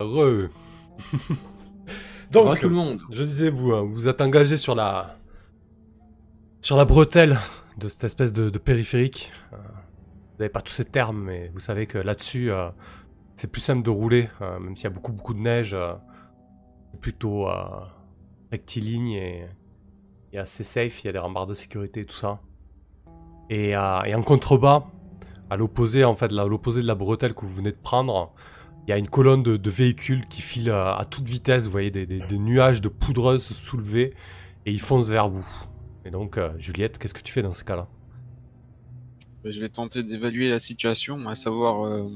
Re. Donc, tout le monde. je disais, vous, hein, vous êtes engagé sur la, sur la bretelle de cette espèce de, de périphérique. Euh, vous n'avez pas tous ces termes, mais vous savez que là-dessus, euh, c'est plus simple de rouler, euh, même s'il y a beaucoup, beaucoup de neige. c'est plutôt rectiligne et, et assez safe. Il y a des rambardes de sécurité et tout ça. Et, et en contrebas, à l'opposé, en fait, l'opposé de la bretelle que vous venez de prendre, il y a une colonne de, de véhicules qui filent à, à toute vitesse. Vous voyez des, des- des nuages de poudreuse se soulever et ils foncent vers vous. Et donc, euh, Juliette, qu'est-ce que tu fais dans ce cas-là? Bah, Je vais tenter d'évaluer la situation, à savoir euh,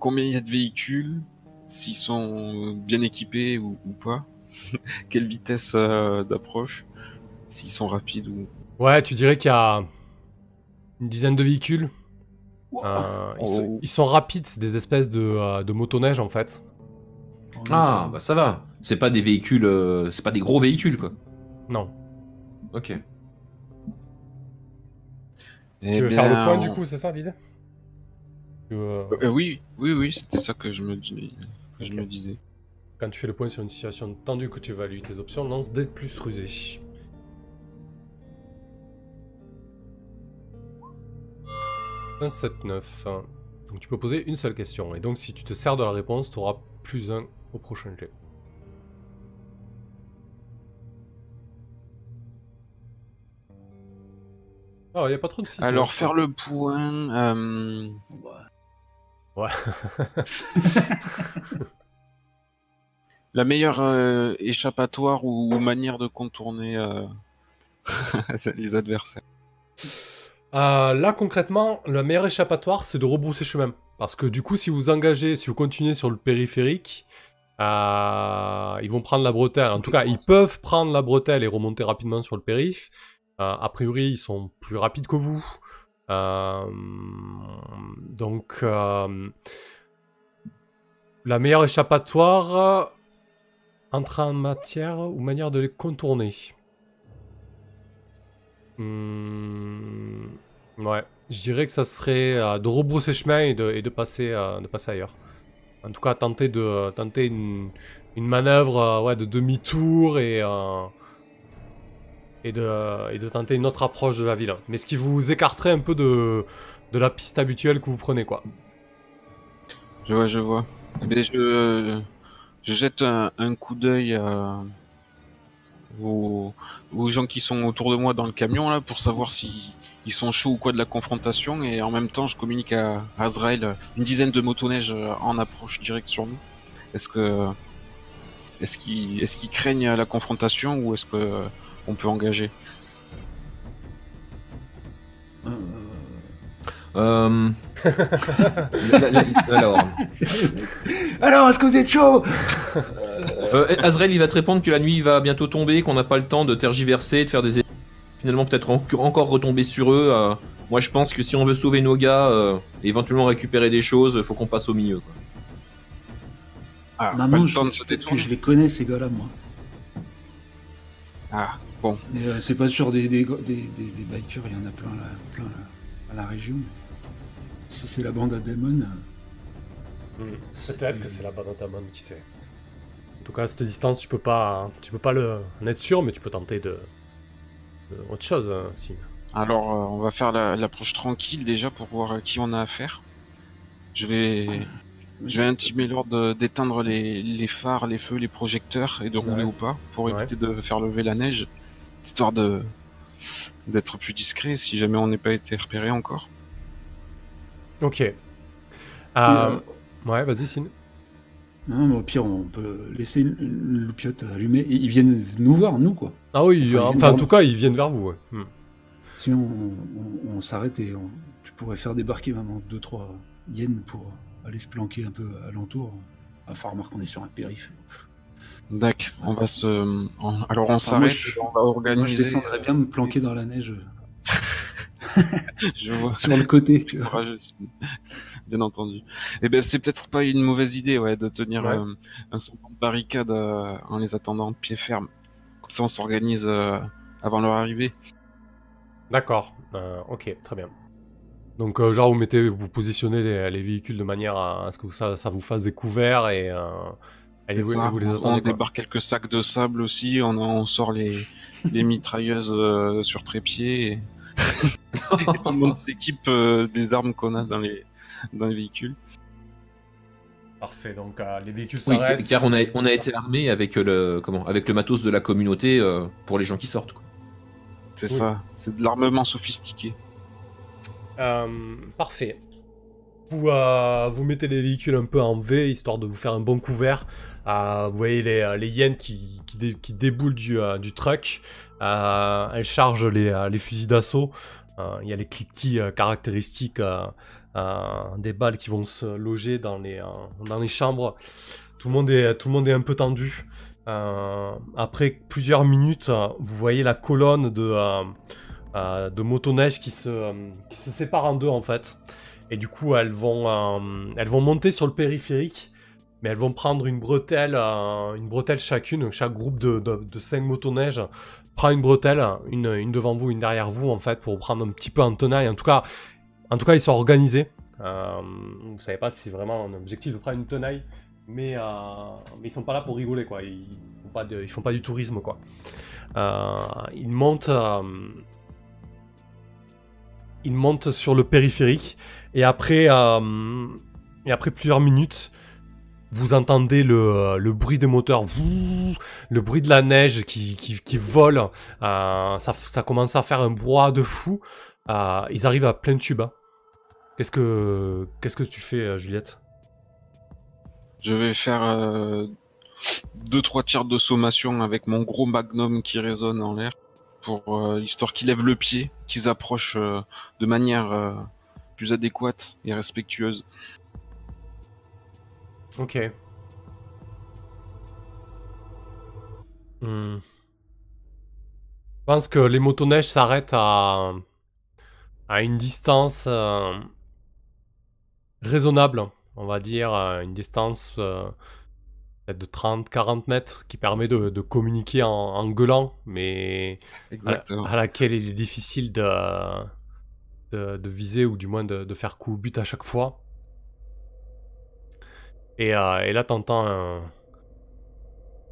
combien il y a de véhicules, s'ils sont bien équipés ou, ou pas, quelle vitesse euh, d'approche, s'ils sont rapides ou... Ouais, tu dirais qu'il y a une dizaine de véhicules. Euh, ils, sont, Oh. ils sont rapides, c'est des espèces de, euh, de motoneiges en fait. Ah, bah ça va. C'est pas des véhicules, euh, c'est pas des gros véhicules quoi. Non. Ok. Eh tu veux bien, faire le point on- du coup, c'est ça l'idée Tu veux, euh, Euh, oui, oui, oui, c'était ça que je me, dis- que je Ok. me disais. Quand tu fais le point sur une situation tendue que tu évalues tes options, lance des plus rusé. Un 7-9. Donc tu peux poser une seule question. Et donc si tu te sers de la réponse, tu auras plus un au prochain jet. Ah, il n'y a pas trop de Alors, faire le point... euh, Ouais. la meilleure euh, échappatoire ou manière de contourner euh, les adversaires. Euh, là, concrètement, le meilleur échappatoire, c'est de rebrousser chemin. Parce que du coup, si vous engagez, si vous continuez sur le périphérique, euh, ils vont prendre la bretelle. En tout cas, ils peuvent prendre la bretelle et remonter rapidement sur le périph. Euh, a priori, ils sont plus rapides que vous. Donc, la meilleure échappatoire entre en matière ou manière de les contourner. Hmm, ouais, je dirais que ça serait euh, de rebrousser chemin et de, et de passer, euh, de passer ailleurs. En tout cas, tenter de tenter une, une manœuvre euh, ouais, de demi-tour et, euh, et, de, et de tenter une autre approche de la ville. Mais ce qui vous écarterait un peu de, de la piste habituelle que vous prenez, quoi. Je vois, je vois. Eh je, je jette un, un coup d'œil à- aux, aux gens qui sont autour de moi dans le camion là pour savoir si ils sont chauds ou quoi de la confrontation. Et en même temps je communique à Azrael une dizaine de motoneiges en approche directe sur nous. Est-ce que est-ce qu'ils est-ce qu'ils craignent la confrontation ou est-ce que on peut engager? Euh, Euh... la- la- alors, Alors, est-ce que vous êtes chaud? Euh, Azrael, il va te répondre que la nuit va bientôt tomber, qu'on n'a pas le temps de tergiverser, de faire des finalement peut-être en- encore retomber sur eux. euh, moi, je pense que si on veut sauver nos gars, euh, et éventuellement récupérer des choses, faut qu'on passe au milieu. quoi. Ah, pas Maman, je, de se détourner. je les connais, ces gars-là, moi. Ah, bon. Mais euh, c'est pas sûr des, des, des, des- des bikers, il y en a plein, là, plein là, à la région. Si c'est la bande à Damon, euh, Peut-être que c'est la Banatamon qui sait. En tout cas, à cette distance, tu peux pas, tu peux pas le, en être sûr, mais tu peux tenter de, de autre chose, hein, Sim. Alors, euh, on va faire la- l'approche tranquille déjà pour voir à qui on a affaire. Je vais, je vais intimer l'ordre d'éteindre les, les phares, les feux, les projecteurs et de rouler Ouais. ou pas pour Ouais. éviter de faire lever la neige, histoire de d'être plus discret si jamais on n'est pas été repéré encore. Ok. Euh, euh, Ouais, vas-y, Sin. Non, mais au pire, on peut laisser une, une loupiote allumée. Et ils viennent nous voir, nous, quoi. Ah oui, Enfin, enfin, viennent en tout cas, ils viennent vers vous. ouais. Hmm. Sinon, on, on- on s'arrête et on- tu pourrais faire débarquer vraiment 2-3 yens pour aller se planquer un peu alentour. À faire remarquer qu'on est sur un périph'. D'accord, on va se, on- alors on s'arrête, je- on va Moi, je organiser. descendrais bien me planquer dans la neige Je vois. sur le côté, tu vois. bien entendu. Et ben c'est peut-être pas une mauvaise idée, ouais, de tenir Ouais. euh, un semblant de barricade euh, en les attendant de pied ferme. Comme ça, on s'organise euh, avant leur arrivée. D'accord. Euh, ok, très bien. Donc, euh, genre, vous mettez, vous positionnez les, les véhicules de manière à, à ce que ça, ça vous fasse des couverts et, euh, C'est vous, ça. vous les on, attendez. on débarque quelques sacs de sable aussi, on, on sort les, les mitrailleuses euh, sur trépied. Et... Tout le monde s'équipe euh, des armes qu'on a dans les, dans les véhicules. Parfait, donc euh, les véhicules Oui, s'arrêtent. car on a, on a été armé avec le, comment, avec le matos de la communauté euh, pour les gens qui sortent. quoi. C'est Oui. ça, c'est de l'armement sophistiqué. Euh, parfait. Vous, euh, vous mettez les véhicules un peu en V, histoire de vous faire un bon couvert. Euh, vous voyez les, les hyènes qui, qui, dé- qui déboulent du, euh, du truck. Euh, elles chargent les, euh, fusils d'assaut. Euh, Il y a les cliquetis caractéristiques des balles qui vont se loger dans les, dans les chambres. Tout le monde est, tout le monde est un peu tendu. Après plusieurs minutes, vous voyez la colonne de, de motoneige qui se, qui se séparent en deux en fait. Et du coup, elles vont, elles vont monter sur le périphérique, mais elles vont prendre une bretelle, une bretelle chacune. Chaque groupe de, de, de 5 motoneiges prend une bretelle, une, une devant vous, une derrière vous en fait, pour prendre un petit peu en tenaille. En tout cas, en tout cas ils sont organisés. Euh, vous savez pas si c'est vraiment un objectif de prendre une tenaille, mais, euh, mais ils sont pas là pour rigoler quoi. Ils font pas, font pas du tourisme quoi. Euh, ils montent. euh, ils montent sur le périphérique et après, euh, et après plusieurs minutes, vous entendez le, le bruit des moteurs, le bruit de la neige qui, vole. euh, ça, commence à faire un brouhaha de fou. Euh, ils arrivent à plein tube. hein. Qu'est-ce que tu fais, euh, Juliette? Je vais faire euh, deux trois tirs de sommation avec mon gros magnum qui résonne en l'air pour euh, histoire qu'ils lèvent le pied, qu'ils approchent euh, de manière euh, plus adéquate et respectueuse. Ok. Hmm. Je pense que les motoneiges s'arrêtent à, à une distance euh, raisonnable, on va dire, une distance euh, de 30-40 mètres qui permet de, de communiquer en, en gueulant, mais à, Exactement. à laquelle il est difficile de, de, de viser ou du moins de, de faire coup au but à chaque fois. Et, euh, et là, t'entends un...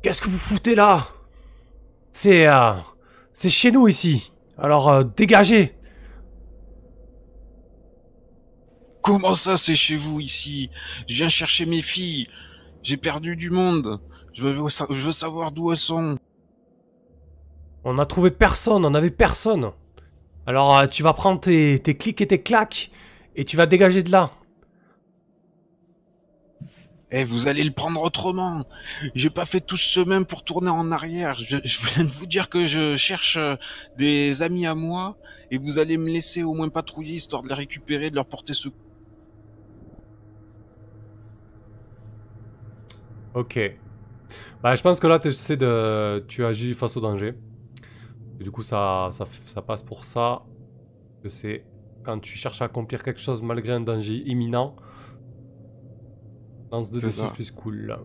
Qu'est-ce que vous foutez là? C'est... euh, c'est chez nous ici. Alors, euh, dégagez Comment ça, c'est chez vous ici? Je viens chercher mes filles. J'ai perdu du monde. Je veux, sa- je veux savoir d'où elles sont. On a trouvé personne, on avait personne. Alors, euh, tu vas prendre tes, tes clics et tes claques, et tu vas dégager de là. Eh, vous allez le prendre autrement. J'ai pas fait tout ce chemin pour tourner en arrière. Je, viens de vous dire que je cherche euh, des amis à moi et vous allez me laisser au moins patrouiller histoire de les récupérer, de leur porter secours. Ok. Bah, je pense que là, t'essaies de... tu agis face au danger. Du coup, ça, ça, ça passe pour ça. Que c'est quand tu cherches à accomplir quelque chose malgré un danger imminent. Lance 2 C'est d ça. 6 plus cool.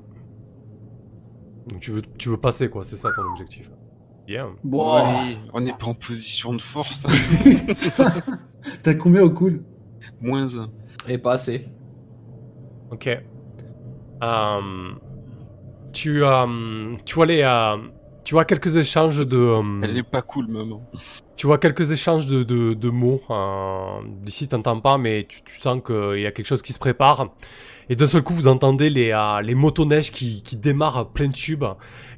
Donc tu veux, tu veux passer, quoi. C'est ça ton objectif. Bien. Bon, Allez, on n'est pas en position de force. T'as combien au cool? Moins un. Et pas assez. Ok. Euh, tu, euh, tu vois les, euh, tu vois quelques échanges de, euh, Elle est pas cool, maman. tu vois quelques échanges de, de, de mots. Euh, D'ici, t'entends pas, mais tu, tu sens qu'il y a quelque chose qui se prépare. Et d'un seul coup, vous entendez les, euh, les motoneiges qui, qui démarrent à plein tube.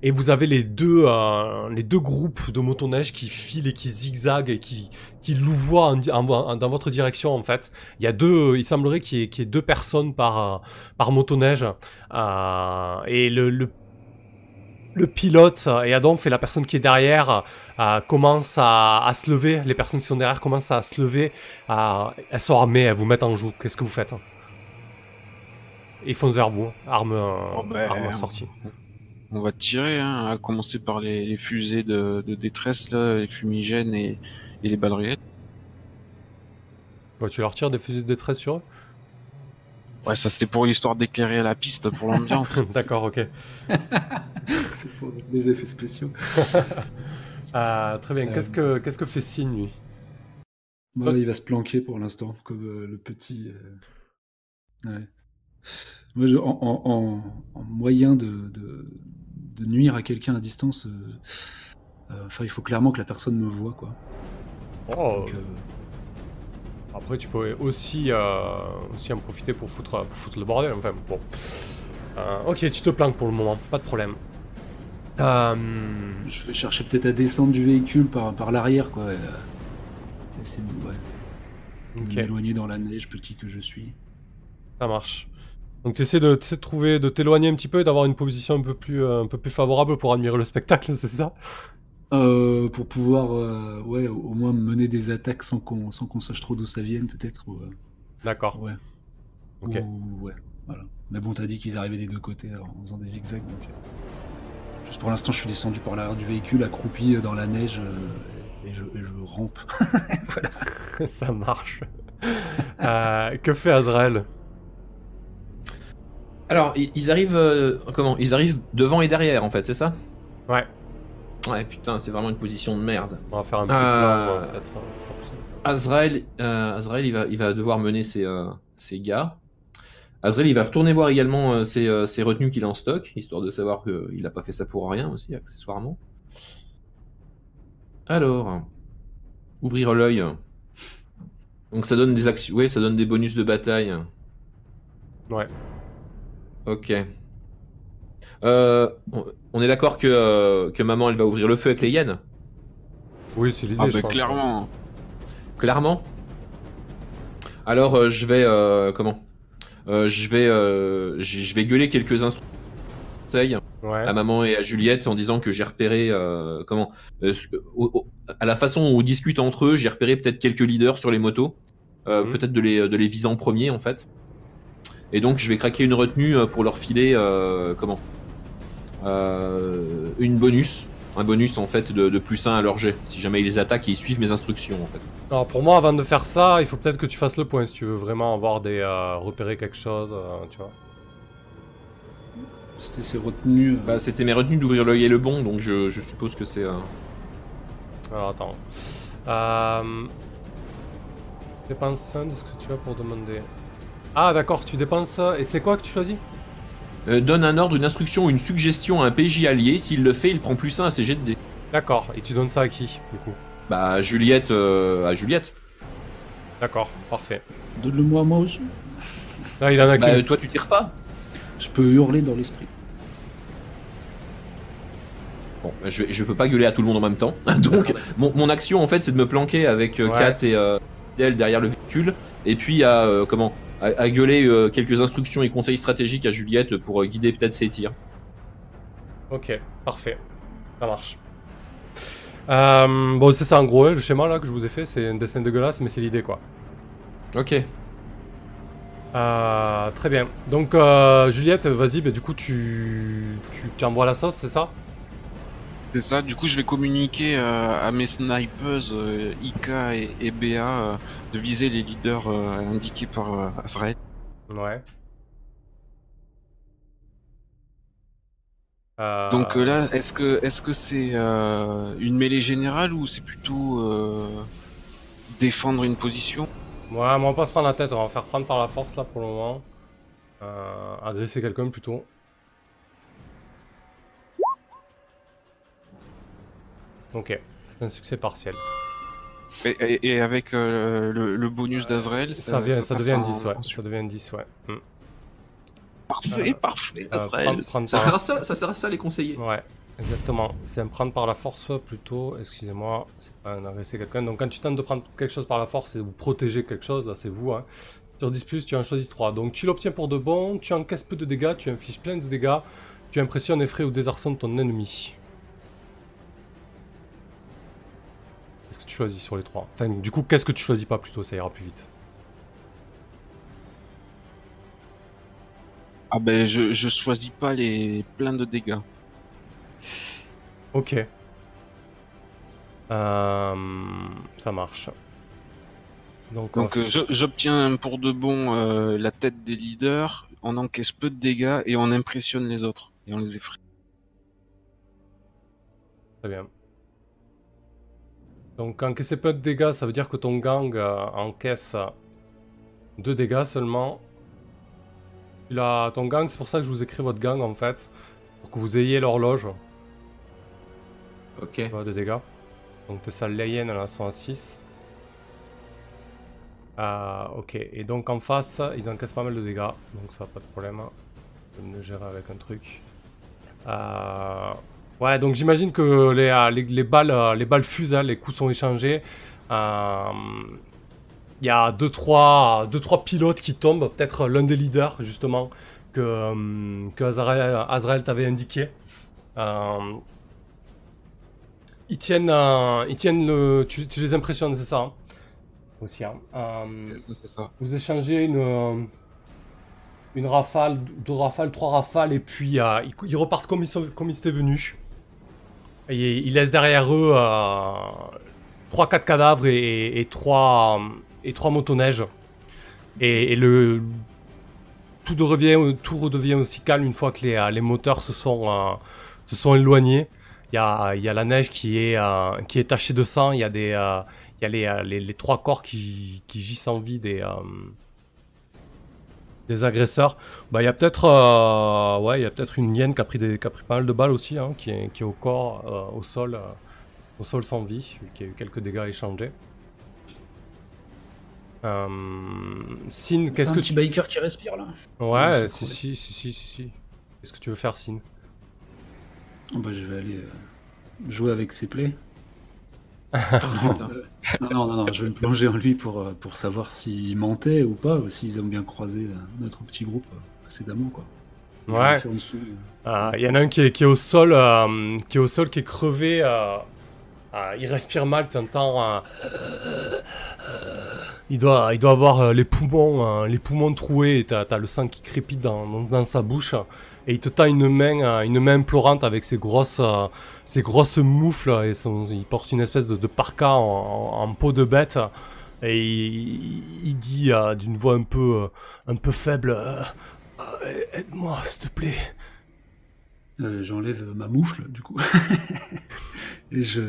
Et vous avez les deux, euh, les deux groupes de motoneiges qui filent et qui zigzaguent et qui, qui louvoient en di- en- en- dans votre direction, en fait. Il y a deux, il semblerait qu'il y, ait- qu'il y ait deux personnes par, euh, par motoneige. Euh, et le, le, le pilote euh, et Adolphe et la personne qui est derrière euh, commencent à, à se lever. Les personnes qui sont derrière commencent à se lever. euh, elles sont armées, elles vous mettent en joue. Qu'est-ce que vous faites? Ils foncent vers vous, arme, euh, Oh, ben. On va tirer, hein, à commencer par les, les fusées de, de détresse, là, les fumigènes et, et les balles réelles. Ouais, tu leur tires des fusils de détresse sur eux? Ouais, ça c'était pour l'histoire d'éclairer la piste, pour l'ambiance. D'accord, ok. C'est pour les effets spéciaux. Euh, très bien. Euh. Qu'est-ce que qu'est-ce que fait Signe lui? Voilà, il va se planquer pour l'instant, comme euh, le petit. euh, ouais. Moi, je- en, en- en- en moyen de, de- de nuire à quelqu'un à distance, euh, euh, enfin, il faut clairement que la personne me voit, quoi. Oh, Donc, euh, Après, tu peux aussi, euh, aussi en profiter pour foutre, pour foutre le bordel. Enfin, bon. Euh, ok, tu te planques pour le moment, pas de problème. Euh, je vais chercher peut-être à descendre du véhicule par, par l'arrière, quoi. essayer de ouais, de ok, m'éloigner dans la neige, petit que je suis. ça marche. Donc tu essaies de, de trouver, de t'éloigner un petit peu et d'avoir une position un peu plus, un peu plus favorable pour admirer le spectacle, c'est ça? Euh, pour pouvoir, euh, ouais, au, moins mener des attaques sans qu'on sans qu'on sache trop d'où ça vienne, peut-être. ou, euh, D'accord. ouais. Ok. Ou- ouais, voilà. Mais bon, t'as dit qu'ils arrivaient des deux côtés alors, en faisant des zigzags. Donc, euh, juste pour l'instant, je suis descendu par l'arrière du véhicule, accroupi euh, dans la neige, euh, et, je, et je rampe. voilà. ça marche. Euh, que fait Azrael? Alors, ils arrivent. euh, comment? Ils arrivent devant et derrière, en fait, c'est ça? Ouais, Ouais, putain, c'est vraiment une position de merde. on va faire un petit Euh, plan. Azrael, euh, Azrael il, va, il va devoir mener ses, euh, ses gars. Azrael, il va retourner voir également euh, ses, euh, ses retenues qu'il a en stock, histoire de savoir qu'il n'a pas fait ça pour rien aussi, accessoirement. Alors, ouvrir l'œil. Donc ça donne des actions, ouais, ça donne des bonus de bataille. Ouais. Ok. Euh, on- est d'accord que, euh, que maman, elle va ouvrir le feu avec les hyènes? Oui, c'est l'idée, Ah je bah clairement. Clairement? Alors euh, je vais euh, comment? Euh, Je vais euh, je vais gueuler quelques instants Ouais. à maman et à Juliette en disant que j'ai repéré euh, comment? Euh, ce- au- au- à la façon où on discute entre eux, j'ai repéré peut-être quelques leaders sur les motos, euh, Mhm. peut-être de les de les viser en premier en fait. Et donc je vais craquer une retenue pour leur filer euh, comment? Euh, une bonus. Un bonus en fait de, de plus 1 à leur jet, si jamais ils les attaquent et ils suivent mes instructions en fait. Alors pour moi, avant de faire ça, il faut peut-être que tu fasses le point si tu veux vraiment avoir des euh, repérer quelque chose, euh, tu vois. C'était ses retenues. euh, Bah, c'était mes retenues d'ouvrir l'œil et le bon, donc je, je suppose que c'est. euh, Alors attends. Euh... Dépense un de ce que tu as pour demander. Ah d'accord, tu dépenses et c'est quoi que tu choisis? Euh, donne un ordre, une instruction ou une suggestion à un PJ allié. S'il le fait, il prend plus 1 à ses jets de dés. D'accord, et tu donnes ça à qui du coup? Bah, Juliette. euh, à Juliette. D'accord, parfait. Donne-le-moi moi aussi. Là il en a Bah, qu'une. toi, tu tires pas Je peux hurler dans l'esprit. Bon, bah, je, je peux pas gueuler à tout le monde en même temps. Donc, mon, mon action en fait, c'est de me planquer avec euh, Ouais. Kat et euh, Del derrière le véhicule. Et puis à. euh, comment? À, à gueuler euh, quelques instructions et conseils stratégiques à Juliette pour euh, guider peut-être ses tirs. Ok, parfait. Ça marche. Euh, bon c'est ça en gros, le schéma là que je vous ai fait, c'est un dessin dégueulasse, mais c'est l'idée quoi. Ok. Très bien. Donc Juliette, vas-y, bah, du coup tu, tu, tu envoies la sauce, c'est ça? C'est ça, du coup je vais communiquer euh, à mes snipers euh, Ika et, et Béa euh, de viser les leaders indiqués par Azrael. Ouais. Donc là, est-ce que est-ce que c'est une mêlée générale ou c'est plutôt défendre une position? Ouais, mais on va pas se prendre la tête, on va faire prendre par la force là pour le moment. Agresser quelqu'un plutôt. Ok, c'est un succès partiel. et, et- et avec euh, le, le bonus d'Azrael, Ça, devient un en- 10, ouais. Ça devient un 10, ouais. Hmm. Parfait, Euh, parfait, Euh, Azrael. prendre- prendre Ça par- sert à ça, ça sert à ça les conseillers. Ouais, exactement. C'est un prendre par la force plutôt, excusez-moi, c'est pas un agresser quelqu'un. Donc quand tu tentes de prendre quelque chose par la force et vous protéger quelque chose, là c'est vous. Hein. Sur 10, plus, tu en choisis 3. Donc tu l'obtiens pour de bon, tu encaisses peu de dégâts, tu infliges plein de dégâts, tu impressionnes, effraies ou désarçonnes ton ennemi. Choisis sur les 3 Enfin, du coup, qu'est-ce que tu choisis pas plutôt Ça ira plus vite. Ah ben je, je choisis pas les plein de dégâts. Ok. Euh, ça marche. Donc, on Donc euh, je- j'obtiens pour de bon euh, la tête des leaders, on encaisse peu de dégâts et on impressionne les autres et on les effraie. Très bien. Donc encaisser peu de dégâts, ça veut dire que ton gang euh, encaisse 2 dégâts seulement. A ton gang, c'est pour ça que je vous écris votre gang en fait. Pour que vous ayez l'horloge Ok. euh, de dégâts. Donc tes salles layennes là sont à 6. Ah, ok, et donc en face, ils encaissent pas mal de dégâts, donc ça pas de problème. Je vais me le gérer avec un truc. Euh, Ouais, donc j'imagine que les, euh, les, les balles, euh, les balles fusent, hein, les coups sont échangés. Euh, Il y a 2-3 deux, trois pilotes qui tombent, peut-être l'un des leaders justement que, euh, que Azrael, Azrael t'avait indiqué. Euh, ils tiennent, euh, ils tiennent le. Tu, tu les impressionnes, c'est ça hein Aussi. hein. Euh, C'est ça, c'est ça. vous échangez une, euh, une rafale, deux rafales, trois rafales, et puis euh, ils, repartent comme ils, sont, comme ils étaient venus. Et ils laissent derrière eux euh, trois, quatre cadavres et, et, trois, euh, et trois motoneiges. Et, le tout tout redevient aussi calme une fois que les, euh, les moteurs se sont, euh, se sont éloignés. Il y a, y a la neige qui est, euh, qui est tachée de sang. Il y a, des, euh, y a les, euh, les, trois corps qui, qui gisent en vie des, euh, des agresseurs. Bah, il y a peut-être euh, ouais, il y a peut-être une hyène qui a, pris des, qui a pris pas mal de balles aussi, hein, qui, est, qui est au corps, euh, au sol, euh, au sol sans vie, qui a eu quelques dégâts échangés. Euh, Sin, qu'est-ce un que petit tu... biker qui respire là. Ouais, si, si, si, si, si, si. Qu'est-ce que tu veux faire, Sin? Oh, bah, je vais aller jouer avec ses plaies. Non, non, non, je vais me plonger en lui pour, euh, pour savoir s'il mentait ou pas, ou s'ils ont bien croisé notre petit groupe euh, précédemment. Quoi. Ouais. euh, Euh, Il y en a un qui est, qui est au sol, euh, qui est au sol, qui est crevé. euh, il respire mal, t'entends. il doit, il doit avoir les poumons, les poumons troués. T'as as le sang qui crépite dans, dans, dans sa bouche. Et il te tend une main, euh, une main implorante avec ses grosses, euh, ses grosses moufles. Il porte une espèce de, parka en, peau de bête. Et il, dit euh, d'une voix un peu, un peu faible. Aide-moi, s'il te plaît. J'enlève ma moufle, du coup. Et je,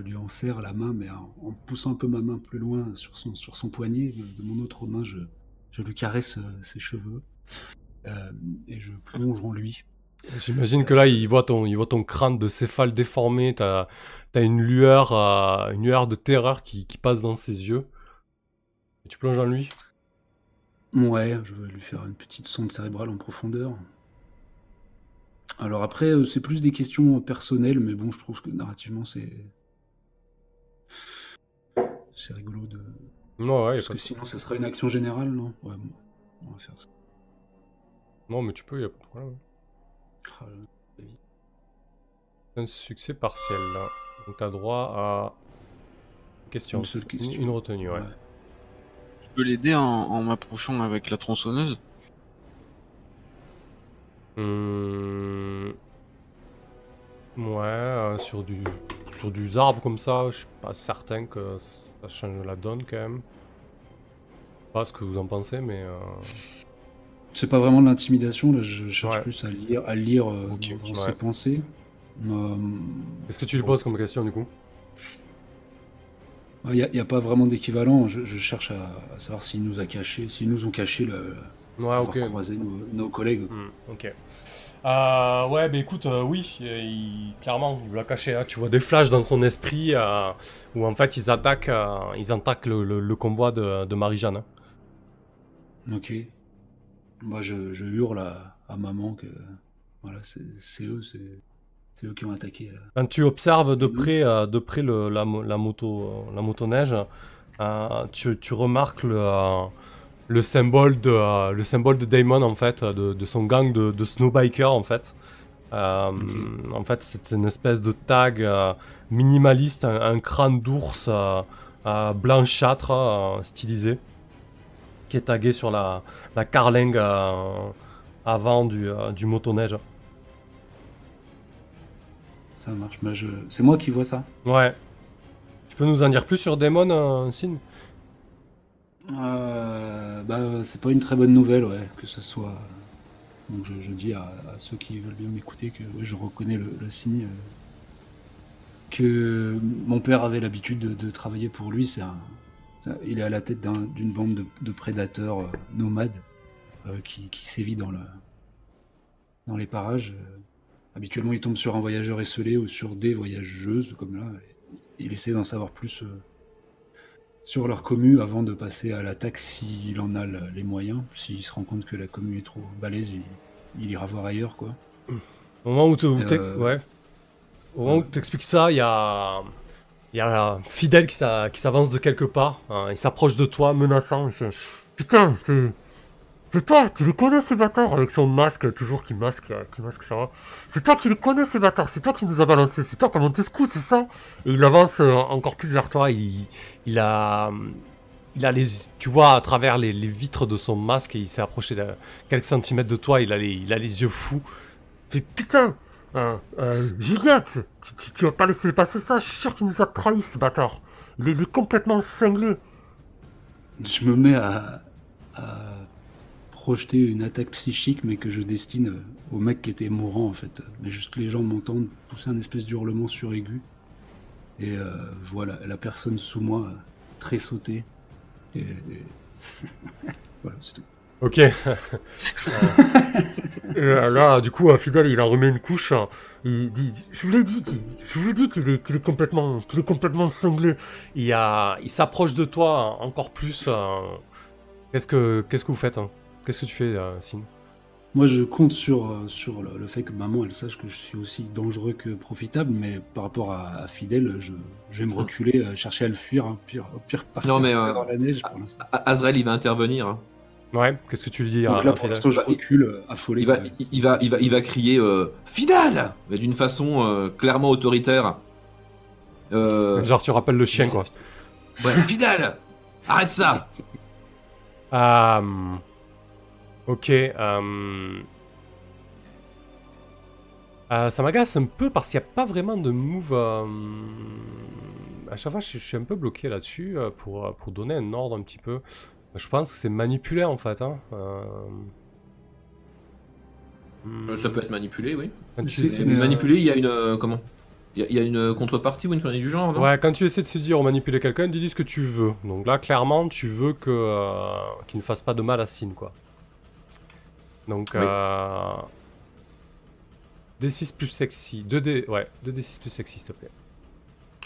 lui en serre la main, mais en, poussant un peu ma main plus loin sur son, poignet. De, mon autre main, je, lui caresse ses cheveux. Euh, et je plonge en lui. J'imagine que là, il voit ton, il voit ton crâne de céphale déformé. T'as as une lueur, euh, une lueur de terreur qui, qui passe dans ses yeux. Et tu plonges en lui? Ouais, je vais lui faire une petite sonde cérébrale en profondeur. Alors après, euh, c'est plus des questions personnelles, mais bon, je trouve que narrativement, c'est. C'est rigolo de. Non, ouais, Parce que sinon, ça serait une action générale, non? Ouais, bon, on va faire ça. Non, mais tu peux, y a pas de problème. Ah, Un succès partiel. Là. Donc t'as droit à question. Une seule question. Une, une retenue, ouais. ouais. Je peux l'aider en, en m'approchant avec la tronçonneuse? Hum, Ouais, euh, sur du sur du arbre comme ça, je suis pas certain que ça change la donne quand même. Je sais pas ce que vous en pensez, mais euh, C'est pas vraiment de l'intimidation, là, je cherche Ouais. plus à lire, à lire euh, dans, dans ouais. ses pensées. Euh, qu'est-ce que tu lui poses comme question du coup? Il n'y a, y a pas vraiment d'équivalent. Je, je cherche à, à savoir s'ils nous a caché, s'ils nous ont caché le, Ouais, avoir ok. croisé nos, nos collègues. Hmm, ok. Euh, ouais, bah écoute, euh, oui, il- clairement, il l'a caché. hein. Tu vois des flashs dans son esprit euh, où en fait ils attaquent, ils attaquent le, le- le convoi de, de Marie-Jeanne. hein. Ok. Moi, je, je hurle à, à maman que voilà, c'est eux, c'est eux qui ont attaqué. euh. Quand tu observes de près, euh, de près le- la, mo- la moto, euh, la motoneige, euh, tu, tu remarques le, euh, le symbole de, euh, le symbole de Damon en fait, de, de son gang de, de snowbikers en fait. En fait, c'est une espèce de tag minimaliste, un, un crâne d'ours blanchâtre stylisé, qui est tagué sur la, la carlingue euh, avant du, euh, du motoneige. Ça marche. Mais je... C'est moi qui vois ça. Ouais. Tu peux nous en dire plus sur Damon, euh, Sin? Euh, bah, c'est pas une très bonne nouvelle, ouais, que ce soit. Donc je, je dis à, à ceux qui veulent bien m'écouter que ouais, je reconnais le, le signe. euh, que mon père avait l'habitude de, de travailler pour lui. C'est un- il est à la tête d'un- d'une bande de, de prédateurs euh, nomades euh, qui, qui sévit dans, le, dans les parages. Euh, habituellement, il tombe sur un voyageur esselé ou sur des voyageuses, comme là. et il essaie d'en savoir plus sur leur commu avant de passer à l'attaque s'il en a le- les moyens. S'il se rend compte que la commu est trop balèze, il, il ira voir ailleurs, quoi. Au moment où tu ouais. Au moment où tu expliques ça, il y a il y a Fidèle qui s'a- qui s'avance de quelque part. hein, il s'approche de toi, menaçant. il fait, Putain, c'est c'est toi, tu les connais ces bâtards avec son masque toujours qui masque, euh, qui masque ça. C'est toi qui les connais ces bâtards, c'est toi qui nous a balancé, c'est toi qui a monté ce coup, c'est ça? Et il avance euh, encore plus vers toi. Il, a il a les, tu vois à travers les, vitres de son masque il s'est approché de quelques centimètres de toi. Il a les, il a les yeux fous. Fait putain, euh, euh, tu, tu, vas pas laisser passer ça. Je suis sûr qu'il nous a trahi ce bâtard. Il est, complètement cinglé. Je me mets à, projeter une attaque psychique, mais que je destine euh, au mec qui était mourant en fait. Mais juste les gens m'entendent pousser un espèce d'hurlement suraigu. Et euh, voilà, la personne sous moi très sautée. Et, et- voilà, c'est tout. Ok. Et euh, là, du coup, Fidel, il a remis une couche. Il dit, je vous l'ai dit, qu'il- je vous l'ai dit qu'il est, qu'il est complètement, qu'il est complètement cinglé. Il, a, il s'approche de toi encore plus. euh, Qu'est-ce que, qu'est-ce que vous faites hein? Qu'est-ce que tu fais, euh, Sin? Moi, je compte sur, euh, sur le, le fait que maman, elle sache que je suis aussi dangereux que profitable, mais par rapport à, à Fidèle, je, je vais me reculer, chercher à le fuir, hein, pire, au pire partir Non, mais, euh, dans la neige pour l'instant. A- Azrael, il va intervenir. hein. Ouais. Qu'est-ce que tu lui dis à, Donc là, pour l'instant, je Bah, il- recule, euh, affolé. Il va, quoi. il, il va, il va, il va crier euh, Fidal Mais d'une façon euh, clairement autoritaire. Euh, Genre, tu rappelles le chien, quoi. ouais, Fidal Arrête ça Euh, ok. euh, euh, ça m'agace un peu parce qu'il n'y a pas vraiment de move. euh, À chaque fois, je, suis un peu bloqué là-dessus euh, pour, euh, pour donner un ordre un petit peu. Je pense que c'est manipulé en fait. Hein. euh, hmm, Euh, Ça peut être manipulé, oui. quand tu Manipulé, il y a une. euh, comment? Il y, a, il y a une contrepartie ou une connerie du genre, non? Ouais, quand tu essaies de se dire manipuler quelqu'un, tu dis ce que tu veux. Donc là, clairement, tu veux que euh, qu'il ne fasse pas de mal à Sin, quoi. Donc, Oui. euh... D6 plus sexy. 2D... Ouais, 2D6 plus sexy, s'il te plaît.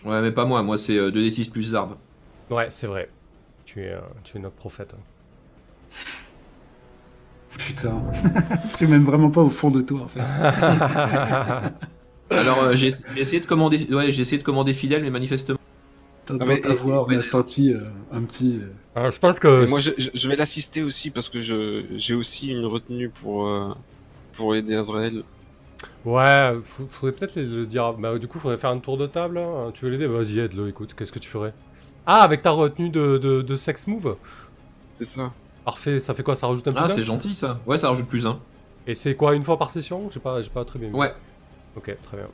Ouais, mais pas moi, moi c'est euh, 2d6 plus Zarb. Ouais, c'est vrai. Tu es, euh, tu es notre prophète. Putain, tu m'aimes vraiment pas au fond de toi, en fait. Alors euh, j'ai j'ai essayé de commander, ouais, j'ai essayé de commander fidèle, mais manifestement. Dans Ah, mais- ta voix, on mais- a senti euh, un petit. euh, Alors, je pense que... Et moi, je, vais l'assister aussi parce que je j'ai aussi une retenue pour euh, pour aider Azrael. Ouais, faudrait peut-être le dire. Bah, du coup, faudrait faire un tour de table. hein. Tu veux l'aider? Vas-y, aide-le, écoute. Qu'est-ce que tu ferais? Ah, avec ta retenue de, de, de sex move C'est ça. Parfait, ça fait quoi Ça rajoute un Ah, plus un c'est gentil ça. Ouais, ça rajoute plus un. Et c'est quoi, une fois par session? J'ai pas, j'ai pas très bien vu. Ouais. Ok, très bien.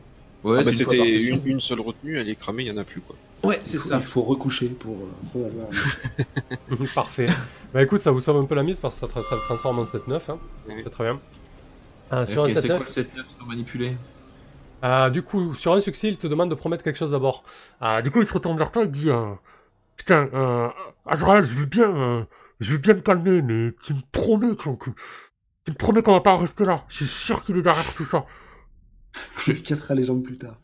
Ouais, Ah, bah, C'était une, une seule retenue, elle est cramée, il y en a plus quoi. Ouais, c'est ça. Il faut recoucher pour euh. Parfait. bah écoute, ça vous sauve un peu la mise parce que ça, tra- ça le transforme en 7-9. Hein. Oui. C'est très bien. Euh, sur un c'est quoi 7-9, le 7 9 sur manipulé euh, du coup, sur un succès, il te demande de promettre quelque chose d'abord. Euh, du coup, il se retourne vers toi et dit euh, Putain, euh, Azrael, je veux bien, euh, je veux bien me calmer, mais tu me promets qu'on que- tu me promets qu'on va pas rester là. Je suis sûr qu'il est derrière tout ça. Je lui cassera les jambes plus tard.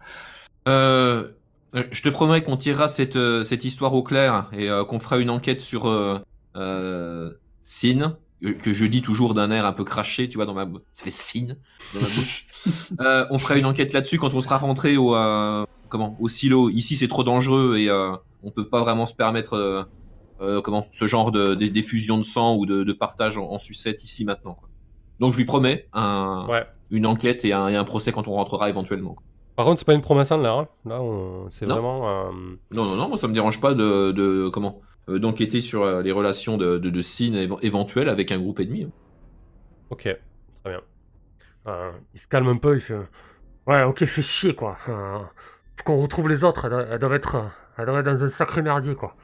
Euh, euh, je te promets qu'on tirera cette, euh, cette histoire au clair et euh, qu'on fera une enquête sur euh, euh, Sin, euh, que je dis toujours d'un air un peu craché, tu vois, dans ma bouche. Ça fait Sin dans ma bouche. Euh, on fera une enquête là-dessus quand on sera rentré au, euh, comment, au silo. Ici, c'est trop dangereux et euh, on peut pas vraiment se permettre euh, comment, ce genre de, de- d'effusion de sang ou de, de partage en, en sucette ici maintenant. Quoi. Donc je lui promets un, Ouais. une enquête et un, et un procès quand on rentrera éventuellement. quoi. Par contre, c'est pas une promesse l'air. hein. Là, on... c'est Non. vraiment. Non, non, non, moi ça me dérange pas de, de comment d'enquêter sur euh, les relations de, de, de Sin éve- éventuelles avec un groupe ennemi. Ok, très bien. Euh, il se calme un peu, il fait Ouais, ok, fais chier quoi. Euh, faut qu'on retrouve les autres, elles, doivent- elles doivent être, euh, elles doivent être dans un sacré merdier quoi.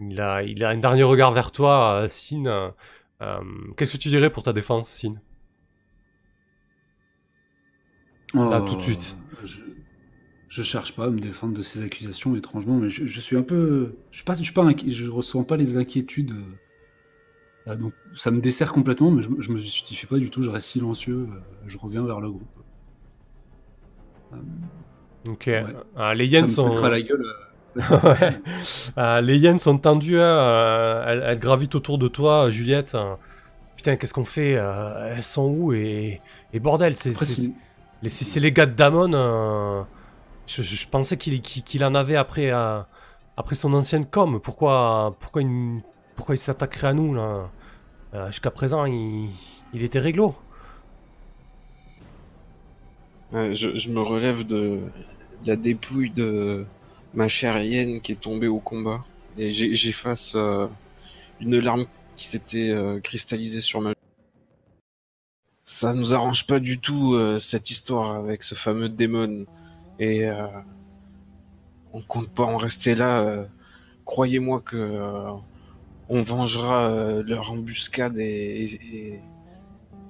Il a, il a un dernier regard vers toi, euh, Sin. euh, euh, Qu'est-ce que tu dirais pour ta défense, Sin? Là, tout de suite. Je, cherche pas à me défendre de ces accusations, étrangement, mais je, je suis un peu. Je suis pas, je suis pas inqui- je ressens pas les inquiétudes. euh, ah, donc ça me dessert complètement, mais je, me- je me justifie pas du tout. Je reste silencieux. euh, je reviens vers le groupe. Euh, Ok. Ah, les ça me sont. la gueule. euh, Ouais. Euh, les hyènes sont tendues, hein, euh, elles, elles gravitent autour de toi, Juliette. Euh, Putain, qu'est-ce qu'on fait euh, Elles sont où et, et bordel, c'est Après, c'est- si- les- si c'est les gars de Damon. euh, je, pensais qu'il en avait après, euh, son ancienne com. Pourquoi, il, s'attaquerait à nous là? Euh, Jusqu'à présent, il, était réglo. Je, me relève de la dépouille de ma chère hyène qui est tombée au combat. Et j'efface euh, une larme qui s'était cristallisée sur ma Ça nous arrange pas du tout cette histoire avec ce fameux démon. Et euh, on compte pas en rester là. euh, Croyez-moi que euh, on vengera euh, leur embuscade et, et- et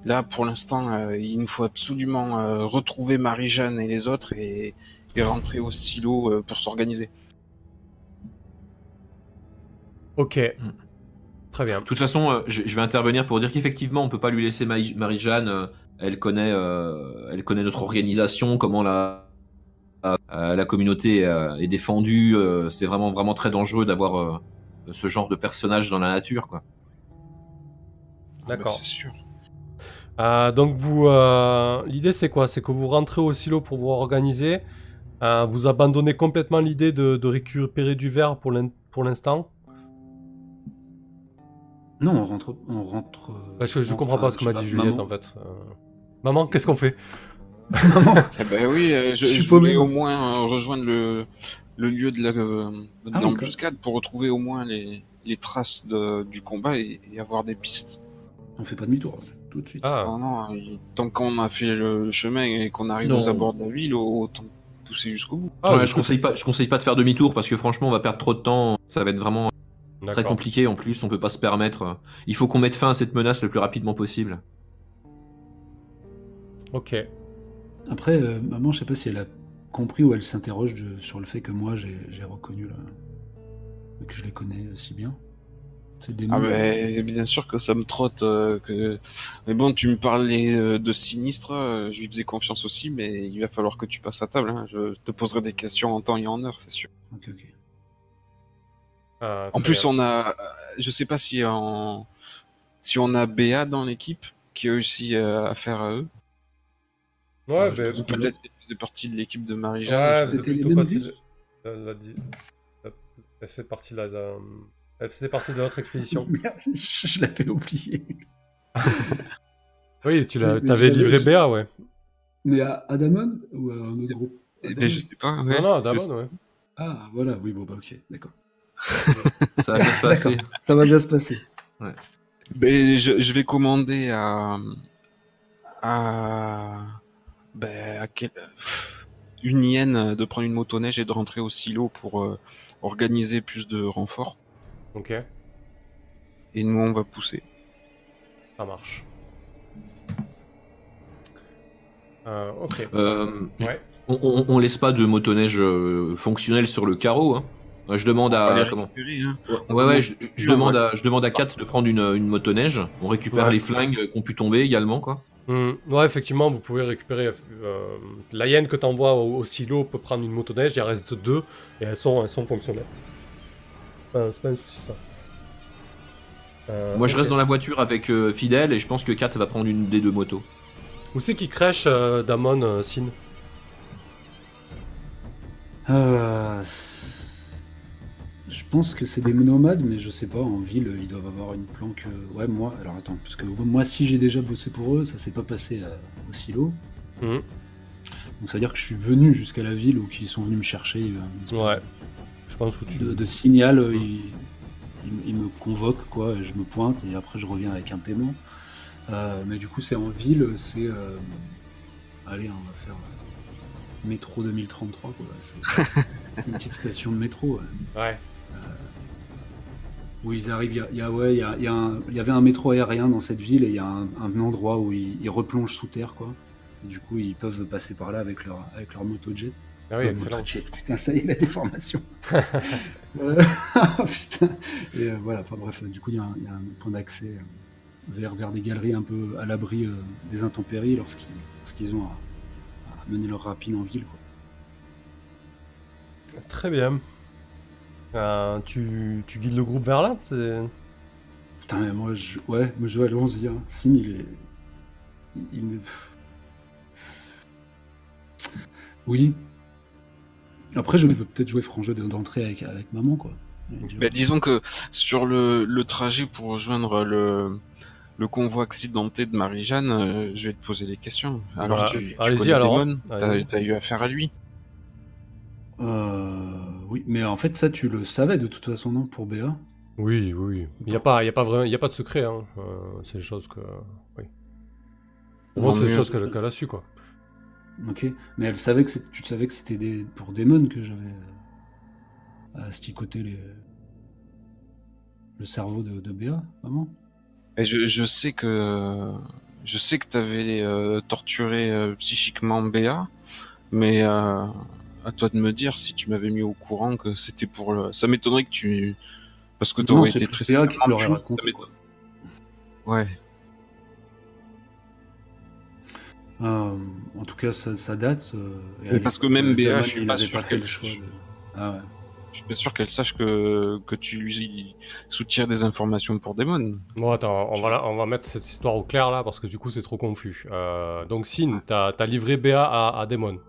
là pour l'instant euh, il nous faut absolument euh, retrouver Marie-Jeanne et les autres et, et rentrer au silo euh, pour s'organiser. Ok. Mm. Très bien. De toute façon, euh, je, je vais intervenir pour dire qu'effectivement, on peut pas lui laisser Marie- Marie-Jeanne. euh, elle connaît, euh, elle connaît notre organisation, comment la la, la communauté euh, est défendue. euh, c'est vraiment vraiment très dangereux d'avoir euh, ce genre de personnage dans la nature, quoi. Ah bah, D'accord. c'est sûr. Euh, donc vous, euh, l'idée c'est quoi? C'est que vous rentrez au silo pour vous organiser. Euh, vous abandonnez complètement l'idée de, de récupérer du verre pour l'in- pour l'instant? Non, on rentre. On rentre euh, que je on- comprends pas ce que m'a dit Juliette maman- en fait. Euh, Maman, qu'est-ce qu'on fait? Maman, Eh ben oui, euh, je, Je voulais au moins euh, rejoindre le, le lieu de la, euh, Ah, l'embuscade pour retrouver au moins les, les traces de, du combat et, et avoir des pistes. on fait pas demi-tour tout de suite. Ah, Non, tant qu'on a fait le, chemin et qu'on arrive Non. aux abords de la ville, autant pousser jusqu'au bout. Ah, Ouais, je conseille pas, je conseille pas de faire demi-tour parce que franchement, on va perdre trop de temps. Ça va être vraiment très compliqué. En plus, on peut pas se permettre. Il faut qu'on mette fin à cette menace le plus rapidement possible. Ok. Après, euh, maman, je sais pas si elle a compris ou elle s'interroge sur le fait que moi j'ai reconnu là, que je les connais euh, si bien. C'est des Ah noms. ben, bien sûr que ça me trotte. euh, que... Mais bon, tu me parlais euh, de sinistre, euh, je lui faisais confiance aussi, mais il va falloir que tu passes à table. hein. Je te poserai des questions en temps et en heure, c'est sûr. Ok, ok. Ah, En plus, bien. on a, je sais pas si on, si on a BA dans l'équipe qui a réussi euh, à faire à eux. Ouais, je ben, peut-être qu'elle faisait partie de l'équipe de ouais, Marie-Jeanne. je C'était les mêmes partie de- elle l'a dit. Elle- Elle fait partie de la, de- Elle faisait partie de notre expédition. Merde, je, je l'avais oublié. Oui, tu l'as, t'avais je livré Béa, ouais. Mais à Adamon ou à un autre groupe? Pas. Mais je sais pas. ouais. Non, non, Damon, ouais. Ah, voilà, oui, bon, bah, ok, d'accord. Ça va bien se passer. Ça va bien se passer. Ben, je, je vais commander à, à, ben, à quel- une hyène de prendre une motoneige et de rentrer au silo pour euh, organiser plus de renforts. Ok, Et nous, on va pousser. ça marche. Euh, ok. Euh, Ouais. on, on, on laisse pas de motoneige euh, fonctionnel sur le carreau. Hein. Je demande à les comment récupérer, hein. Ouais ouais, je- je demande à je demande à Kat de prendre une, une motoneige. On récupère Ouais. les flingues qui ont pu tomber également quoi. Hmm, Ouais, effectivement, vous pouvez récupérer. euh, la hyène que t'envoies au, au silo peut prendre une motoneige, il en reste deux, et elles sont, elles sont fonctionnelles. Enfin, c'est pas un souci ça. Euh, Moi je reste dans la voiture avec euh, Fidel et je pense que Kat va prendre une des deux motos. Où c'est qui crèche euh, Damon, euh, Sin? Euh, Je pense que c'est des nomades, mais je sais pas, en ville, ils doivent avoir une planque. euh, Ouais, moi, alors attends, parce que moi, si j'ai déjà bossé pour eux, ça s'est pas passé euh, au silo. Mhm. Donc ça veut dire que je suis venu jusqu'à la ville ou qu'ils sont venus me chercher. euh, Ouais. Je pense que tu. De, de signal, euh, ils, ils- ils me convoquent, quoi, je me pointe, et après je reviens avec un paiement. Euh, mais du coup, c'est en ville, c'est. euh, Allez, on va faire. métro 2033, quoi. C'est une petite station de métro. ouais. Ouais. Où ils arrivent. Il y, a- il y a- ouais, il y, a- il y a un- il y avait un métro aérien dans cette ville et il y a un, un endroit où ils, ils replongent sous terre, quoi. Et du coup, ils peuvent passer par là avec leur, avec leur motojet. Ah oui, excellent. Motojet, putain, ça y est, la déformation. Euh, putain. Et euh, voilà, enfin bref, du coup, il y, a un- il y a un point d'accès euh, vers, vers des galeries un peu à l'abri euh, des intempéries lorsqu'ils lorsqu'ils ont à, à mener leur rapine en ville. Quoi. Très bien. Euh, tu, tu guides le groupe vers là Putain, mais moi, je... ouais, moi, je allons-y. Hein. Signe, il est. Il, il me- Oui. Après, je veux peut-être jouer franc jeu d'entrée avec, avec maman, quoi. Bah, disons que sur le, le trajet pour rejoindre le, le convoi accidenté de Marie-Jeanne, euh, je vais te poser des questions. Alors, Bah, tu, tu allez-y, connais alors, t'as eu affaire à lui? Euh, oui, mais en fait, ça, tu le savais de toute façon, non, pour BA Oui, oui. Il n'y a, pas- il y a, pas vraiment- il y a pas de secret. Hein. Euh, c'est des choses que. Oui. Moi, c'est des choses qu'elle a su, quoi. Ok. Mais elle savait que tu savais que c'était des... pour Damon que j'avais euh, asticoté les... le cerveau de, de BA, vraiment Et je, je sais que je sais que t'avais euh, torturé euh, psychiquement Béa, mais euh, à toi de me dire si tu m'avais mis au courant que c'était pour le. Ça m'étonnerait que tu parce que Non, t'aurais c'est été très Béa qui te l'aurait raconté. Ouais. Euh, en tout cas, ça, ça date. euh, et parce que même BA, je suis il pas sûr qu'elle choix. de- Ah ouais. Je suis pas sûr qu'elle sache que que tu lui soutires des informations pour Demon. Bon, attends, on va, on va mettre cette histoire au clair là parce que du coup c'est trop confus. Euh, donc, Sin, t'as as livré BA à, à Demon.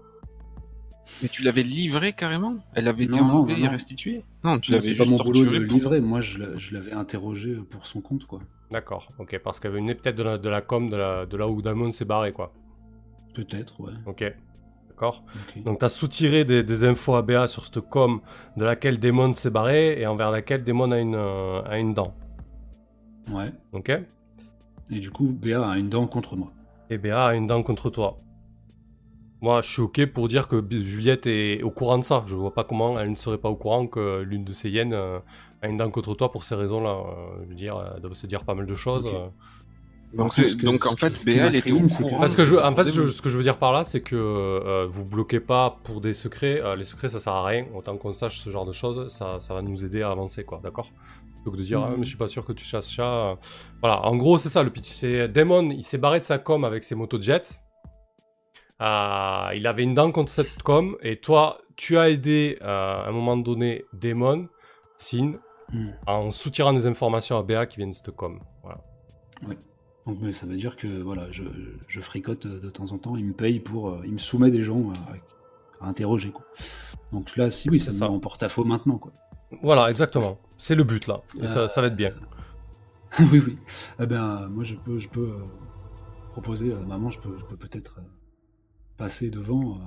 Mais tu l'avais livré carrément? Elle avait été enlevée non, et restituée? Non, tu l'avais pas mon boulot de le pour- livrer. Moi, je l'a- je l'avais interrogé pour son compte, quoi. D'accord, ok, parce qu'elle venait peut-être de la, de la com de, la, de là où Demon s'est barré, quoi. Peut-être, ouais. Ok, d'accord. Donc, t'as soutiré des, des infos à BA sur cette com de laquelle Demon s'est barré et envers laquelle Demon a une, euh, a une dent. Ouais. Ok Et du coup, BA a une dent contre moi. Et BA a une dent contre toi. Moi, je suis ok pour dire que Juliette est au courant de ça. Je vois pas comment elle ne serait pas au courant que l'une de ses hyènes euh, a une dent contre toi pour ces raisons-là. Euh, je veux dire, elle doit se dire pas mal de choses. Euh. Donc, que- donc en fait, BA, elle était au courant. Parce que je, c'était en fait, je- ce que je veux dire par là, c'est que euh, vous bloquez pas pour des secrets. Euh, les secrets, ça sert à rien. Autant qu'on sache ce genre de choses, ça, ça va nous aider à avancer, quoi. D'accord? Plutôt que de dire, Mhm. ah, mais je suis pas sûr que tu chasses chat. euh. Voilà, en gros, c'est ça le pitch. C'est Damon, il s'est barré de sa com avec ses motos jets. Euh, il avait une dent contre cette com, et toi, tu as aidé euh, à un moment donné Damon, Sin, Hmm. en soutirant des informations à BA qui viennent de cette com. Voilà. Donc, mais ça veut dire que voilà, je, je fricote euh, de temps en temps. Il me paye pour. euh, il me soumet des gens à, à interroger, quoi. Donc là, si oui, ça me ça. met en porte-à-faux maintenant, quoi. Voilà, exactement. C'est le but là. Et ça, ça va être bien. oui, oui. Eh ben, moi, je peux, je peux proposer à maman, je peux, je peux peut-être passer devant,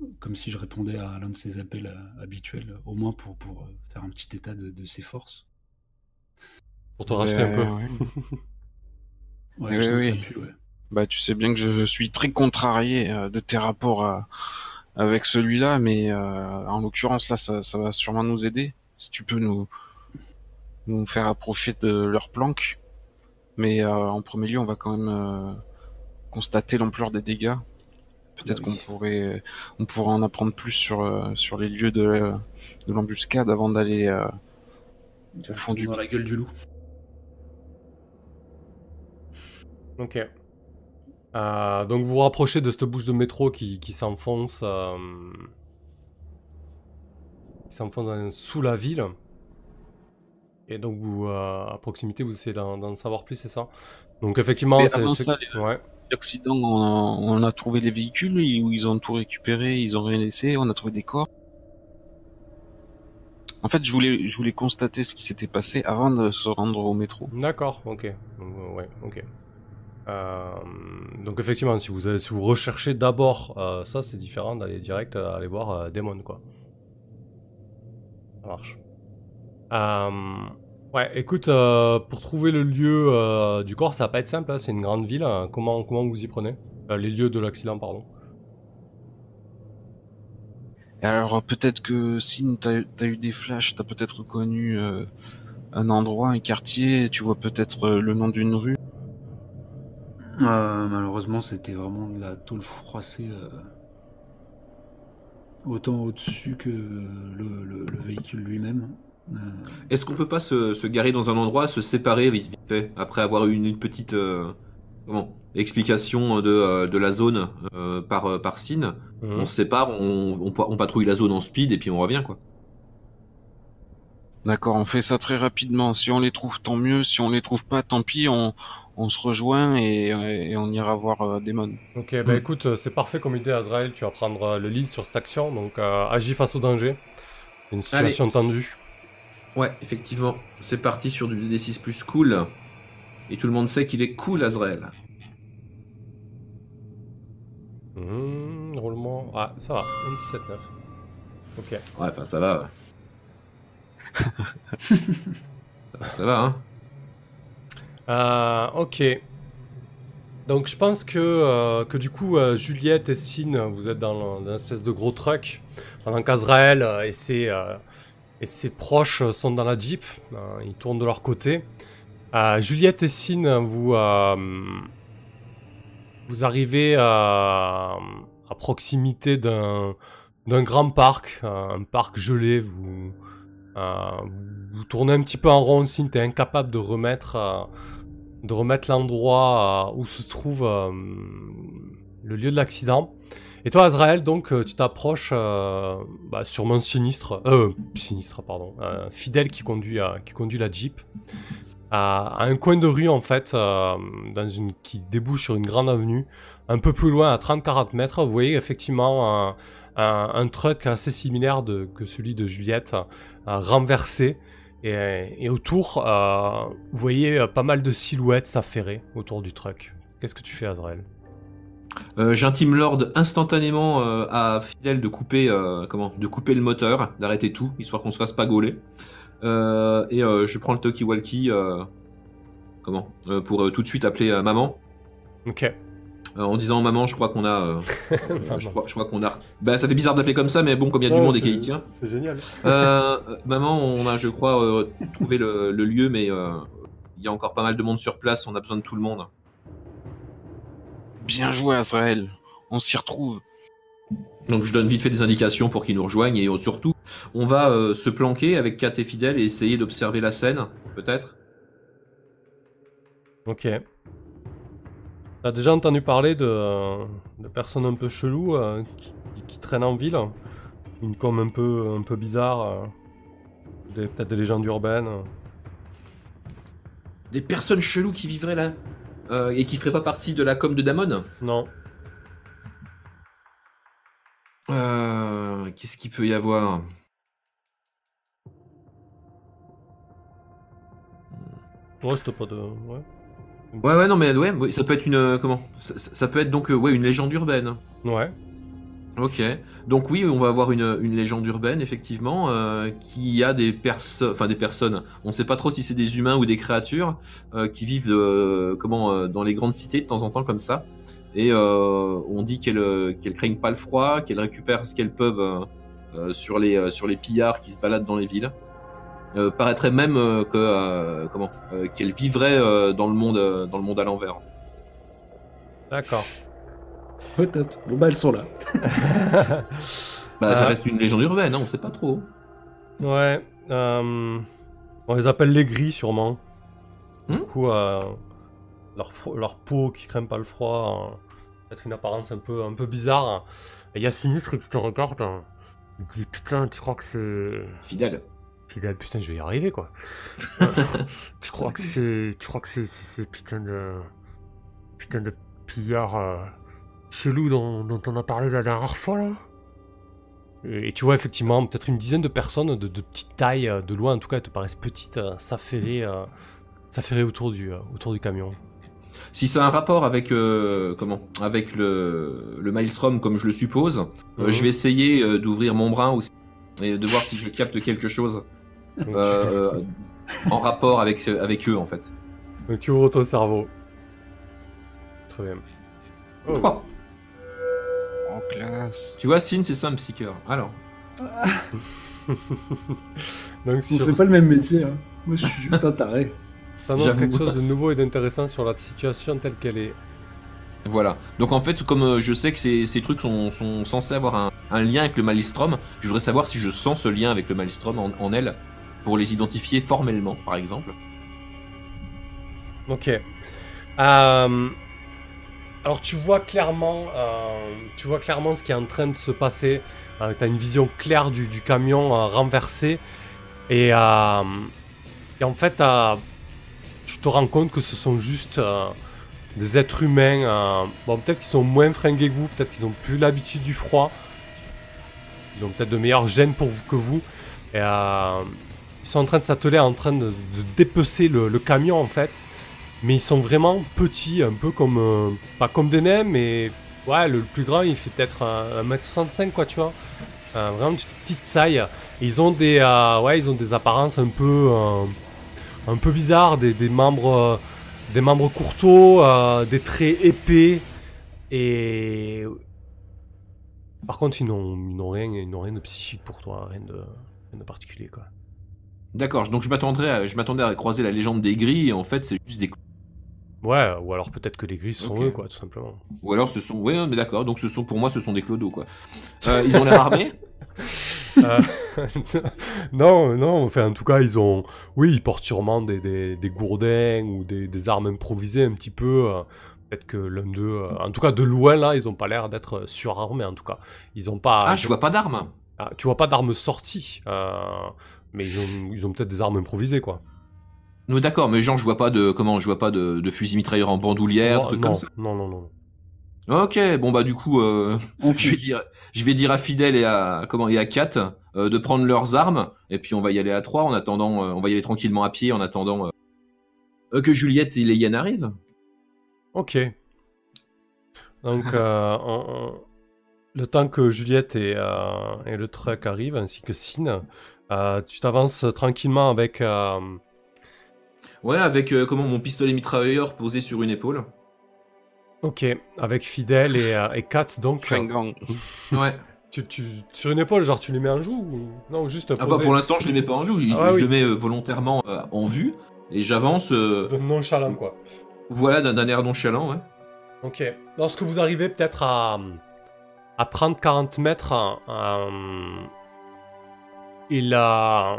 euh, comme si je répondais à l'un de ses appels euh, habituels, euh, au moins pour, pour euh, faire un petit état de, de ses forces. Pour te racheter un peu. Ouais, ouais. Ouais, Oui, oui. ouais. Bah, tu sais bien que je suis très contrarié euh, de tes rapports euh, avec celui-là, mais euh, en l'occurrence là, ça, ça va sûrement nous aider. Si tu peux nous nous faire approcher de leur planque. Mais euh, en premier lieu, on va quand même euh, constater l'ampleur des dégâts. Peut-être Ah qu'on pourrait on pourrait en apprendre plus sur euh, sur les lieux de, de l'embuscade avant d'aller euh, au fond du Dans la gueule du loup. Ok. Euh, donc vous vous rapprochez de cette bouche de métro qui, qui s'enfonce euh, qui s'enfonce dans- sous la ville. Et donc vous, euh, à proximité, vous essayez d'en d'en savoir plus, c'est ça? Donc effectivement, Mais c'est... avant c'est- ça, ouais. L'accident, on a, trouvé les véhicules où ils ont tout récupéré, ils ont rien laissé, on a trouvé des corps. En fait, je voulais, constater ce qui s'était passé avant de se rendre au métro. D'accord, ok. Ouais, ok. Euh, donc effectivement, si vous, recherchez d'abord euh, ça, c'est différent d'aller direct euh, aller voir Demon, quoi. Ça marche. Ouais, écoute, euh, pour trouver le lieu euh, du corps, ça va pas être simple, hein, c'est une grande ville. hein. Comment, comment vous y prenez? Euh, Les lieux de l'accident, pardon. Et alors, peut-être que si t'as as eu des flashs, t'as peut-être reconnu euh, un endroit, un quartier, tu vois peut-être euh, le nom d'une rue? Euh, malheureusement, c'était vraiment de la tôle froissée. euh. autant au-dessus que le, le- le véhicule lui-même. Euh, Est-ce qu'on peut pas se, se garer dans un endroit, se séparer vite fait, après avoir eu une, une petite euh, comment, explication de, euh, de la zone euh, par, par Sin Mhm. On se sépare, on, on, pa- on patrouille la zone en speed et puis on revient quoi. D'accord, on fait ça très rapidement. Si on les trouve, tant mieux. Si on les trouve pas, tant pis. On, on se rejoint et, et on ira voir euh, Damon. Ok, bah Mm. écoute, c'est parfait comme idée, Azrael. Tu vas prendre le lead sur cette action, donc euh, agis face au danger. Une situation Allez. tendue. Ouais, effectivement. C'est parti sur du D6 plus cool. Et tout le monde sait qu'il est cool, Azrael. Mhm, roulement. Ah, ça va, un 17-9. Ok. Ouais, enfin ça va. ça, va, ça va, hein. Euh, ok. Donc je pense que, euh, que du coup, euh, Juliette et Sin, vous êtes dans, une espèce de gros truck, pendant qu'Azrael et, ses, euh, ses proches sont dans la Jeep. Euh, ils tournent de leur côté. Euh, Juliette et Sin, vous, euh, vous arrivez à, proximité d'un grand parc, euh, un parc gelé. Vous, euh, tournez un petit peu en rond, Sin, t'es incapable de remettre... euh, de remettre l'endroit euh, où se trouve euh, le lieu de l'accident. Et toi, Azrael, donc, euh, tu t'approches euh, bah, sûrement sinistre, euh, sinistre, pardon, fidèle qui conduit, euh, qui conduit la Jeep, à, un coin de rue, en fait, qui débouche sur une grande avenue, un peu plus loin, à 30-40 mètres, vous voyez effectivement un, truck assez similaire que celui de Juliette, renversé, et, et autour, vous voyez pas mal de silhouettes s'affairer autour du truck. Qu'est-ce que tu fais, Azrael? Euh, J'intime Lord instantanément euh, à Fidel de couper, euh, comment, de couper le moteur, d'arrêter tout, histoire qu'on se fasse pas gauler. Et je prends le talkie-walkie, comment, pour tout de suite appeler maman. Ok. En disant maman, je crois qu'on a, je crois, qu'on a. Bah, ça fait bizarre d'appeler comme ça, mais bon, comme il y a du monde et qu'il tient. C'est génial. Maman, on a, je crois, trouvé le, le lieu, mais il y a encore pas mal de monde sur place. On a besoin de tout le monde. Bien joué, Azrael. On s'y retrouve. Donc je donne vite fait des indications pour qu'ils nous rejoignent et euh, surtout, on va euh, se planquer avec Kat et Fidèle et essayer d'observer la scène, peut-être. Ok. T'as déjà entendu parler de, de personnes un peu cheloues euh, qui, qui traînent en ville? Une com un peu, un peu bizarre euh, Peut-être des légendes urbaines euh. Des personnes cheloues qui vivraient là? Euh, et qui feraient pas partie de la com de Damon. Non. Euh, Qu'est-ce qu'il peut y avoir Ouais, c'était pas de. Ouais. Ouais, ouais, non, mais ouais, ouais, ça peut être une euh, comment? Ça, ça- peut être donc ouais une légende urbaine. Ouais. Ok. Donc oui, on va avoir une, une légende urbaine, effectivement, euh, qui a des personnes, enfin des personnes. On sait pas trop si c'est des humains ou des créatures euh, qui vivent euh, comment dans les grandes cités de temps en temps comme ça. Et on dit qu'elles qu'elles craignent pas le froid, qu'elles récupèrent ce qu'elles peuvent sur les sur les pillards qui se baladent dans les villes. Paraîtrait même que comment qu'elles vivraient dans le monde dans le monde à l'envers. D'accord. Top. Bon, bah, elles sont là. Bah, ça Ah. reste une légende urbaine, hein, on sait pas trop. Ouais. euh, on les appelle les gris, sûrement. Du Hmm coup, euh, leur, leur peau qui craint pas le froid, euh, peut-être une apparence un peu, un peu bizarre. Et il y a Sinistre qui te regarde. euh, Il dit Putain, tu crois que c'est. Fidèle. Fidèle, putain, je vais y arriver quoi. Euh, tu crois que c'est. Tu crois que c'est. c'est- c'est putain de. Putain de pillard chelou dont, dont on a parlé la dernière fois là et, tu vois effectivement peut-être une dizaine de personnes de, de petite taille, euh, de loin en tout cas, elles te paraissent petites, euh, s'affairer, euh, s'affairer autour du, autour du camion. Si c'est un rapport avec euh, comment avec le, le Maelstrom comme je le suppose, euh, Mhm. je vais essayer euh, d'ouvrir mon brin aussi et de voir si je capte quelque chose en rapport avec avec eux en fait. Donc tu ouvres ton cerveau. Très bien. Oh. Oh, classe. tu vois, Sin, c'est ça un psycheur. Alors, Donc On sur... fait pas le même métier. Hein. Moi, je suis juste un taré. T'annonces quelque chose de nouveau et d'intéressant sur la situation telle qu'elle est. Voilà. Donc en fait, comme euh, je sais que ces, ces trucs sont, sont censés avoir un, un lien avec le Malistrom, je voudrais savoir si je sens ce lien avec le Malistrom en, en elle, pour les identifier formellement, par exemple. Ok. Euh, alors tu vois clairement, euh, tu vois clairement ce qui est en train de se passer. Euh, tu une vision claire du, camion euh, renversé. Et, euh, et en fait, tu te rends compte que ce sont juste des êtres humains. bon, peut-être qu'ils sont moins fringués que vous, peut-être qu'ils ont plus l'habitude du froid. Ils ont peut-être de meilleures gènes pour vous que vous. Et, ils sont en train de s'atteler, en train de, dépecer le camion en fait. Mais ils sont vraiment petits, un peu comme. euh, pas comme des nains, mais. Ouais, le, plus grand il fait peut-être 1m65 quoi, tu vois. Euh, vraiment une petite taille. Ils ont des. euh, ouais, ils ont des apparences un peu. euh, un peu bizarres, des, membres. des membres des traits épais. Et. Par contre, ils n'ont ils n'ont rien, ils n'ont rien de psychique pour toi, rien de, rien de particulier quoi. D'accord, donc je m'attendrais à, je m'attendais à croiser la légende des gris, et en fait c'est juste des... Ouais, ou alors peut-être que les gris sont eux quoi, tout simplement. Ou alors ce sont... Ouais, mais d'accord, donc ce sont, pour moi ce sont des clodos, quoi. Euh, ils ont l'air armés? Euh, non, non, enfin en tout cas ils ont, oui ils portent sûrement des, des, des gourdins ou des, des armes improvisées un petit peu. euh, Peut-être que l'un d'eux, euh, en tout cas de loin là, ils ont pas l'air d'être surarmés en tout cas. Ils ont pas. Ah, je vois pas d'armes Ah, tu vois pas d'armes sorties, mais ils ont, ils ont peut-être des armes improvisées quoi. Non, d'accord, mais genre je vois pas de... Comment Je vois pas de, de fusil mitrailleur en bandoulière, non, trucs non, comme ça. non, non, non. Ok, bon bah du coup, euh, je vais dire, je vais dire à Fidel et à comment et à Kat euh, de prendre leurs armes et puis on va y aller à trois en attendant, euh, on va y aller tranquillement à pied en attendant que Juliette et Léane arrivent. Ok. Donc, euh, on- on- le temps que Juliette et, euh, et le truck arrivent, ainsi que Sin, euh, tu t'avances tranquillement avec. euh, Ouais, avec euh, comment mon pistolet mitrailleur posé sur une épaule. ok, avec Fidel et, euh, et Kat, donc. euh, Fringant. Ouais. tu, tu- sur une épaule, genre tu les mets en joue ou... Non, juste Ah bah posé. pour l'instant je les mets pas en joue, je, Ah je oui. le mets euh, volontairement euh, en vue et j'avance. euh, De nonchalant, quoi. voilà d'un air nonchalant. Ouais. Ok. Lorsque vous arrivez peut-être à, à 30-40 mètres, euh, a,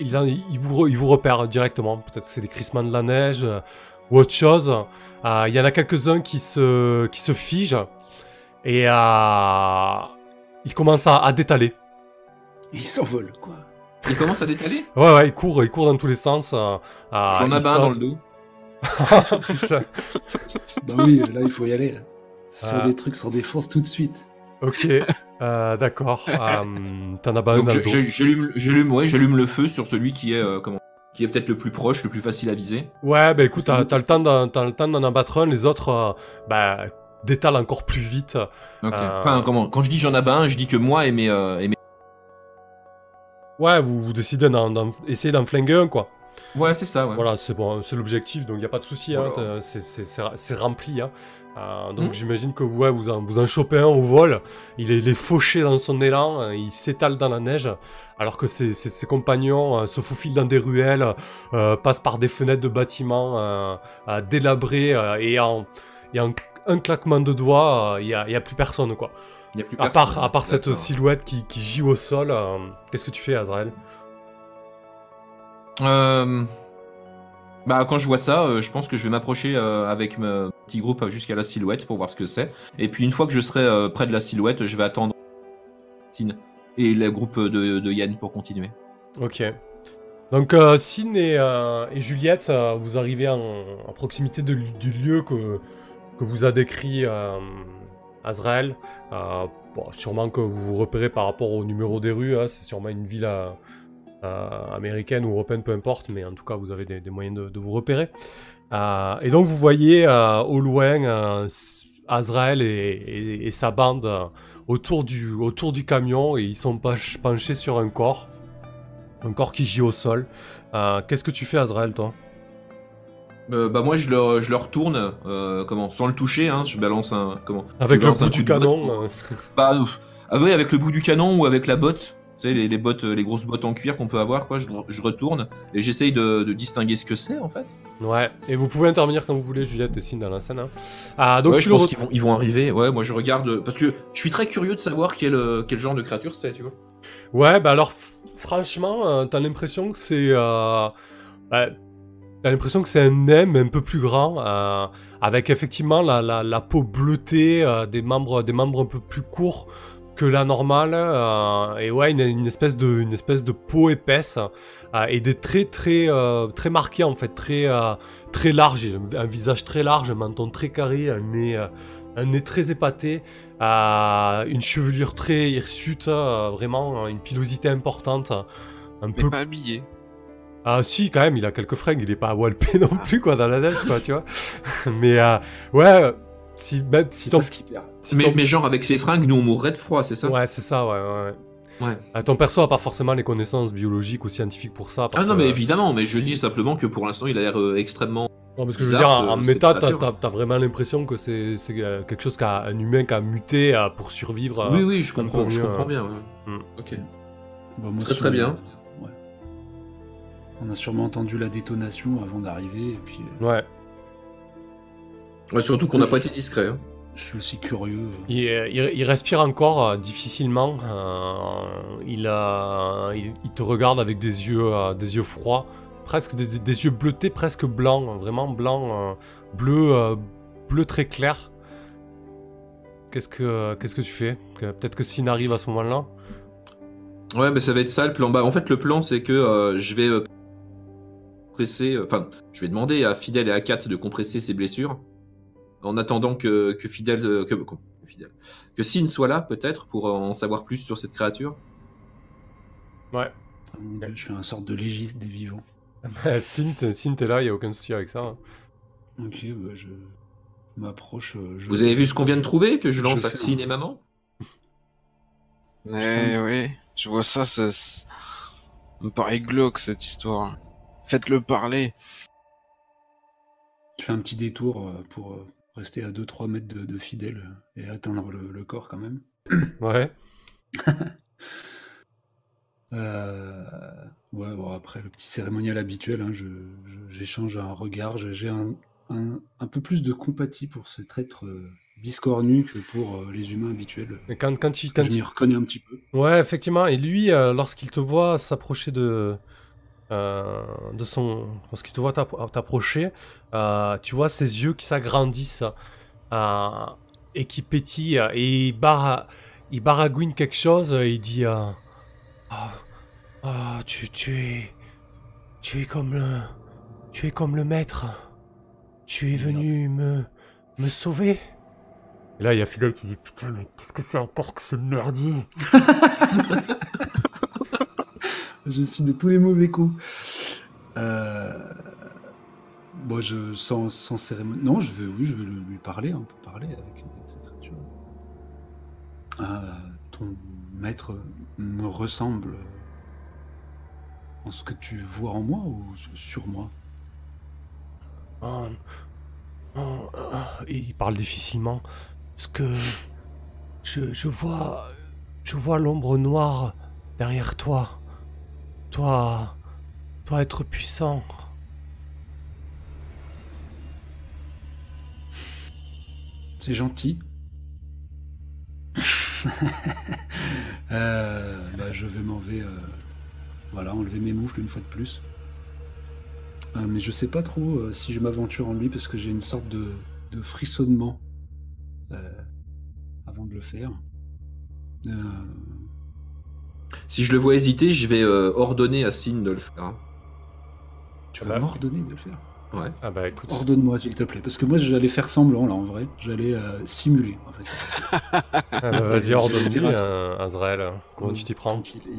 il, a- il, vous, il vous repère directement. Peut-être que c'est des crissements de la neige euh, ou autre chose. Euh, il y en a quelques-uns qui se, qui se figent et euh, il commence à, à détaler. Il s'envole, quoi. Il commence à détaler? Ouais, ouais, il court, il court dans tous les sens. euh, euh, J'en ai un dans le dos. Bah oui, là, il faut y aller. là. Sur des trucs sans défense tout de suite. ok, euh, d'accord. Euh, T'en as pas un Donc j'allume, j'allume, ouais, j'allume le feu sur celui qui est euh, comment, qui est peut-être le plus proche, le plus facile à viser. Ouais, bah écoute, t'as le temps d'en le temps d'en abattre un, les autres, euh, bah, détalent encore plus vite. Ok. Euh, Enfin, comment Quand je dis j'en ai un, je dis que moi et mes, et mes... Ouais, vous, vous décidez d'en d'en- essayer d'en flinguer un, quoi. Ouais, c'est ça. Ouais. Voilà, c'est bon, c'est l'objectif, donc y a pas de souci, hein, Voilà. c'est- rempli. Hein. Euh, donc Mhm. j'imagine que ouais, vous en, vous en chopez un au vol, il est, il est fauché dans son élan, euh, il s'étale dans la neige, alors que ses, ses- ses compagnons euh, se faufilent dans des ruelles, euh, passent par des fenêtres de bâtiments délabrés, et en, et en un claquement de doigts, il y, a, a plus personne, quoi. Il y a plus À personne. part, à part cette silhouette qui, qui gît au sol, qu'est-ce que tu fais, Azrael? Euh, Bah, quand je vois ça, euh, je pense que je vais m'approcher euh, avec mon petit groupe jusqu'à la silhouette pour voir ce que c'est. Et puis une fois que je serai près de la silhouette, je vais attendre Tine et le groupe de, Yann pour continuer. Ok. Donc, Sin et, et Juliette, vous arrivez en, proximité du lieu que, que vous a décrit Azrael. Sûrement que vous vous repérez par rapport au numéro des rues, hein, c'est sûrement une ville américaine ou européenne, peu importe, mais en tout cas, vous avez des, des moyens de, de vous repérer. Euh, et donc, vous voyez euh, au loin euh, Azrael et, et- et sa bande euh, autour, du, autour du camion et ils sont pench- penchés sur un corps. Un corps qui gît au sol. Euh, Qu'est-ce que tu fais, Azrael, toi? Euh, bah moi je leur, je leur tourne, euh, comment, sans le toucher, hein, je balance un, comment, Avec le bout du de canon. euh. Bah, ah ouais, avec le bout du canon ou avec la botte, sais, les, les bottes, euh, les grosses bottes en cuir qu'on peut avoir, quoi. Je, je retourne et j'essaye de, de distinguer ce que c'est, en fait. Ouais, et vous pouvez intervenir quand vous voulez, Juliette et Sine dans la scène. hein. Ah, donc ouais, je pense qu'ils vont, ils vont arriver. Ouais, moi je regarde parce que je suis très curieux de savoir quel, euh, quel genre de créature c'est, tu vois. Ouais, bah alors, franchement, euh, t'as l'impression que c'est. Euh, bah, t'as l'impression que c'est un nain, un peu plus grand, euh, avec effectivement la, la, la peau bleutée, euh, des, membres, des membres un peu plus courts que la normale, euh, et ouais, une, une, espèce de, une espèce de peau épaisse, euh, et des traits très, euh, très marqués en fait, très, euh, très larges, un, un visage très large, un menton très carré, un nez, euh, un nez très épaté, euh, une chevelure très hirsute, euh, vraiment euh, une pilosité importante, un peu. pas habillé. Ah si, quand même, il a quelques fringues, il est pas walpé non Ah. plus quoi dans la neige, quoi, tu vois. Mais euh, ouais, si même si ton, si Mais, ton- mais genre avec ses fringues, nous on mourrait de froid, c'est ça? Ouais, c'est ça, ouais, ouais. Ouais. Euh, ton perso a pas forcément les connaissances biologiques ou scientifiques pour ça. Parce Ah non, que, mais euh, évidemment, mais je dis simplement que pour l'instant il a l'air euh, extrêmement. Non, parce que je veux dire, en, méta, t'as, vraiment l'impression que c'est, euh, quelque chose qu'a un humain qui a muté pour survivre. oui, oui, je comprends, je comprends bien. ouais. Hmm. Ok. Bah, moi, Très, très bien. Ouais. On a sûrement entendu la détonation avant d'arriver, et puis euh, Ouais. Ouais, surtout qu'on n'a pas été discret. hein. je suis aussi curieux. euh. Il, il- il respire encore euh, difficilement. euh, il, euh, il, il te regarde avec des yeux, euh, des yeux froids, presque des, yeux bleutés, presque blancs, vraiment blancs, euh, bleu, euh, bleu très clair. Qu'est-ce que, qu'est-ce que tu fais? Peut-être que Sin arrive à ce moment-là. Ouais, mais ça va être ça le plan. Bah, en fait, le plan, c'est que euh, je vais euh, compresser. euh, Enfin, je vais demander à Fidel et à Kat de compresser ses blessures. En attendant que, que Fidel. euh, que, que Fidel. Que Sin soit là, peut-être, pour en savoir plus sur cette créature. Ouais. Je suis un sorte de légiste des vivants. Sin, t'es- Sin, t'es là, il n'y a aucun souci avec ça. hein. Ok, bah, je m'approche. euh, je- Vous avez vu ce qu'on vient de trouver Que je lance Je à Sin un- et maman? Eh oui, je vois ça, ça, ça me paraît glauque cette histoire. Faites-le parler. Je fais un petit détour euh, pour euh, rester à 2-3 mètres de, de fidèle et atteindre le, le corps quand même. Ouais. Euh, ouais, bon, après le petit cérémonial habituel, hein, je- je- j'échange un regard, j'ai un, un, un peu plus de compatie pour cet être euh, biscornu que pour euh, les humains habituels. Et quand, quand il, quand je m'y reconnais un petit peu. Ouais, effectivement. Et lui, euh, lorsqu'il te voit s'approcher de, euh, de son, lorsqu'il te voit t'app- t'approcher, euh, tu vois ses yeux qui s'agrandissent euh, et qui pétillent et il, barra- il baragouine quelque chose. Et il dit, euh, ah, ah, tu, tu es, tu es comme le, tu es comme le maître. Tu es venu me, me sauver. Et là, il y a Fidel qui dit, putain, mais qu'est-ce que c'est encore que ce merdier Je suis de tous les mauvais coups. Euh... Je sans, sans cérémonie. Non, je vais, oui, je lui parler, on peut parler avec, cette créature. Ah, ton maître me ressemble en ce que tu vois en moi ou sur moi? Oh, et il parle difficilement. Parce que je, je vois, je vois l'ombre noire derrière toi. Toi, toi être puissant. C'est gentil. Euh, bah, je vais m'en vais, euh, voilà, enlever mes moufles une fois de plus. Euh, mais je sais pas trop si je m'aventure en lui parce que j'ai une sorte de, frissonnement avant de le faire. Si je le vois hésiter, je vais euh, ordonner à Sin de le faire. hein. tu Ah vas bah. m'ordonner de le faire. Ouais. Ah bah écoute. Ordonne-moi s'il te plaît, parce que moi j'allais faire semblant là en vrai, j'allais euh, simuler en fait. Ah bah, Vas-y, ordonne-lui, euh, Azrael. Comment tu t'y prends Tranquille, et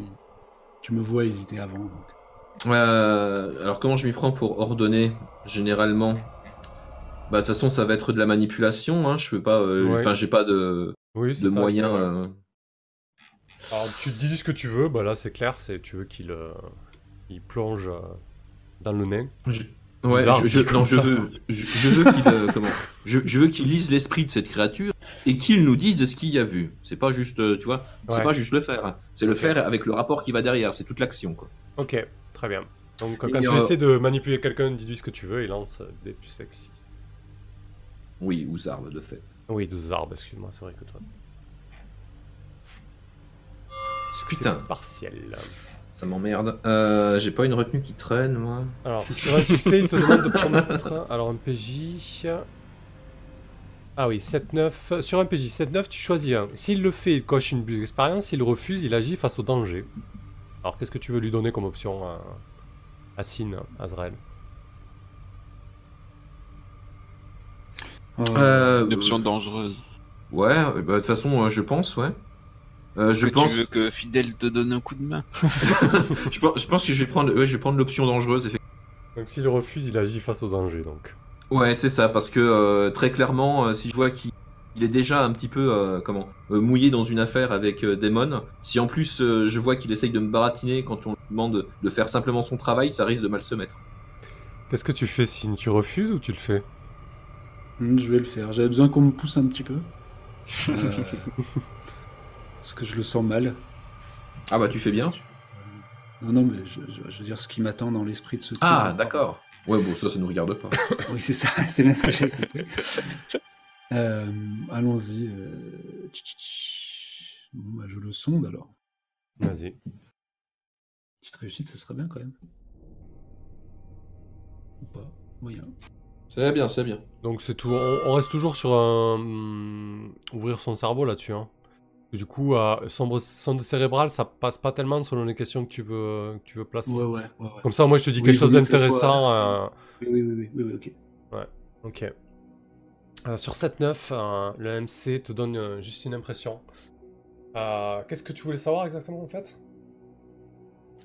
Tu me vois hésiter avant. donc. Euh, alors comment je m'y prends pour ordonner généralement? Bah de toute façon ça va être de la manipulation. Hein. Je peux pas. euh, Ouais. Enfin j'ai pas de, Oui, c'est de ça. moyens. euh, Alors tu te dis ce que tu veux. Bah là, c'est clair. C'est tu veux qu'il euh, il plonge euh, dans le nain. je- Ouais, je, non, je veux, je, je veux qu'il, euh, comment je, je veux qu'il lise l'esprit de cette créature et qu'il nous dise de ce qu'il y a vu. C'est pas juste, euh, tu vois, c'est Ouais. pas juste le faire. C'est le faire avec le rapport qui va derrière. C'est toute l'action, quoi. Ok, très bien. Donc Et, quand tu euh, essaies de manipuler quelqu'un, dis-lui ce que tu veux, il lance des plus sexy. Oui, ou Zarb, de fait. Oui, de Zarb, excuse-moi, c'est vrai que toi. Putain. partiel. Ça m'emmerde. Euh, J'ai pas une retenue qui traîne, moi. Alors, sur un succès, il te demande de promettre. Alors, un PJ. Ah oui, 7-9. Sur un PJ, 7-9, tu choisis un. S'il le fait, il coche une buse d'expérience. S'il refuse, il agit face au danger. Alors, qu'est-ce que tu veux lui donner comme option à, à Sin, Azrael? Euh, Euh, Une option dangereuse. Ouais, bah, de toute façon, euh, je pense, ouais. Euh, je que pense. tu veux que Fidel te donne un coup de main je, pense je pense que je vais prendre, ouais, je vais prendre l'option dangereuse. effectivement. Donc, s'il refuse, il agit face au danger. Donc, Ouais, c'est ça, parce que euh, très clairement, euh, si je vois qu'il il est déjà un petit peu euh, comment euh, mouillé dans une affaire avec euh, Damon, si en plus euh, je vois qu'il essaye de me baratiner quand on lui demande de faire simplement son travail, ça risque de mal se mettre. qu'est-ce que tu fais, Sin Tu refuses ou tu le fais? Je vais le faire. J'avais besoin qu'on me pousse un petit peu. Parce que je le sens mal. Ah bah tu fais bien. Non, non, mais je, je- je veux dire ce qui m'attend dans l'esprit de ce truc. Ah d'accord. Ouais bon ça ça nous regarde pas. Oui, c'est ça, c'est bien ce que j'ai compris. Euh, Allons-y. euh. Bon, bah, je le sonde alors. Vas-y. Petite réussite, ce serait bien quand même. Ou pas Moyen. C'est bien, c'est bien. Donc c'est tout. On, on reste toujours sur un hum, ouvrir son cerveau là-dessus. Hein. Du coup, euh, sombre sonde cérébrale, ça passe pas tellement selon les questions que tu veux que tu veux placer. Ouais, ouais, ouais. ouais. Comme ça, moi, je te dis Oui, quelque chose d'intéressant. soit- euh, Oui, oui, oui, oui, ok. Ok. Euh, sur 7-9, euh, le MC te donne juste une impression. Qu'est-ce que tu voulais savoir exactement en fait?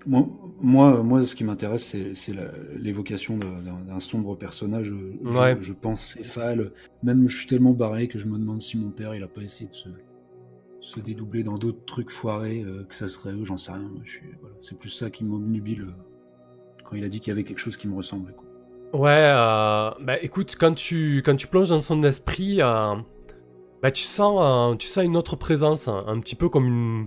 Moi, moi, moi, ce qui m'intéresse, c'est l'évocation d'un- sombre personnage, je, Ouais. je pense céphale. Même je suis tellement barré que je me demande si mon père, il a pas essayé de se, se dédoubler dans d'autres trucs foirés, euh, que ça serait eux, j'en sais rien. Voilà. C'est plus ça qui m'obnubile quand il a dit qu'il y avait quelque chose qui me ressemblait. quoi. Ouais, euh, bah écoute, quand tu, quand tu plonges dans son esprit, euh, bah tu sens, tu sens une autre présence, un, un petit peu comme une,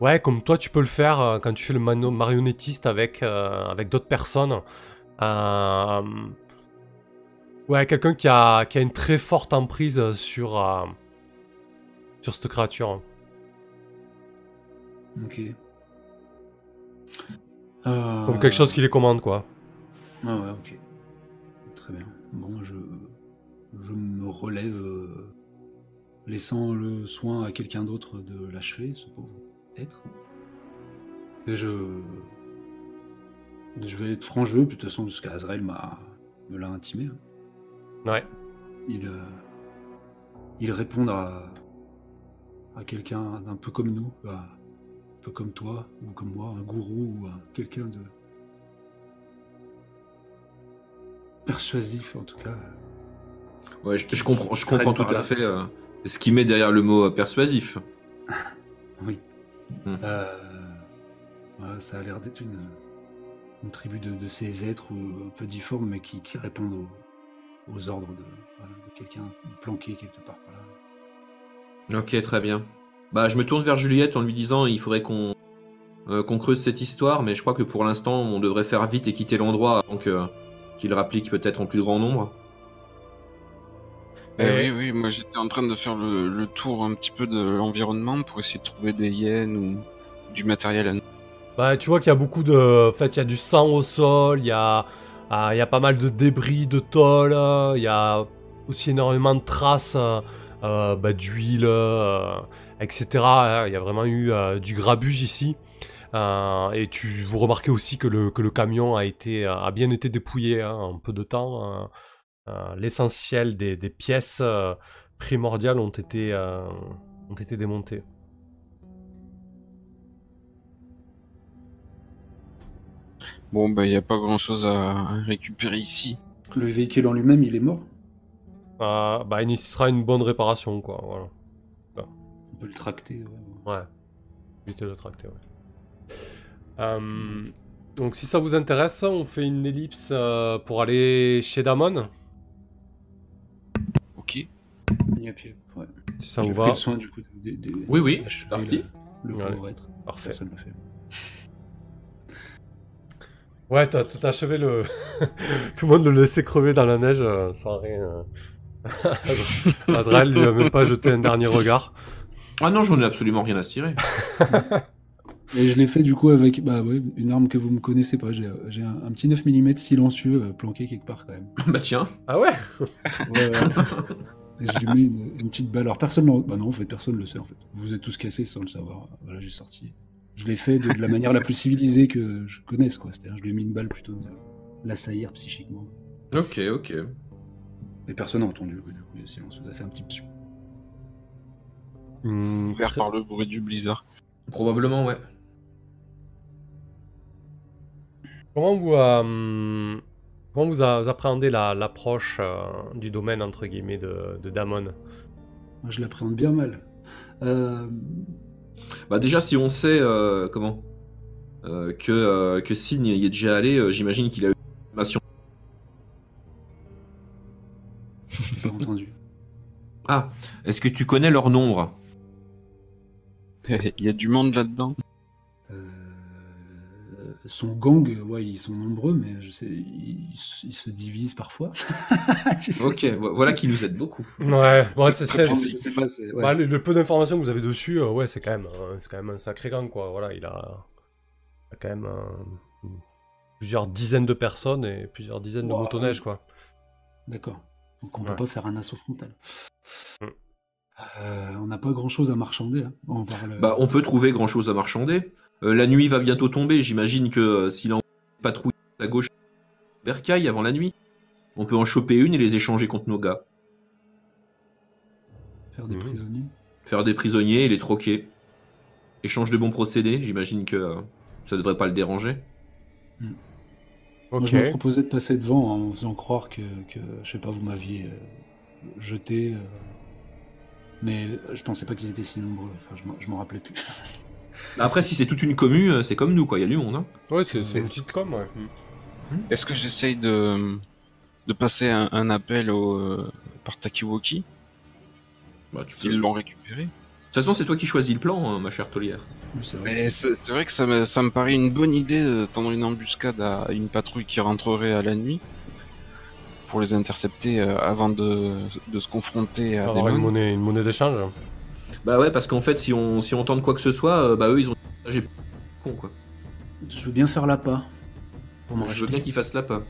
ouais, comme toi tu peux le faire quand tu fais le mano- marionnettiste avec, avec d'autres personnes. Ouais, quelqu'un qui a, qui a une très forte emprise sur, sur cette créature. Ok. Euh, Comme quelque chose qui les commande, quoi. Ah ouais, ok. Très bien. Bon, je, je me relève, euh, laissant le soin à quelqu'un d'autre de l'achever, ce pauvre être. Et je. Je vais être franc jeu, de toute façon, parce qu'Azrael me l'a intimé. hein. Ouais. Il, euh, il répond à, à quelqu'un d'un peu comme nous, à- peu comme toi, ou comme moi, un gourou, ou un- quelqu'un de persuasif en tout cas. Ouais, je, je comprends, je comprends tout à fait euh, ce qui met derrière le mot euh, persuasif. Oui. Hmm. Euh, voilà, ça a l'air d'être une, une tribu de, de ces êtres un peu difformes, mais qui, qui répondent aux, aux ordres de, voilà, de quelqu'un planqué quelque part. Voilà. Ok, très bien. Bah, je me tourne vers Juliette en lui disant il faudrait qu'on euh, qu'on creuse cette histoire, mais je crois que pour l'instant, on devrait faire vite et quitter l'endroit avant que- qu'il rapplique peut-être en plus grand nombre. Eh Et- oui, oui, moi j'étais en train de faire le, le tour un petit peu de l'environnement pour essayer de trouver des hyènes ou du matériel à nous. Bah, tu vois qu'il y a beaucoup de. En fait, il y a du sang au sol, il y a, ah, il y a pas mal de débris de tôle, euh, il y a aussi énormément de traces euh, euh, bah, d'huile, euh, etc. Il y a vraiment eu euh, du grabuge ici. Euh, et tu vous remarquez aussi que le, que le camion a, été, a bien été dépouillé hein, en peu de temps. euh, euh, L'essentiel des, des pièces euh, primordiales ont été, euh, ont été démontées. Bon, bah, il n'y a pas grand chose à récupérer ici. Le véhicule en lui-même, il est mort. Euh, bah, il nécessitera une bonne réparation, quoi. Voilà. On peut le tracter. ouais. Ouais. Éviter de le tracter, ouais. Euh, donc, si ça vous intéresse, on fait une ellipse euh, pour aller chez Damon. Ok. Ni à pied. Ouais. Si ça J'ai vous va. le soin du coup Oui, oui, je suis parti. Le, le pauvre être. Parfait. Personne l'a fait. Ouais, t'as tout achevé le. tout le monde le laissait crever dans la neige euh, sans rien. Azrael lui a même pas jeté un dernier regard. Ah non, j'en ai absolument rien à cirer. Et je l'ai fait du coup avec bah, ouais, une arme que vous me connaissez pas. J'ai j'ai un, un petit 9 mm silencieux euh, planqué quelque part quand même. bah tiens. Ah ouais? Ouais, ouais. Et je lui mets une, une petite balle. Alors personne ne bah non, en fait, personne le sait en fait. Vous êtes tous cassés sans le savoir. Voilà, j'ai sorti. Je l'ai fait de, de la manière la plus civilisée que je connaisse quoi. C'est-à-dire, je lui ai mis une balle plutôt de l'assaillir psychiquement. Ok, ok. Et personne n'a entendu. Du coup, le silence ça a fait un petit psiou. Hmm, Ouvert très- par le bruit du blizzard. Probablement, ouais. Comment vous, euh, comment vous, vous appréhendez la- l'approche euh, du domaine entre guillemets de, de Damon? Moi, je l'appréhende bien mal. Euh, Bah déjà, si on sait euh, comment? Euh, que euh, que Sin y est déjà allé, euh, j'imagine qu'il a eu une information. Pas entendu. Ah, est-ce que tu connais leur nombre Il y a du monde là-dedans. Euh, son gang, ouais, ils sont nombreux, mais je sais, ils, ils se divisent parfois. Tu sais. Ok, vo- voilà qui nous aide beaucoup. Ouais, ouais c'est ouais. bah, le, le peu d'informations que vous avez dessus, euh, ouais, c'est quand même, euh, c'est quand même un sacré gang quoi. Voilà, il a, il a quand même plusieurs dizaines de personnes et plusieurs dizaines Wow. de motoneiges quoi. D'accord. Donc on Ouais. peut pas faire un assaut frontal. Mm. Euh, on n'a pas grand chose à marchander. hein. On parle. Bah, on peut trouver grand chose à marchander. Euh, la nuit va bientôt tomber. J'imagine que euh, s'il en patrouille à gauche, Bercaille avant la nuit, on peut en choper une et les échanger contre nos gars. faire des Mhm. prisonniers. Faire des prisonniers et les troquer. Échange de bons procédés. J'imagine que euh, ça devrait pas le déranger. Moi, je me proposais de passer devant en faisant croire que, que je sais pas, vous m'aviez euh, jeté. euh, mais je pensais pas qu'ils étaient si nombreux. Enfin, je m'en- rappelais plus. Après, si c'est toute une commu, euh, c'est comme nous, quoi. Il y a du monde. Hein. Ouais, c'est une petite com, ouais. Est-ce que j'essaye de, de passer un, un appel au, par Takiwoki? Bah, tu peux- S'ils l'ont récupéré toute façon, c'est toi qui choisis le plan, hein, ma chère vrai. Mais c'est vrai que ça me, ça me paraît une bonne idée de tendre une embuscade à une patrouille qui rentrerait à la nuit pour les intercepter euh, avant de, de se confronter à des une monnaie, une monnaie d'échange. Bah ouais, parce qu'en fait, si on, si on tente quoi que ce soit, euh, bah eux, ils ont... J'ai con, quoi. Je veux bien faire l'appât. Je veux bien qu'ils fassent la pas.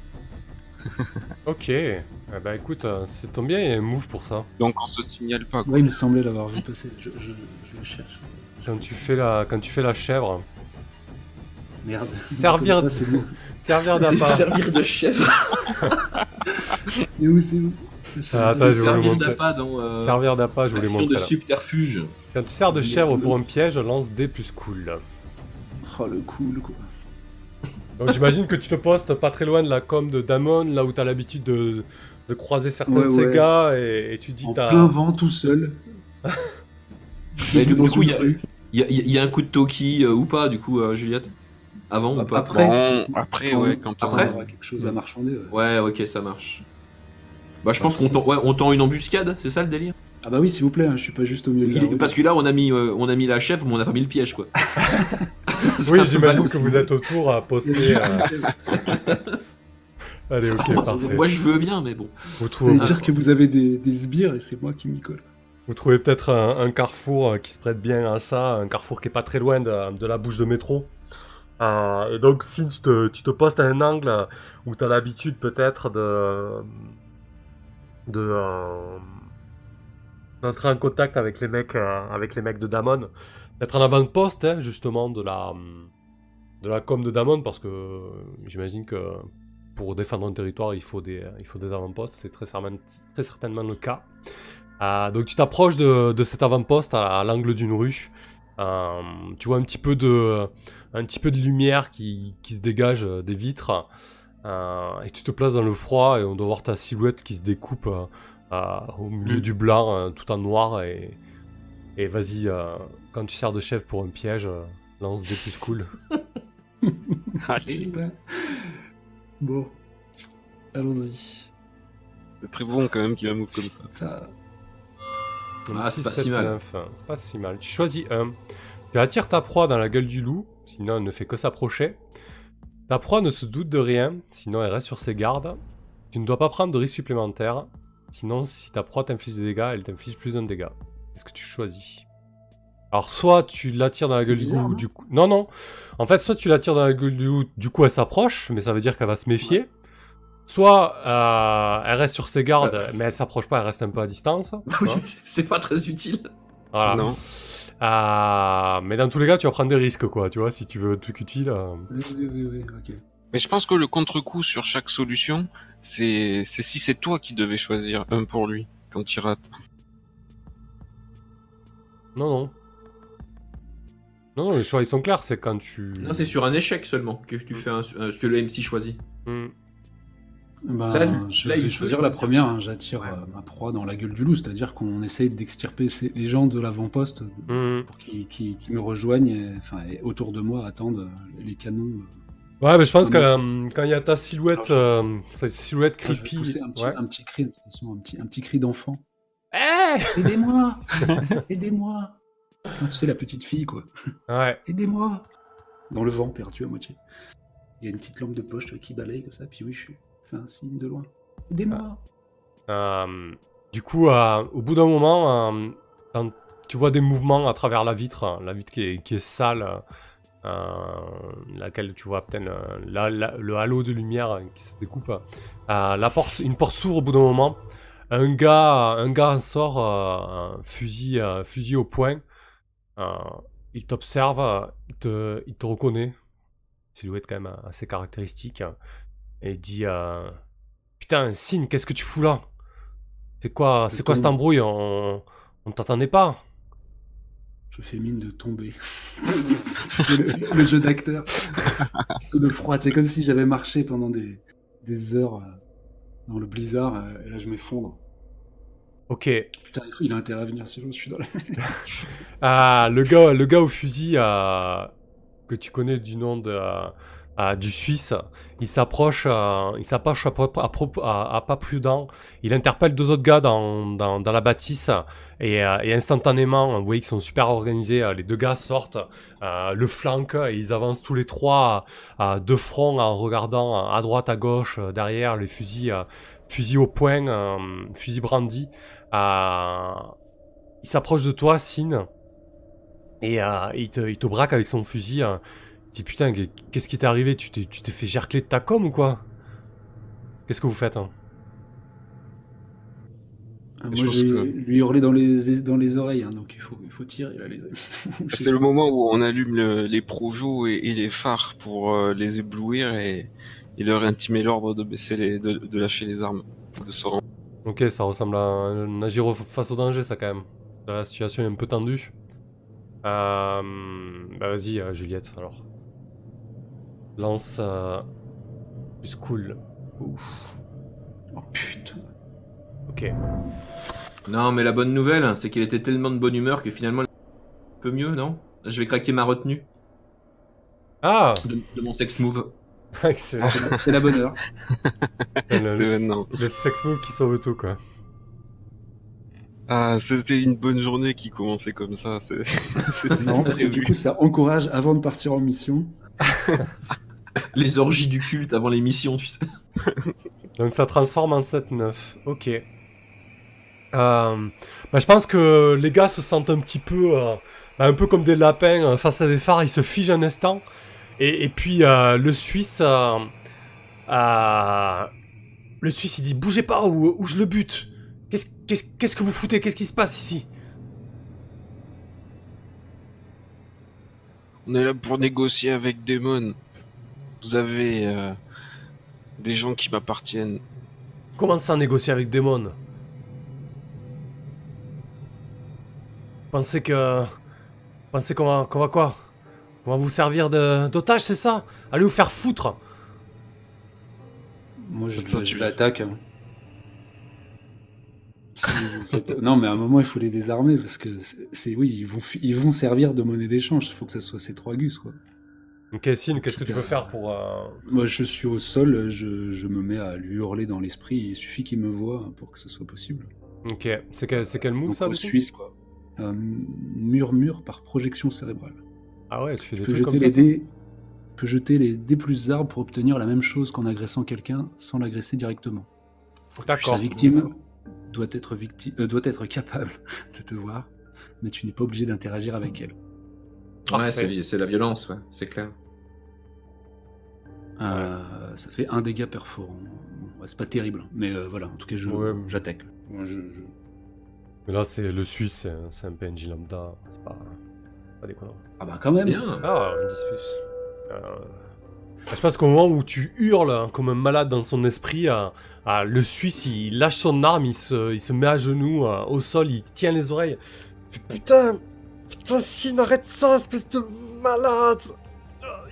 Ok. Eh bah écoute, euh, c'est tombe bien, il y a un move pour ça. Donc on se signale pas. quoi. Ouais, il me semblait l'avoir vu passer. Je, je, je le cherche. Quand tu fais la, quand tu fais la chèvre, Merde. Servir ça, servir d'appât. Servir de chef. Et où c'est où Ah, attends, je Servir montrer. d'appât dans. euh, Servir d'appât, je vous l'ai action montré de là. subterfuge. Quand tu sers de chèvre pour un piège, lance D plus cool. Oh le cool quoi. Donc j'imagine que tu te postes pas très loin de la com de Damon, là où t'as l'habitude de, de croiser certains Ouais, de ces ouais. gars, et, et tu dis En t'as... plein vent tout seul. Mais du, coup, il y a, y y un coup de Toki euh, ou pas, du coup, euh, Juliette? Avant ou pas? Après. Bon, après, ouais, quand on- Après on aura quelque chose à marchander. ouais. Ouais, ok, ça marche. Bah, je pense qu'on tend, ouais, on tend une embuscade, c'est ça le délire? Ah bah oui, s'il vous plaît, hein, je suis pas juste au milieu de la rue. Parce que là, on a mis, euh, on a mis la chèvre, mais on n'a pas mis le piège, quoi. Oui, j'imagine que vous êtes autour à poster... euh, Allez, ok, parfait. Moi, je veux bien, mais bon. Vous Vous trouvez, dire que vous avez des, des sbires et c'est moi qui m'y colle. vous trouvez peut-être un, un carrefour euh, qui se prête bien à ça, un carrefour qui est pas très loin de, de la bouche de métro. Euh, et donc si tu te, tu te postes à un angle où tu as l'habitude peut-être de... de... euh, d'entrer en contact avec les mecs, euh, avec les mecs de Damon, d'être en avant-poste hein, justement de la, de la com de Damon parce que euh, j'imagine que pour défendre un territoire il faut des, il faut des avant-postes, c'est très, certainement- très certainement le cas. Euh, donc tu t'approches de, de cet avant-poste à, à l'angle d'une rue. Euh, tu vois un petit peu de, un petit peu de lumière qui, qui se dégage euh, des vitres. Euh, et tu te places dans le froid et on doit voir ta silhouette qui se découpe euh, euh, au milieu du blanc, euh, tout en noir. Et, et vas-y, euh, quand tu sers de chef pour un piège, euh, lance des plus cool. Allez. Bon, allons-y. c'est très bon quand même qu'il a move comme ça. Ah, c'est pas 7, si mal. 9, hein. C'est pas si mal. Tu choisis un. Tu attires ta proie dans la gueule du loup, sinon elle ne fait que s'approcher. Ta proie ne se doute de rien, sinon elle reste sur ses gardes. Tu ne dois pas prendre de risque supplémentaire, sinon si ta proie t'inflige des dégâts, elle t'inflige plus d'un dégât. Qu'est-ce que tu choisis? Alors soit tu l'attires dans la gueule du loup, non du coup... Non, non. En fait, soit tu l'attires dans la gueule du loup, du coup elle s'approche, mais ça veut dire qu'elle va se méfier. Soit euh, elle reste sur ses gardes, mais elle s'approche pas, elle reste un peu à distance. Hein c'est pas très utile. Voilà. Non. Euh, mais dans tous les cas, tu vas prendre des risques, quoi, tu vois, si tu veux un truc utile. euh. Oui, oui, oui, oui, ok. Mais je pense que le contre-coup sur chaque solution, c'est si c'est toi qui devais choisir un pour lui quand il rate. Non, non. Non, non, les choix, ils sont clairs, c'est quand tu... Non, c'est sur un échec seulement que tu fais un, euh, ce que le MC choisit. Hmm. Ben, Là, je là, il vais choisir la première, hein, j'attire Ouais. euh, ma proie dans la gueule du loup, c'est-à-dire qu'on essaye d'extirper les gens de l'avant-poste Hmm. pour qu'ils me rejoignent et, autour de moi attendent les canons. euh. Ouais, mais je pense que euh, quand il y a ta silhouette, euh, cette silhouette Ah, je vais creepy... pousser un petit, ouais. un petit cri, de toute façon, un petit, un petit cri d'enfant. Eh Aidez-moi Aidez-moi Ah, Tu sais, la petite fille, quoi. Ouais. Aidez-moi Dans le vent, perdu à moitié. Il y a une petite lampe de poche euh, qui balaye comme ça, puis oui, je suis- je fais un signe de loin. Aidez-moi Euh, du coup, au bout d'un moment, tu vois des mouvements à travers la vitre, hein, la vitre qui est, qui est sale, laquelle tu vois peut-être euh, la- la- le halo de lumière euh, qui se découpe. euh, la porte, une porte s'ouvre au bout d'un moment. Un gars, un gars en sort, euh, un fusil, euh, fusil au poing. Euh, il t'observe, euh, il te, il te reconnaît. Silhouette quand même assez caractéristique. Et il dit euh, Putain, Sin, qu'est-ce que tu fous là? C'est quoi, c'est quoi cette embrouille? On, on t'attendait pas? Je fais mine de tomber. Le, le jeu d'acteur. De froid. C'est comme si j'avais marché pendant des, des heures euh, dans le blizzard, euh, et là je m'effondre. Ok. Putain, il, a intérêt à venir si je suis dans la. Ah, le gars, le gars au fusil euh, que tu connais du nom de euh, euh, du Suisse, il s'approche, euh, il s'approche à, pas prudent. Il interpelle deux autres gars dans, dans, la bâtisse et, euh, et instantanément, vous voyez qu'ils sont super organisés. les deux gars sortent, le flanquent et ils avancent tous les trois de front en regardant à droite, à gauche, derrière les fusils, fusils au poing, fusils brandis. Il s'approche de toi, Sin. Et il, te, il te braque avec son fusil. Putain, qu'est-ce qui t'est arrivé? Tu t'es tu t'es fait gercler de ta com ou quoi? Qu'est-ce que vous faites hein? Ah, Moi, que- lui hurler dans les, dans les oreilles, hein, donc il faut, il faut tirer là, les amis. Sais C'est le moment où on allume le- les projos et, et les phares pour euh, les éblouir et, et leur intimer l'ordre de baisser les, de, de lâcher les armes, de se rendre. Ok, ça ressemble à un agir face au danger, ça quand même. La situation est un peu tendue. Euh, bah vas-y, euh, Juliette, alors. Lance euh, plus cool. Ouf. Oh putain. Ok. Non, mais la bonne nouvelle, c'est qu'il était tellement de bonne humeur que finalement, un peu mieux, non? Je vais craquer ma retenue Ah de, de mon sex move. Excellent. C'est la- bonne heure. le, C'est le- maintenant. le sex move qui sauve tout, quoi. Ah, c'était une bonne journée qui commençait comme ça. c'est- C'était Non, parce que du coup, ça encourage avant de partir en mission. Les orgies du culte avant l'émission, tu sais. Donc ça transforme en 7-9. Ok. Euh, bah, je pense que les gars se sentent un petit peu, euh, bah, un peu comme des lapins euh, face à des phares. Ils se figent un instant. Et, et puis euh, le Suisse, euh, euh, le Suisse, il dit bougez pas ou, ou je le bute. Qu'est-ce que vous foutez? Qu'est-ce qui se passe ici? On est là pour négocier avec Demon. Vous avez euh, des gens qui m'appartiennent. Comment ça négocier avec Démon Pensez que. Pensez qu'on va, qu'on va quoi? On va vous servir de- d'otage, c'est ça? Allez vous faire foutre Moi, je, je tu- l'attaque. hein. Non, mais à un moment, il faut les désarmer parce que c'est- oui, ils vont, ils vont servir de monnaie d'échange. Il faut que ça soit ces trois gus, quoi. Sin, qu'est-ce que tu peux faire pour. euh, Moi, je suis au sol, je, je me mets à lui hurler dans l'esprit. Il suffit qu'il me voie pour que ce soit possible. Ok, c'est quel, c'est quel move Donc, ça au Suisse, quoi. Un murmure par projection cérébrale. Ah ouais, tu fais des trucs comme ça. les dés, peux jeter les dés plus arbres pour obtenir la même chose qu'en agressant quelqu'un sans l'agresser directement. D'accord. La victime doit être, euh, doit être capable de te voir, mais tu n'es pas obligé d'interagir avec elle. Ouais, c'est la violence, ouais, c'est clair. Euh, ça fait un dégât perforant. Ouais, c'est pas terrible, mais euh, voilà, en tout cas, Ouais. j'attaque. Je- je- Mais là, c'est le Suisse, c'est un- PNJ lambda, c'est pas, pas déconnant. Ah bah quand même. Bien. Ah, on 10 plus. Euh, Je pense qu'au moment où tu hurles hein, comme un malade dans son esprit, euh, euh, le Suisse il lâche son arme, il se, il se met à genoux euh, au sol, il tient les oreilles. Putain, putain, si, arrête ça, espèce de malade.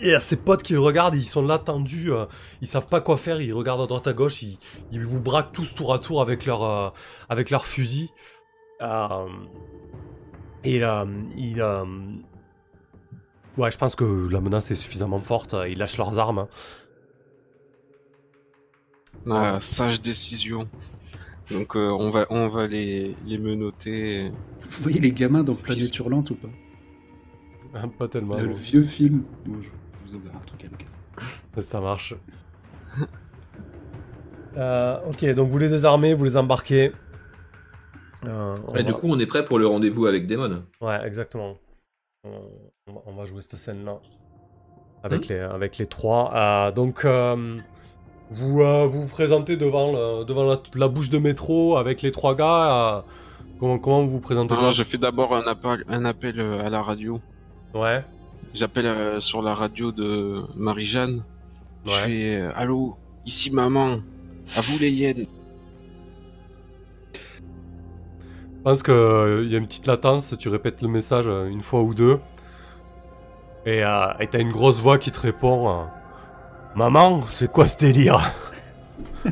Et à ses potes qui le regardent, ils sont là tendus, euh, ils savent pas quoi faire, ils regardent à droite à gauche, ils, ils vous braquent tous tour à tour avec leur, euh, avec leur fusil. Euh, et euh, il, euh, Ouais, je pense que la menace est suffisamment forte. Ils lâchent leurs armes. hein. Ah, sage décision. Donc euh, on va on va les, les menoter. Vous voyez les gamins dans Fils. Planète Hurlante ou pas Pas tellement. le, le vieux film. Bon, je, je vous enverrai un truc à l'occasion. Ça marche. Euh, ok, donc vous les désarmez, vous les embarquez. Euh, Et du coup, on est prêt pour le rendez-vous avec Damon. Ouais, exactement. On, on va, jouer cette scène-là. Avec, les, avec les trois. Euh, donc, euh, vous euh, vous vous présentez devant, le- devant la, la bouche de métro avec les trois gars. euh, comment, comment vous vous présentez ça Non, je fais d'abord un appel un appel euh, à la radio. Ouais, J'appelle euh, sur la radio de Marie-Jeanne. Je ouais. fais euh, allô, ici maman. À vous les hyènes. Je pense qu'il y a une petite latence, tu répètes le message une fois ou deux. Et et t'as une grosse voix qui te répond euh, Maman, c'est quoi ce délire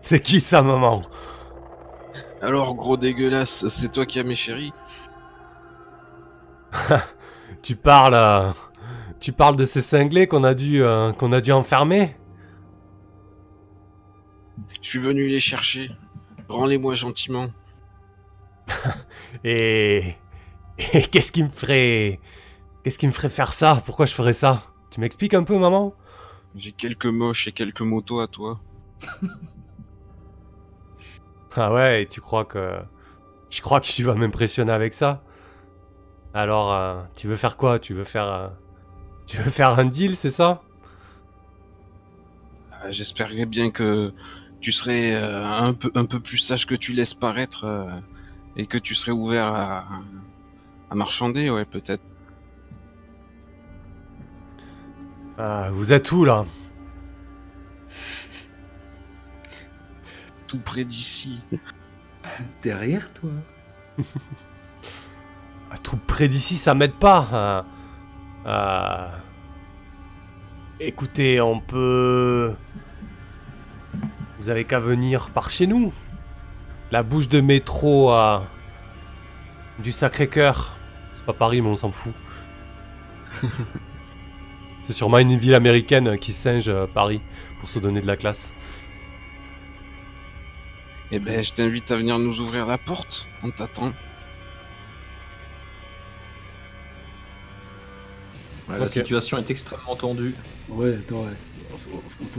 C'est qui ça, maman Alors gros dégueulasse, c'est toi qui as mes chéris. Tu parles. euh, tu parles de ces cinglés qu'on a dû euh, qu'on a dû enfermer Je suis venu les chercher. Rends-les-moi gentiment. Et. Et qu'est-ce qui me ferait. Qu'est-ce qui me ferait faire ça? Pourquoi je ferais ça? Tu m'expliques un peu, maman? J'ai quelques moches et quelques motos à toi. Ah ouais, et tu crois que. Je crois que tu vas m'impressionner avec ça? Alors, euh, tu veux faire quoi? Tu veux faire. euh, Tu veux faire un deal, c'est ça? Ah, J'espérais bien que tu serais euh, un peu un peu plus sage que tu laisses paraître et que tu serais ouvert à, à marchander, ouais, peut-être. Ah, Vous êtes où là Tout près d'ici. Derrière toi À Tout près d'ici, ça m'aide pas. euh. Euh, Écoutez, on peut. Vous avez qu'à venir par chez nous. La bouche de métro à. Du Sacré-Cœur. C'est pas Paris, mais on s'en fout. C'est sûrement une ville américaine qui singe euh, Paris pour se donner de la classe. Eh ben, je t'invite à venir nous ouvrir la porte. On t'attend. Ouais. La situation est extrêmement tendue. Ouais, attends, ouais.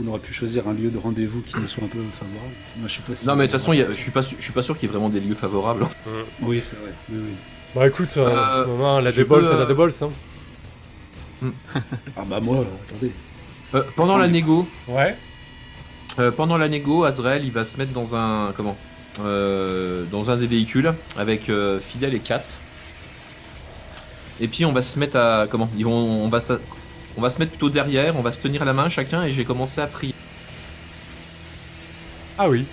On aurait pu choisir un lieu de rendez-vous qui nous soit un peu favorable. Moi, je sais pas si. Non, mais de toute façon, il y a- je suis pas, su- je suis pas sûr qu'il y ait vraiment des lieux favorables. Oui, c'est vrai. Oui, oui. Bah écoute, euh, Euh, maman, elle a je des bols, peux, elle a euh, des bols, hein. Ah bah moi, euh, attendez. Euh, pendant la négo, Ouais. euh, pendant la négo, Azrael, il va se mettre dans un comment Euh, Dans un des véhicules avec euh, Fidel et Kat. Et puis on va se mettre à comment Ils vont, on va, s'a- on va se mettre plutôt derrière, on va se tenir la main chacun et j'ai commencé à prier. Ah oui.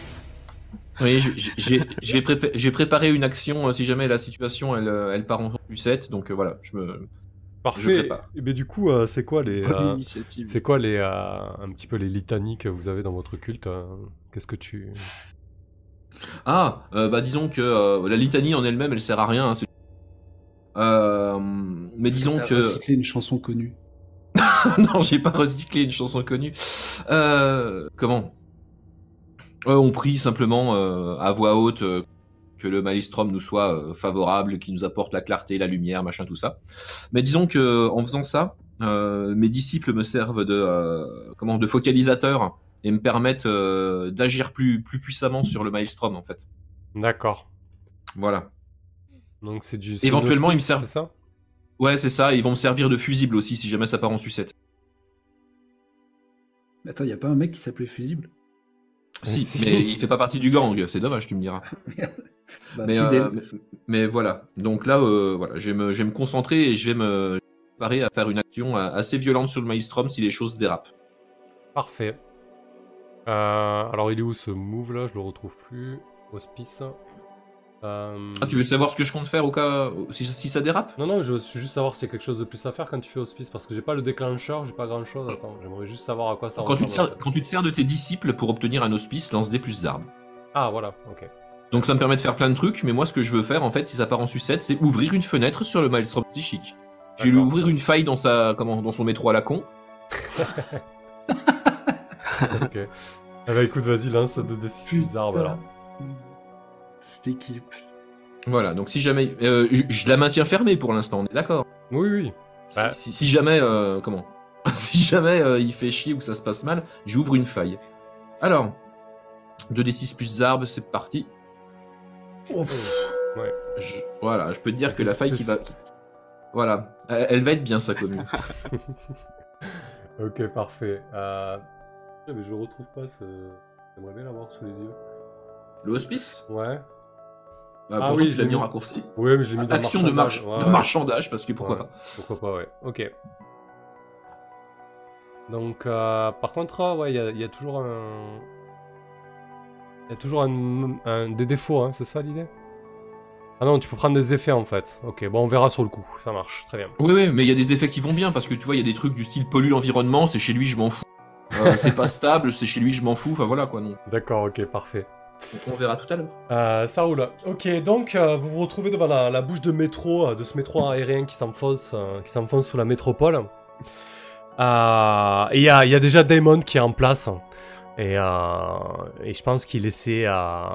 Oui, j'ai- prépa- préparé une action euh, si jamais la situation elle, elle part en sucette. Donc euh, voilà, je me. Parfait. Et du coup, euh, c'est quoi les, euh, c'est quoi les, euh, un petit peu les litanies que vous avez dans votre culte euh, Qu'est-ce que tu Ah, euh, bah disons que euh, la litanie en elle-même, elle sert à rien. hein, c'est- Euh, mais disons que recyclé une chanson connue. non, j'ai pas recyclé une chanson connue. Euh, comment? Euh, on prie simplement euh, à voix haute euh, que le maelstrom nous soit euh, favorable, qu'il nous apporte la clarté, la lumière, machin, tout ça. Mais disons que en faisant ça, euh, mes disciples me servent de euh, comment de focalisateur et me permettent euh, d'agir plus plus puissamment sur le maelstrom en fait. D'accord. Voilà. Donc c'est du. Éventuellement, une il me sert- C'est ça? Ouais, c'est ça. Ils vont me servir de fusible aussi si jamais ça part en sucette. Mais Attends, y a pas un mec qui s'appelait Fusible? Si, Si. mais il fait pas partie du gang. C'est dommage, tu me diras. Bah, mais, euh, mais, mais voilà. Donc là, euh, voilà, je vais, me, je vais me concentrer et je vais me préparer à faire une action euh, assez violente sur le Maelstrom si les choses dérapent. Parfait. Euh, alors il est où ce move là? Je le retrouve plus. Hospice. Euh, Ah, tu veux savoir ce que je compte faire au cas si, si ça dérape? Non, non, je veux juste savoir s'il y a quelque chose de plus à faire quand tu fais hospice parce que j'ai pas le déclencheur, j'ai pas grand chose. Attends, j'aimerais juste savoir à quoi ça quand tu, te ressemble. sers, quand tu te sers de tes disciples pour obtenir un hospice, lance des plus d'arbres. Ah, voilà, ok. Donc ça me permet de faire plein de trucs, mais moi ce que je veux faire en fait, si ça part en sucette, c'est ouvrir une fenêtre sur le Maelstrom psychique. Je vais lui ouvrir une faille dans sa comment dans son métro à la con. ok. Eh bah écoute, vas-y, lance 2d6 bizarre, voilà. Cette équipe. Voilà, donc si jamais euh, je, je la maintiens fermée pour l'instant, on est d'accord. Oui, oui. Si, Bah. si- si jamais euh, comment Si jamais euh, il fait chier ou que ça se passe mal, j'ouvre une faille. Alors 2d6 plus arbres, c'est parti. Ouais. Je- voilà, je peux te dire que la faille qui va voilà, elle, elle va être bien sa commune. Ok, parfait. Euh... Mais je le retrouve pas, ce... j'aimerais bien l'avoir sous les yeux. Le hospice Ouais. bah, Ah oui, je l'ai mis en raccourci. Ouais, mais je l'ai mis dans Action de. Ouais, de marchandage, parce que pourquoi Ouais. pas. Pourquoi pas, ouais. Ok. Donc, euh, par contre, ouais, il y, a- il y a toujours un. Il y a toujours un, un- des défauts, hein, c'est ça l'idée? Ah non, tu peux prendre des effets en fait. Ok, bon, on verra sur le coup. Ça marche, très bien. Oui, oui, mais il y a des effets qui vont bien, parce que tu vois, il y a des trucs du style pollue l'environnement, c'est chez lui, je m'en fous. Euh, c'est pas stable, c'est chez lui, je m'en fous, enfin voilà quoi. Donc, D'accord, ok, parfait. on verra tout à l'heure. Euh, ça roule. Ok, donc euh, vous vous retrouvez devant la, la bouche de métro, euh, de ce métro aérien qui s'enfonce, euh, qui s'enfonce sous la métropole. Euh, et il y a, il y a déjà Damon qui est en place. Et, euh, et je pense qu'il essaie, euh,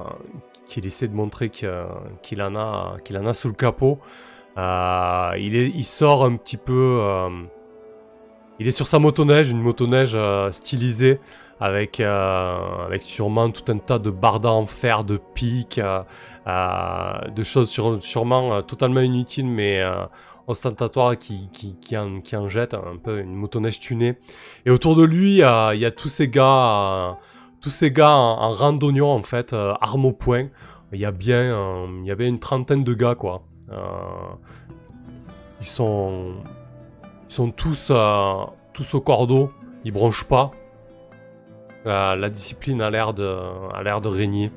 qu'il essaie de montrer qu'il en a, en a sous le capot. Euh, il, sort un petit peu. euh, il est sur sa motoneige, une motoneige stylisée avec, avec sûrement tout un tas de bardas en fer, de euh, de choses sûrement totalement inutiles mais ostentatoires qui, qui, qui, en, qui en jettent, un peu une motoneige tunée. Et autour de lui, il y a tous ces gars, euh, tous ces gars en, en randonnion en fait, euh, armes au poing. Il y a bien, euh, il y avait une trentaine de gars quoi. Euh, ils sont, ils sont tous, tous au cordeau. Ils bronchent pas. La discipline a l'air de, a l'air de régner.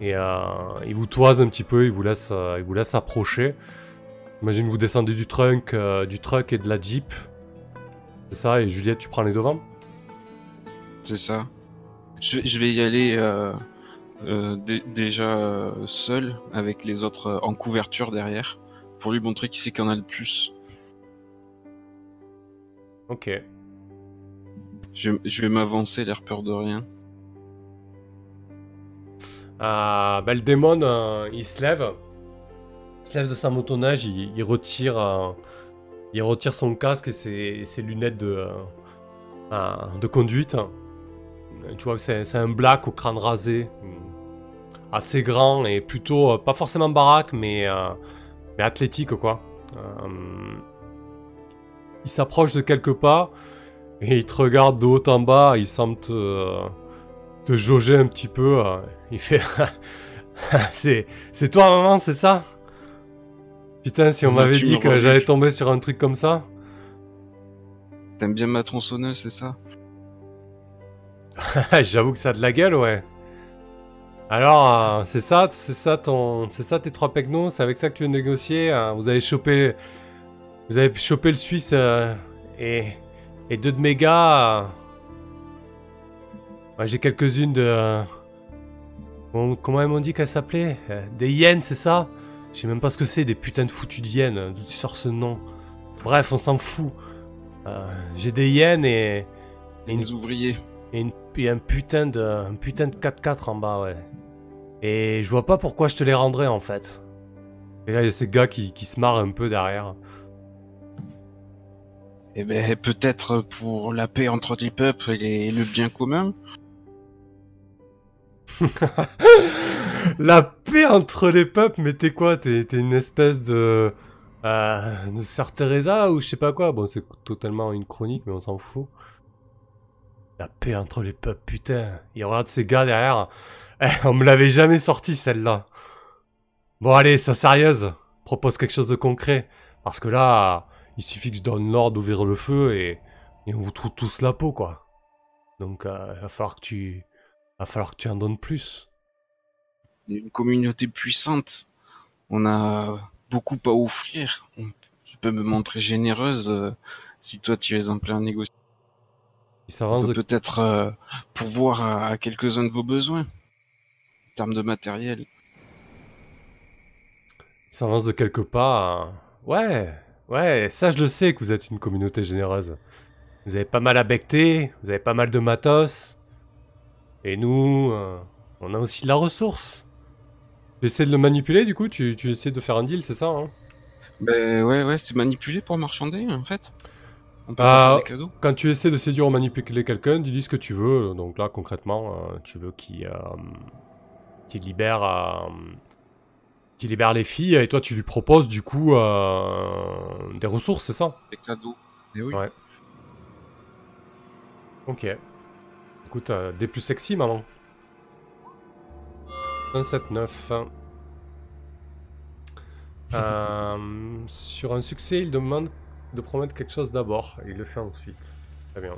Et euh, il vous toise un petit peu, il vous laisse, euh, il vous laisse approcher. Imagine vous descendez du truck, euh, du truck et de la jeep. C'est ça, et Juliette, tu prends les devants? C'est ça. Je, je vais y aller euh, euh, dé- déjà seul, avec les autres en couverture derrière, pour lui montrer qui c'est qui en a le plus. Ok. Je, je vais m'avancer, l'air peur de rien. Bah, le démon, il se lève. Se lève de sa motoneige, il, retire, euh, il retire son casque et ses, lunettes de, euh, euh, conduite. Tu vois c'est un black au crâne rasé, assez grand et plutôt, pas forcément baraque, mais, mais athlétique quoi. Il s'approche de quelques pas et il te regarde de haut en bas, il semble te, te jauger un petit peu. il fait c'est c'est toi maman, c'est ça? Putain, si on m'avait dit que j'allais tomber sur un truc comme ça. T'aimes bien ma tronçonneuse, c'est ça? J'avoue que ça a de la gueule, ouais. Alors, euh, c'est ça, c'est ça ton, c'est ça tes trois pecnos, c'est avec ça que tu veux négocier. hein vous avez chopé, vous avez chopé le Suisse euh, et et deux de mes gars. euh. Ouais, j'ai quelques-unes de. euh, comment- elles m'ont dit qu'elles s'appelaient? Euh, Des hyènes, c'est ça? Je sais même pas ce que c'est, des putains de foutus d'hyènes. D'où tu sors ce nom Bref, on s'en fout. Euh, j'ai des hyènes et, et une Les ouvriers. Et, une- et un putain de un putain de 4x4 en bas, ouais. Et je vois pas pourquoi je te les rendrais en fait. Et là, il y a ces gars qui, qui se marrent un peu derrière. Eh ben, peut-être pour la paix entre les peuples et le bien commun. La paix entre les peuples, mais t'es quoi? T'es une espèce de. Euh, de Sœur Teresa ou je sais pas quoi? Bon, c'est totalement une chronique, mais on s'en fout. La paix entre les peuples, putain. Il regarde ces gars derrière. Eh, on me l'avait jamais sorti celle-là. Bon, allez, sois sérieuse. Propose quelque chose de concret. Parce que là, il suffit que je donne l'ordre d'ouvrir le feu et, on vous trouve tous la peau, quoi. Donc, euh, il va falloir que tu. Va falloir que tu en donnes plus. Une communauté puissante. On a beaucoup à offrir. Je peux me montrer généreuse euh, si toi tu es en plein négociation. Il On s'avance peut de peut-être euh, pourvoir à, à quelques-uns de vos besoins. En termes de matériel. Il s'avance de quelques pas. hein. Ouais, ouais, ça je le sais que vous êtes une communauté généreuse. Vous avez pas mal à becter, vous avez pas mal de matos. Et nous, euh, on a aussi de la ressource. Tu essaies de le manipuler du coup tu, tu essaies de faire un deal, c'est ça hein? Ben ouais, ouais, c'est manipulé pour marchander en fait. On peut Ah. faire des cadeaux. Quand tu essaies de séduire ou manipuler quelqu'un, dis-lui ce que tu veux. Donc là, concrètement, euh, tu veux qu'il euh, libère, euh, qu'il libère les filles et toi tu lui proposes du coup euh, des ressources, c'est ça? Des cadeaux. Et oui. Ouais. Ok. Écoute, euh, des plus sexy, maman. 1, 7, 9. Euh, sur un succès, il demande de promettre quelque chose d'abord. Et il le fait ensuite. Très bien.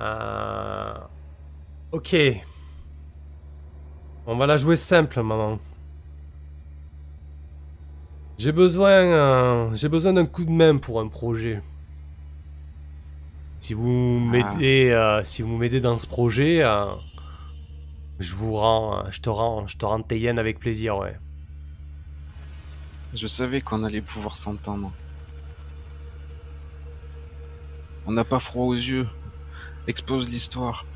Euh, Ok. On va la jouer simple, maman. J'ai besoin, euh, j'ai besoin d'un coup de main pour un projet. Si vous m'aidez, euh, si vous m'aidez dans ce projet, euh, je vous rends, euh, je te rends, je te rends avec plaisir, ouais. Je savais qu'on allait pouvoir s'entendre. On n'a pas froid aux yeux. Expose l'histoire.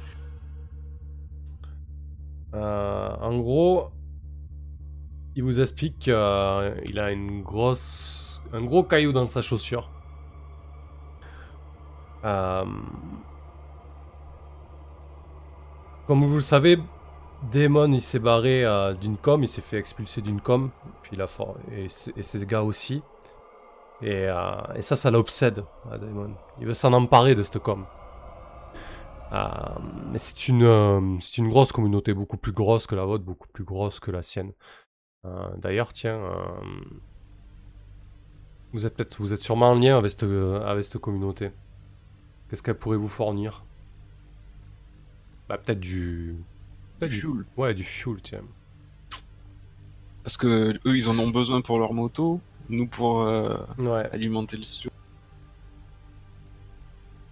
Euh, en gros, il vous explique qu'il a une grosse, un gros caillou dans sa chaussure. Euh, comme vous le savez, Damon il s'est barré euh, d'une com, il s'est fait expulser d'une com, puis et, et ces gars aussi. Et, euh, et ça, ça l'obsède, à. Il veut s'en emparer de cette com. Mais c'est une, c'est une grosse communauté, beaucoup plus grosse que la vôtre, beaucoup plus grosse que la sienne. D'ailleurs, tiens, vous êtes peut-être, vous êtes sûrement en lien avec cette communauté. Qu'est-ce qu'elle pourrait vous fournir Bah peut-être du, du, Fuel. ouais, du fuel, tiens. Parce que eux, ils en ont besoin pour leur moto. Nous, pour euh, Ouais. alimenter le studio.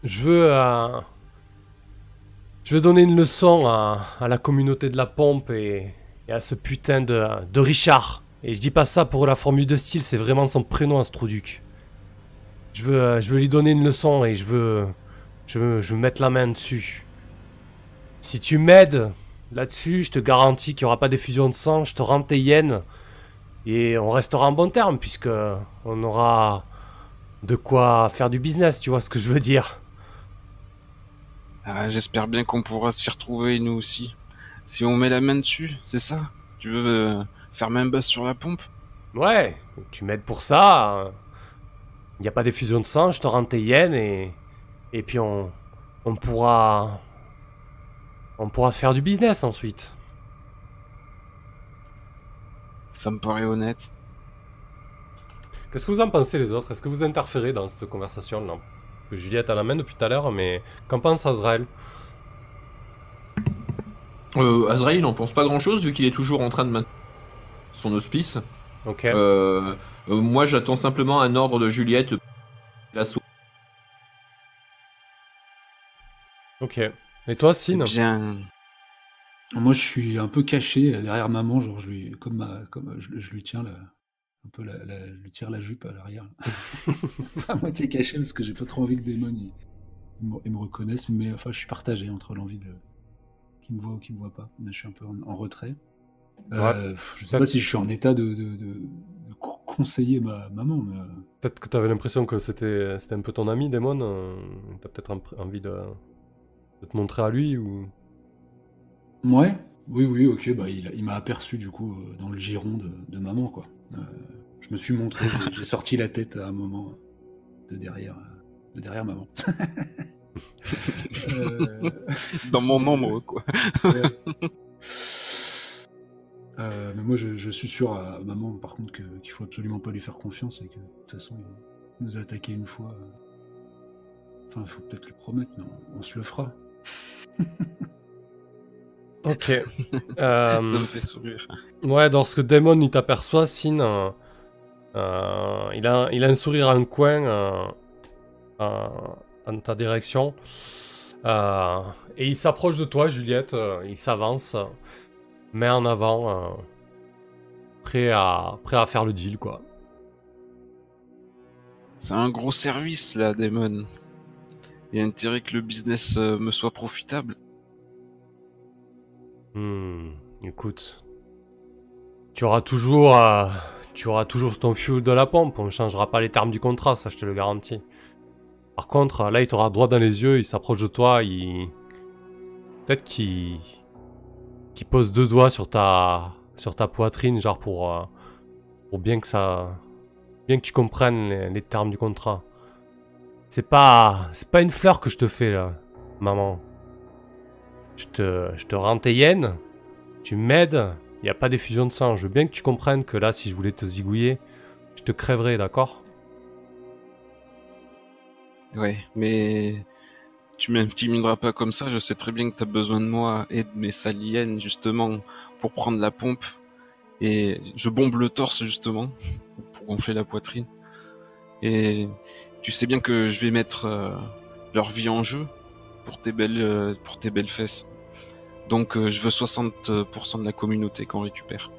Je veux, euh, je veux donner une leçon à, à la communauté de la pompe et, et à ce putain de, de Richard. Et je dis pas ça pour la formule de style, c'est vraiment son prénom, Astroduc. Je veux, euh, je veux lui donner une leçon et je veux, je veux, je veux mettre la main dessus. Si tu m'aides là-dessus, je te garantis qu'il n'y aura pas d'effusion de sang, je te rends tes yens et on restera en bon terme puisque on aura de quoi faire du business, tu vois ce que je veux dire. Ah, J'espère bien qu'on pourra s'y retrouver, nous aussi. Si on met la main dessus, c'est ça? Tu veux euh, faire main basse sur la pompe? Ouais, tu m'aides pour ça. Il n'y a pas d'effusion de sang, je te rends tes yens et. Et puis on. On pourra. On pourra faire du business ensuite. Ça me paraît honnête. Qu'est-ce que vous en pensez les autres? Est-ce que vous interférez dans cette conversation-là Parce que Juliette a la main depuis tout à l'heure, mais qu'en pense Azrael? Euh, Azrael, il en pense pas grand chose vu qu'il est toujours en train de maintenir son hospice. Ok. Euh, euh, moi, j'attends simplement un ordre de Juliette. L'assaut. Ok. Et toi, Sin? Bien. Moi, je suis un peu caché derrière maman, genre je lui, comme, ma- comme je, je lui tiens la, un peu la, lui tire la jupe à l'arrière. à moitié caché parce que j'ai pas trop envie que Damon il, me- ils me reconnaissent, mais enfin, je suis partagé entre l'envie de qu'ils me voient ou qu'ils me voient pas. Mais je suis un peu en, en retrait. Euh, je sais pas si je suis en état de, de- de- de co- conseiller ma maman, mais euh, Peut-être que t'avais l'impression que c'était c'était un peu ton ami, Damon. euh, T'as peut-être envie de, de te montrer à lui ou? Ouais, oui, oui, ok, bah, il, il m'a aperçu du coup euh, dans le giron de, de maman, quoi. Euh, je me suis montré, j'ai- sorti la tête à un moment de derrière, euh, de derrière maman. Euh, Dans mon ombre, quoi. euh, mais moi, je, je suis sûr à maman, par contre, qu'il faut absolument pas lui faire confiance et que de toute façon, il nous a attaqué une fois. euh. Enfin, il faut peut-être lui promettre, mais on, on se le fera. Ok. Euh, Ça me fait sourire. Ouais, lorsque Damon il t'aperçoit, Sin, euh, euh, il, a, il a un sourire en coin euh, euh, en ta direction. Euh, et il s'approche de toi, Juliette. euh, il s'avance, euh, met en avant, euh, prêt, à, prêt à faire le deal, quoi. C'est un gros service, là, Damon. A intérêt que le business euh, me soit profitable. Hmm, écoute, tu auras toujours, euh, tu auras toujours ton fuel de la pompe. On ne changera pas les termes du contrat, ça je te le garantis. Par contre, là, il t'aura droit dans les yeux, il s'approche de toi, il peut-être qu'il pose deux doigts sur ta sur ta poitrine, genre pour euh, pour bien que ça bien que tu comprennes les termes du contrat. C'est pas c'est pas une fleur que je te fais là, maman. Je te, je te rends tes yens, tu m'aides, il n'y a pas d'effusion de sang. Je veux bien que tu comprennes que là, si je voulais te zigouiller, je te crèverais, d'accord? Ouais, mais tu m'intimideras pas comme ça. Je sais très bien que t'as besoin de moi et de mes saliennes, justement, pour prendre la pompe. Et je bombe le torse, justement, pour gonfler la poitrine. Et tu sais bien que je vais mettre euh, leur vie en jeu pour tes belles, euh, pour tes belles fesses. Donc euh, je veux 60% de la communauté qu'on récupère.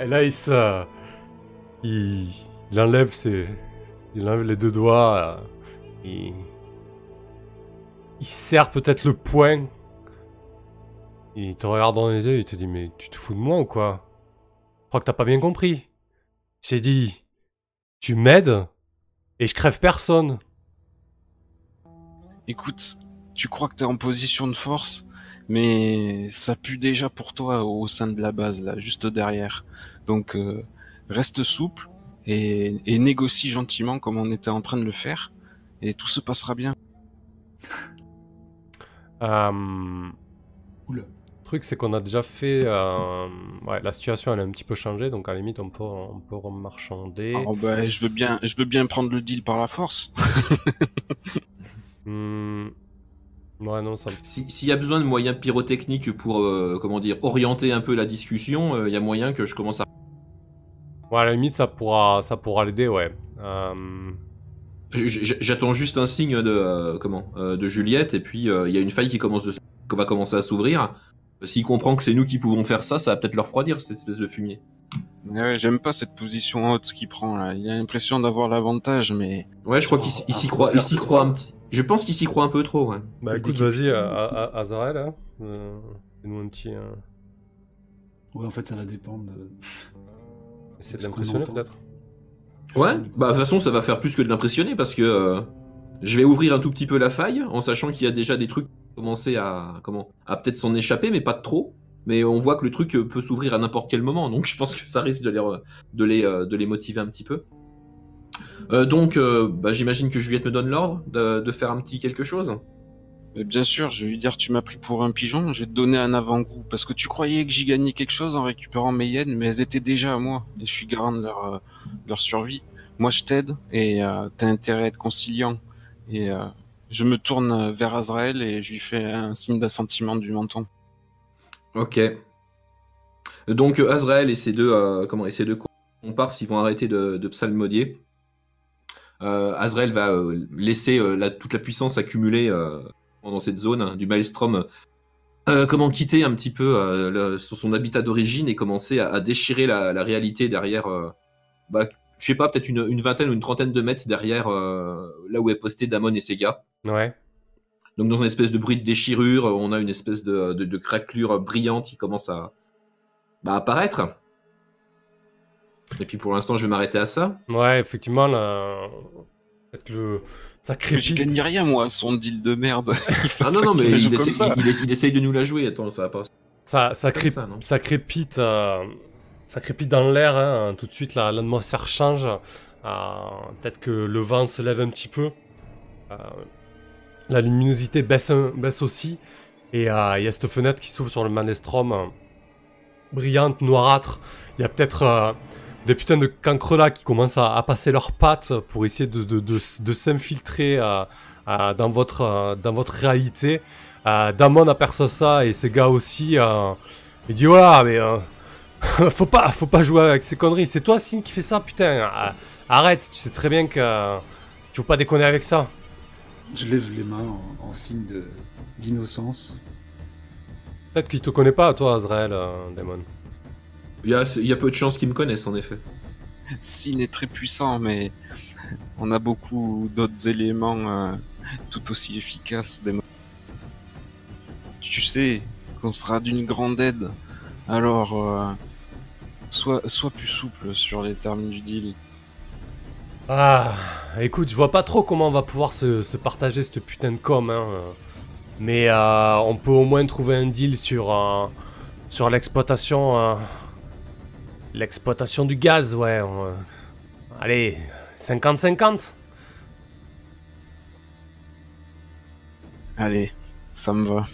Et là, il se. Il, il enlève ses. Il enlève les deux doigts. Il. Il serre peut-être le poing. Il te regarde dans les yeux, il te dit Mais tu te fous de moi ou quoi? Crois que t'as pas bien compris. J'ai dit Tu m'aides et je crève personne. Écoute, tu crois que t'es en position de force, mais ça pue déjà pour toi au sein de la base, là, juste derrière. Donc, euh, reste souple et, et négocie gentiment comme on était en train de le faire, et tout se passera bien. Euh, Oula. Le truc, c'est qu'on a déjà fait. euh, Ouais, la situation, elle a un petit peu changé, donc à la limite, on peut, on peut remarchander. Alors, bah, je veux bien, je veux bien prendre le deal par la force. Hmm, Ouais, non, ça. Si- S'il y a besoin de moyens pyrotechniques pour, euh, comment dire, orienter un peu la discussion, euh, il y a moyen que je commence à... Ouais, à la limite, ça pourra, ça pourra l'aider, ouais. Euh, J'attends juste un signe de, euh, comment, euh, de Juliette, et puis euh, il y a une faille qui, commence de... qui va commencer à s'ouvrir. S'il comprend que c'est nous qui pouvons faire ça, ça va peut-être le refroidir, cette espèce de fumier. Ouais, j'aime pas cette position haute qu'il prend là. Il a l'impression d'avoir l'avantage, mais Ouais, je crois qu'il s'y- croit, il s'y croit un petit... Je pense qu'il s'y croit un peu trop, ouais. Bah écoute, vas-y, à- à- à- Azarel, hein. Euh, Fais-nous un petit. euh, Ouais, en fait, ça va dépendre. de- Essayer de l'impressionner, peut-être? Ouais, bah de toute façon ça va faire plus que de l'impressionner parce que euh, je vais ouvrir un tout petit peu la faille en sachant qu'il y a déjà des trucs commencé à comment à peut-être s'en échapper mais pas de trop. Mais on voit que le truc euh, peut s'ouvrir à n'importe quel moment donc je pense que ça risque de les de les euh, de les motiver un petit peu. Euh, donc bah, j'imagine que Juliette me donne l'ordre de, de faire un petit quelque chose. mais bien sûr, je vais lui dire tu m'as pris pour un pigeon, je vais te donner un avant-goût parce que tu croyais que j'y gagnais quelque chose en récupérant mes yens, mais elles étaient déjà à moi et je suis garant de leur, euh, leur survie. Moi, je t'aide et t'as intérêt à être conciliant. Et je me tourne vers Azrael et je lui fais un signe d'assentiment du menton. Ok. Donc Azrael et ses deux euh, comment et ses deux comparses vont arrêter de, psalmodier. Euh, Azrael va euh, laisser euh, toute la puissance accumulée dans cette zone hein, du maelstrom. comment quitter un petit peu son habitat d'origine et commencer à, déchirer la, réalité derrière, bah, je sais pas, peut-être une, une vingtaine ou une trentaine de mètres derrière euh, là où est posté Damon et ses gars. Ouais. Donc dans une espèce de bruit de déchirure, on a une espèce de, de, de craquelure brillante qui commence à bah, apparaître. Et puis pour l'instant, je vais m'arrêter à ça. Ouais, effectivement, là. Peut-être que le. Ça Mais je crépite. gagne rien, moi, son deal de merde. Ah non, non, mais Il la joue il, comme essaie- ça. il- il- il essaye de nous la jouer. Attends, ça va pas. Ça, ça, crép- ça, ça crépite. euh, Ça crépite dans l'air. hein. Tout de suite, la- l'atmosphère change. Euh, Peut-être que le vent se lève un petit peu. Euh, La luminosité baisse, baisse aussi. Et euh, il y a cette fenêtre qui s'ouvre sur le Manestrom. euh, brillante, noirâtre. Il y a peut-être des putains de cancrelats qui commencent à, passer leurs pattes pour essayer de, de, de, s'infiltrer dans, votre, dans votre réalité. Damon aperçoit ça et ses gars aussi. il dit voilà, mais euh, faut pas, faut pas jouer avec ces conneries. C'est toi, Sin, qui fait ça, putain. euh, arrête, tu sais très bien que qu'il faut pas déconner avec ça. Je lève les mains en, en signe de- d'innocence. Peut-être qu'il te connaît pas, toi, Azrael, euh, Damon. Il y a, il y a peu de chances qu'ils me connaissent, en effet. Sin est très puissant, mais on a beaucoup d'autres éléments euh, tout aussi efficaces. Des... Tu sais qu'on sera d'une grande aide, alors euh, sois, sois plus souple sur les termes du deal. Ah, écoute, je vois pas trop comment on va pouvoir se, se partager cette putain de com, hein. Mais euh, on peut au moins trouver un deal sur, euh, sur l'exploitation. euh, l'exploitation du gaz, ouais. on, allez, 50-50 Allez, ça me va.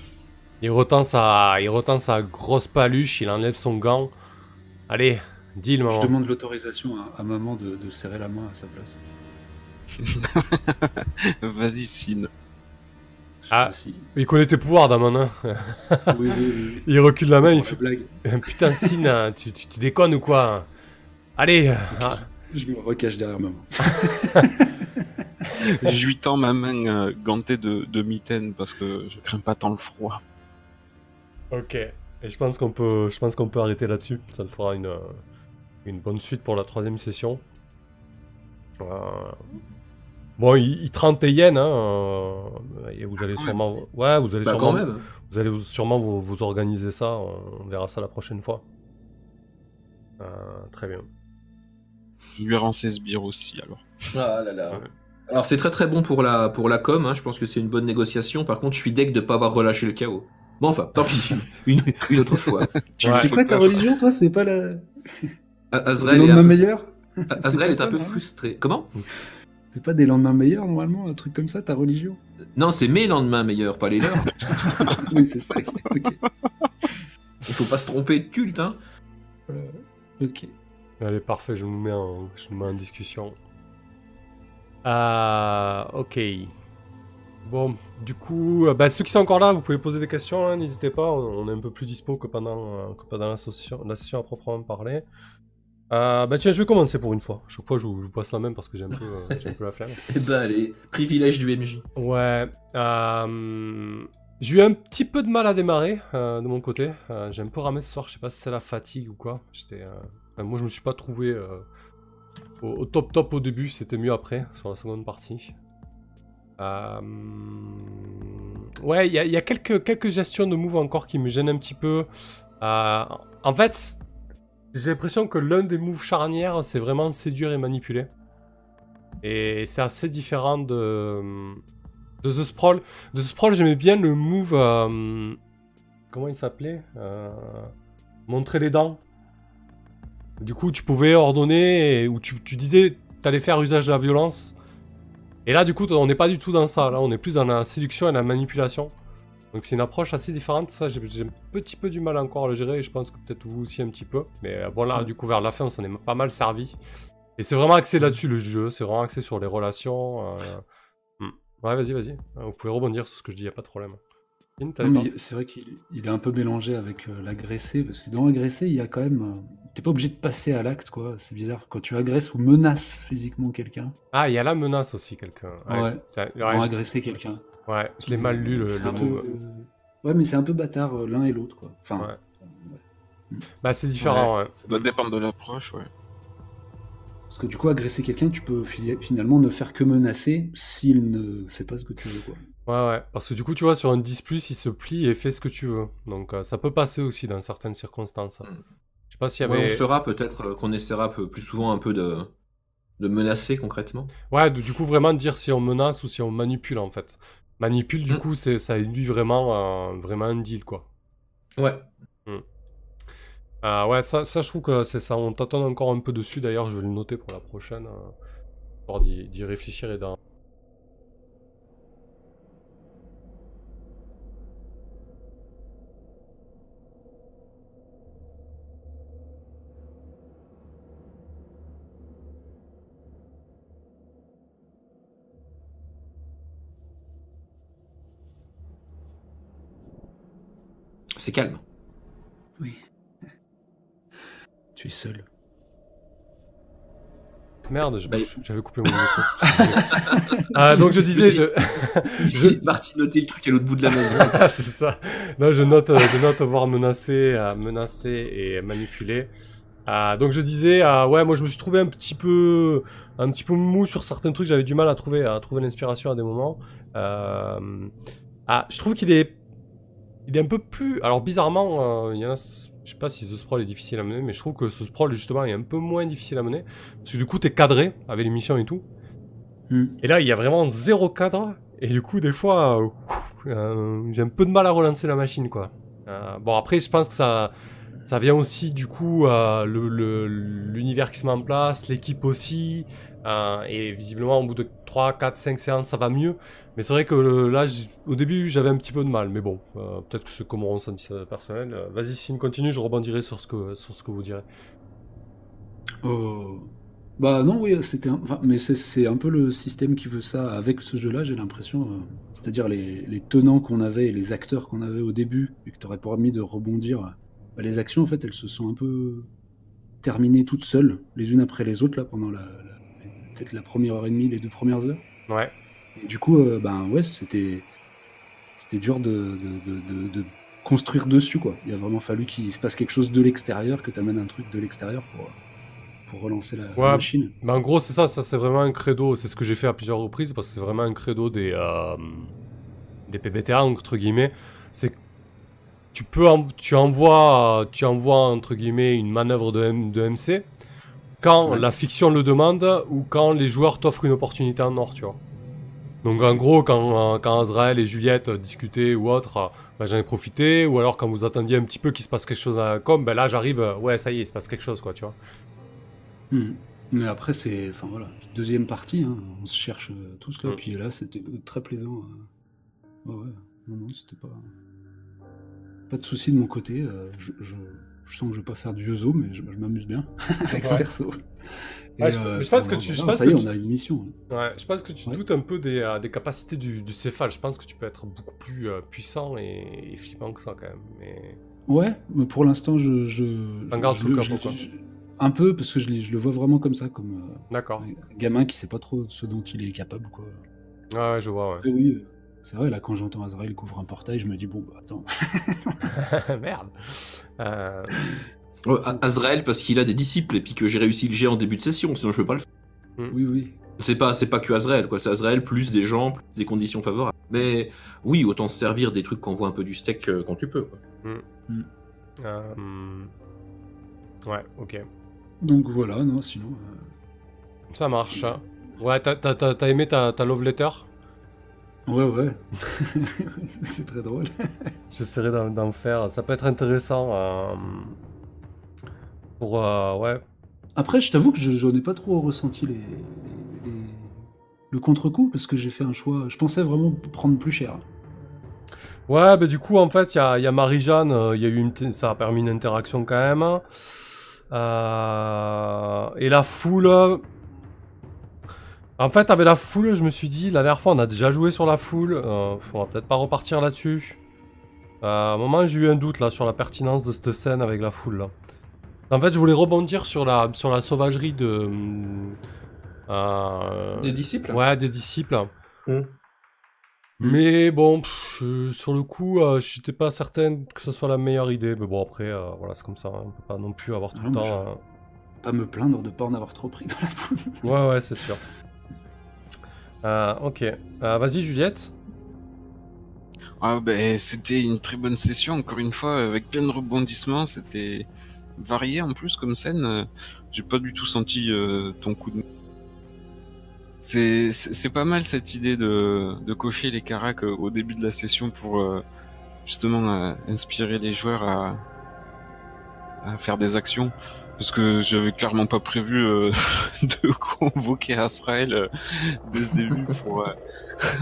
Il retend, sa, il retend sa grosse paluche, il enlève son gant. Allez, deal, maman. Je demande l'autorisation à, à maman de, de serrer la main à sa place. Vas-y, Sin. Ah. pas Il connaît tes pouvoirs, Damon. hein. si- Oui, oui, oui. Il recule la main, il fait blague. Putain, Sin, hein, tu, tu, tu déconnes ou quoi Allez, ah, Je me recache derrière maman. Je lui tends ma main euh, gantée de, de mitaine parce que je crains pas tant le froid. ok. Et je pense qu'on peut, je pense qu'on peut arrêter là-dessus. Ça te fera une, euh, une bonne suite pour la troisième session. Euh, Bon, il, il 30 yens, hein, euh, et vous allez quand sûrement, ouais, vous allez Bah, sûrement, quand même. vous allez vous- sûrement vous, vous organiser ça. On verra ça la prochaine fois. Euh, très bien. Je lui rends ses sbires aussi, alors. Ah là là. Ouais. Alors c'est très très bon pour la, pour la com, hein. je pense que c'est une bonne négociation. Par contre, je suis deg de pas avoir relâché le chaos. Bon, enfin, tant pis, une, une autre fois. Ouais. C'est fais quoi ta religion, toi? C'est pas la. Azrael est lendemains un, meilleurs? Azrael est un ça, peu frustré. Comment? C'est pas des lendemains meilleurs, normalement, un truc comme ça, ta religion? Non, c'est mes lendemains meilleurs, pas les leurs. Oui, c'est ça. Il faut pas se tromper de culte, hein. Ok. Allez, parfait, je nous mets en, je nous mets en discussion. Ah, ok. Bon, du coup, euh, bah, ceux qui sont encore là, vous pouvez poser des questions, hein, n'hésitez pas. On, est un peu plus dispo que pendant, euh, que pendant la, session, la session à proprement parler. Euh, bah tiens, je vais commencer pour une fois. Chaque fois, je, vous- je vous passe la main parce que j'ai un, peu, euh, j'ai un peu la flemme. Eh ben allez, privilège du MJ. Ouais. euh, j'ai eu un petit peu de mal à démarrer de mon côté. J'ai un peu ramé ce soir. Je sais pas si c'est la fatigue ou quoi. J'étais. enfin, moi, je me suis pas trouvé au, au top top au début. C'était mieux après sur la seconde partie. Euh, Ouais, il y a, quelques, quelques gestions de moves encore qui me gênent un petit peu. Euh, en fait, j'ai l'impression que l'un des moves charnières, c'est vraiment séduire et manipuler. Et c'est assez différent de, de The Sprawl. De The Sprawl, j'aimais bien le move. euh, comment il s'appelait Montrer les dents. Du coup, tu pouvais ordonner, ou tu, tu disais t'allais faire usage de la violence. Et là, du coup, on n'est pas du tout dans ça. Là, on est plus dans la séduction et la manipulation. Donc, c'est une approche assez différente. Ça, j'ai un petit peu du mal encore à le gérer. Et je pense que peut-être vous aussi un petit peu. Mais euh, bon, là, du coup, vers la fin, on s'en est pas mal servi. Et c'est vraiment axé là-dessus le jeu. C'est vraiment axé sur les relations. euh, hmm. Ouais, vas-y, vas-y. Vous pouvez rebondir sur ce que je dis, y a pas de problème. C'est vrai qu'il il est un peu mélangé avec euh, l'agressé, parce que dans l'agressé, il y a quand même. euh, T'es pas obligé de passer à l'acte, quoi. C'est bizarre. Quand tu agresses ou menaces physiquement quelqu'un, Ah, il y a la menace aussi, quelqu'un. Ouais. ça- ouais, agresser quelqu'un. ouais, je l'ai mal lu le, peu, move. euh, Ouais, mais c'est un peu bâtard euh, l'un et l'autre, quoi. Enfin, Ouais. Bah, c'est différent, ouais. Ça doit dépendre de l'approche, ouais. Parce que du coup, agresser quelqu'un, tu peux fi- finalement ne faire que menacer s'il ne fait pas ce que tu veux. Quoi. Ouais, ouais. Parce que du coup, tu vois, sur un 10, il se plie et fait ce que tu veux. Donc, euh, ça peut passer aussi dans certaines circonstances. Mm. Je sais pas s'il y Ouais, avait. on fera peut-être euh, qu'on essaiera plus souvent un peu de, de menacer concrètement. Ouais, du coup, vraiment dire si on menace ou si on manipule, en fait. Manipule, du Mm. coup, c'est ça induit vraiment, un- vraiment un deal, quoi. Ouais. Ah ouais, ça, ça, je trouve que c'est ça. On tâtonne encore un peu dessus, d'ailleurs, je vais le noter pour la prochaine. euh, Pour d'y d'y réfléchir et d'en. C'est calme. Oui. Tu es seul. Merde, je- Bah, j'avais coupé mon micro. Ah, donc je disais, je. je... Noter le truc à l'autre bout de la maison. Ah, c'est ça. Non, je note, euh, je note voir menacer, euh, menacer et manipuler. Ah, donc je disais, ah, ouais, moi je me suis trouvé un petit peu, un petit peu mou sur certains trucs. J'avais du mal à trouver, à trouver l'inspiration à des moments. Euh, Ah, je trouve qu'il est, il est un peu plus. Alors bizarrement, euh, il y en a. Je sais pas si ce sprawl est difficile à mener, mais je trouve que ce sprawl justement est un peu moins difficile à mener parce que du coup t'es cadré avec les missions et tout. Hmm. Et là, il y a vraiment zéro cadre. Et du coup, des fois, euh, euh, j'ai un peu de mal à relancer la machine, quoi. Euh, bon, après, je pense que ça, ça vient aussi, du coup, le- le- l'univers qui se met en place, l'équipe aussi. Euh, et visiblement, au bout de 3, 4, 5 séances, ça va mieux. Mais c'est vrai que euh, là, au début, j'avais un petit peu de mal. Mais bon, euh, peut-être que c'est comme mon ressenti personnel. Vas-y, Sim, continue, je rebondirai sur ce que, sur ce que vous direz. Bah non, oui, c'était mais c'est- un peu le système qui veut ça avec ce jeu-là, j'ai l'impression. C'est-à-dire les, les tenants qu'on avait les acteurs qu'on avait au début et que t'aurais permis de rebondir. Bah, les actions, en fait, elles se sont un peu terminées toutes seules, les unes après les autres, là, pendant la- peut-être la première heure et demie, les deux premières heures. Ouais. Et du coup, euh, ben ouais, c'était c'était dur de, de, de- construire dessus, quoi. Il a vraiment fallu qu'il se passe quelque chose de l'extérieur, que tu amènes un truc de l'extérieur pour, pour relancer la, Ouais. machine. Mais en gros, c'est ça, ça c'est vraiment un credo. C'est ce que j'ai fait à plusieurs reprises parce que c'est vraiment un credo des, euh, des PBTA, entre guillemets. C'est que tu peux, en- tu envoies, tu envoies entre guillemets une manœuvre de, M- de MC quand Ouais. la fiction le demande ou quand les joueurs t'offrent une opportunité en or, tu vois. Donc en gros, quand, euh, quand Azrael et Juliette discutaient ou autre, bah, j'en ai profité. Ou alors quand vous attendiez un petit peu qu'il se passe quelque chose à la com, ben là j'arrive, euh, ouais ça y est, il se passe quelque chose quoi, tu vois. Hmm. Mais après, c'est. Enfin voilà, deuxième partie, hein, on se cherche tous là, Mm. puis là, c'était très plaisant. Ouais, ouais. Non, non, c'était pas. Pas de souci de mon côté. je, je- je sens que je vais pas faire du yozo, mais je, je m'amuse bien avec ce Ouais. perso. Ouais, je- pense que tu- je voilà, pense ça que y est, tu- on a une mission. Ouais, je pense que tu Ouais. doutes un peu des, euh, des capacités du, du céphale. Je pense que tu peux être beaucoup plus euh, puissant et, et flippant que ça quand même. Mais... Ouais, mais pour l'instant, je. je, je sous le je- quoi. Un peu, parce que je, le vois vraiment comme ça, comme euh, D'accord. un gamin qui sait pas trop ce dont il est capable, quoi. Ouais, ouais, je vois, Après, oui, c'est vrai, là, quand j'entends Azrael couvre un portail, je me dis, bon, bah attends. Merde. Euh, Ouais, A- Azrael parce qu'il a des disciples et puis que j'ai réussi le jet en début de session, sinon je peux pas le faire. Oui, oui. C'est pas, c'est pas que Azrael, quoi. C'est Azrael plus des gens, plus des conditions favorables. Mais oui, autant se servir des trucs qu'on voit un peu du steak euh, quand tu peux. Quoi. euh, Ouais, ok. Donc voilà, non, sinon. euh, Ça marche. Ouais, t'as- t'as t'as- t'as aimé ta, ta love letter? Ouais, ouais. c'est très drôle. J'essaierai d'en d'en faire. Ça peut être intéressant. euh, Pour. euh, ouais. Après, je t'avoue que je j'en ai pas trop ressenti les, les- les- le contre-coup parce que j'ai fait un choix. Je pensais vraiment prendre plus cher. Ouais, bah du coup, en fait, il y a, il y a Marie-Jeanne, euh, il y a eu une, ça a permis une interaction quand même. Euh, et la foule. Euh, En fait, avec la foule, je me suis dit, la dernière fois, on a déjà joué sur la foule, euh, on va peut-être pas repartir là-dessus. Euh, à un moment, j'ai eu un doute là sur la pertinence de cette scène avec la foule. Là. En fait, je voulais rebondir sur la, sur la sauvagerie de. euh, Des disciples? Ouais, des disciples. Mm. Mais bon, pff, je- sur le coup, euh, je n'étais pas certain que ce soit la meilleure idée. Mais bon, après, euh, voilà, c'est comme ça. hein, On peut pas non plus avoir tout Ah, le temps. pas me plaindre de pas en avoir trop pris dans la poule. Ouais, ouais, c'est sûr. Euh, ok. Euh, Vas-y, Juliette. Ah ben c'était une très bonne session encore une fois avec plein de rebondissements, c'était varié en plus comme scène. J'ai pas du tout senti euh, ton coup de c'est pas mal cette idée de de cocher les caracs au début de la session pour justement inspirer les joueurs à faire des actions parce que j'avais clairement pas prévu euh, de convoquer Azrael euh, dès ce début pour euh,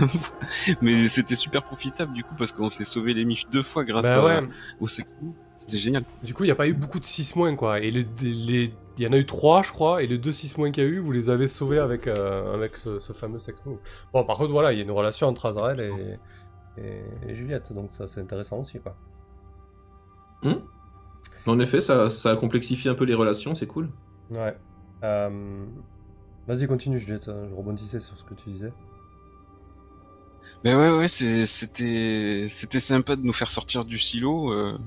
mais c'était super profitable du coup parce qu'on s'est sauvé les miches deux fois grâce Bah à, ouais. au secours. C'était génial. Du coup, il n'y a pas eu beaucoup de 6 moins, quoi. Et les, les- il y en a eu 3, je crois, et les deux 6 moins qu'il y a eu, vous les avez sauvés avec, euh, avec ce, ce fameux sex move. Bon, par contre, voilà, il y a une relation entre Azrael et, et, et Juliette, donc ça, c'est intéressant aussi, quoi. Hmm? En effet, ça, ça complexifie un peu les relations, c'est cool. Ouais. Euh, Vas-y, continue, Juliette. Je rebondissais sur ce que tu disais. Mais ouais, ouais, c'est- c'était, c'était sympa de nous faire sortir du silo, euh,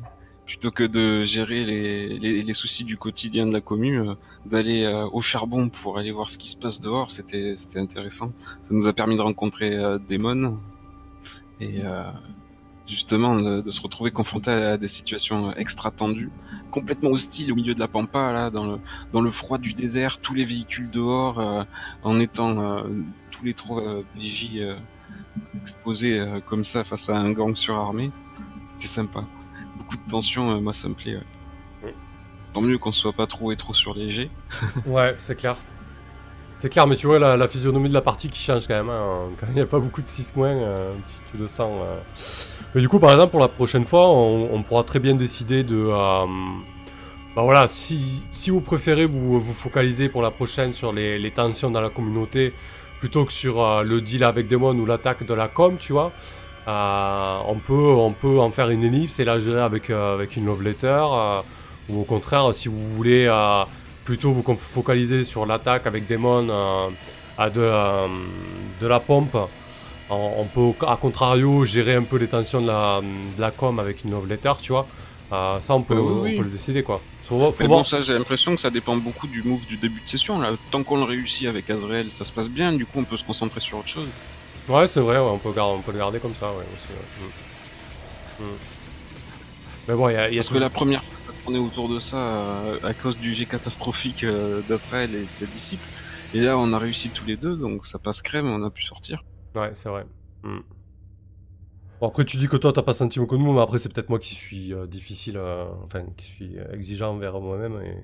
plutôt que de gérer les, les, les soucis du quotidien de la commune, euh, d'aller euh, au charbon pour aller voir ce qui se passe dehors, c'était, c'était intéressant. Ça nous a permis de rencontrer euh, Damon et euh, justement de, de se retrouver confronté à des situations extra tendues, complètement hostiles au milieu de la pampa, là, dans le, dans le froid du désert, tous les véhicules dehors, euh, en étant euh, tous les trois euh, euh, exposé euh, comme ça face à un gang surarmé, c'était sympa. Beaucoup de tension, euh, moi ça me plaît. ouais. Tant mieux qu'on soit pas trop et trop sur léger. Ouais, c'est clair. C'est clair, mais tu vois la, physionomie de la partie qui change quand même. hein. Quand il n'y a pas beaucoup de 6 moins, euh, tu, le sens. euh. Mais du coup, par exemple, pour la prochaine fois, on, pourra très bien décider de. euh, bah voilà, si, si vous préférez vous, vous focaliser pour la prochaine sur les, tensions dans la communauté plutôt que sur le deal avec Demon ou l'attaque de la com, tu vois, on, peut, on peut en faire une ellipse et la gérer avec, avec une love letter. ou au contraire, si vous voulez plutôt vous focaliser sur l'attaque avec Demon euh, à de, euh, de la pompe, on, peut à contrario gérer un peu les tensions de la, de la com avec une love letter, tu vois. Euh, ça, on peut, Euh, oui, on oui. peut le décider quoi. Faut, bon, ça j'ai l'impression que ça dépend beaucoup du move du début de session. Là, tant qu'on le réussit avec Azrael, ça se passe bien. Du coup, on peut se concentrer sur autre chose. Ouais, c'est vrai, ouais, on, peut gar- on peut le garder comme ça, ouais, aussi, ouais. Mm. Mm. Mais bon, il y a, y a Parce que la première est autour de ça, euh, à cause du jet catastrophique euh, d'Azrael et de ses disciples, et là on a réussi tous les deux, donc ça passe crème, on a pu sortir. Ouais, c'est vrai. Hmm. Bon, après, tu dis que toi, t'as pas senti beaucoup de mots, mais après, c'est peut-être moi qui suis euh, difficile, euh, enfin, qui suis exigeant envers moi-même. Et...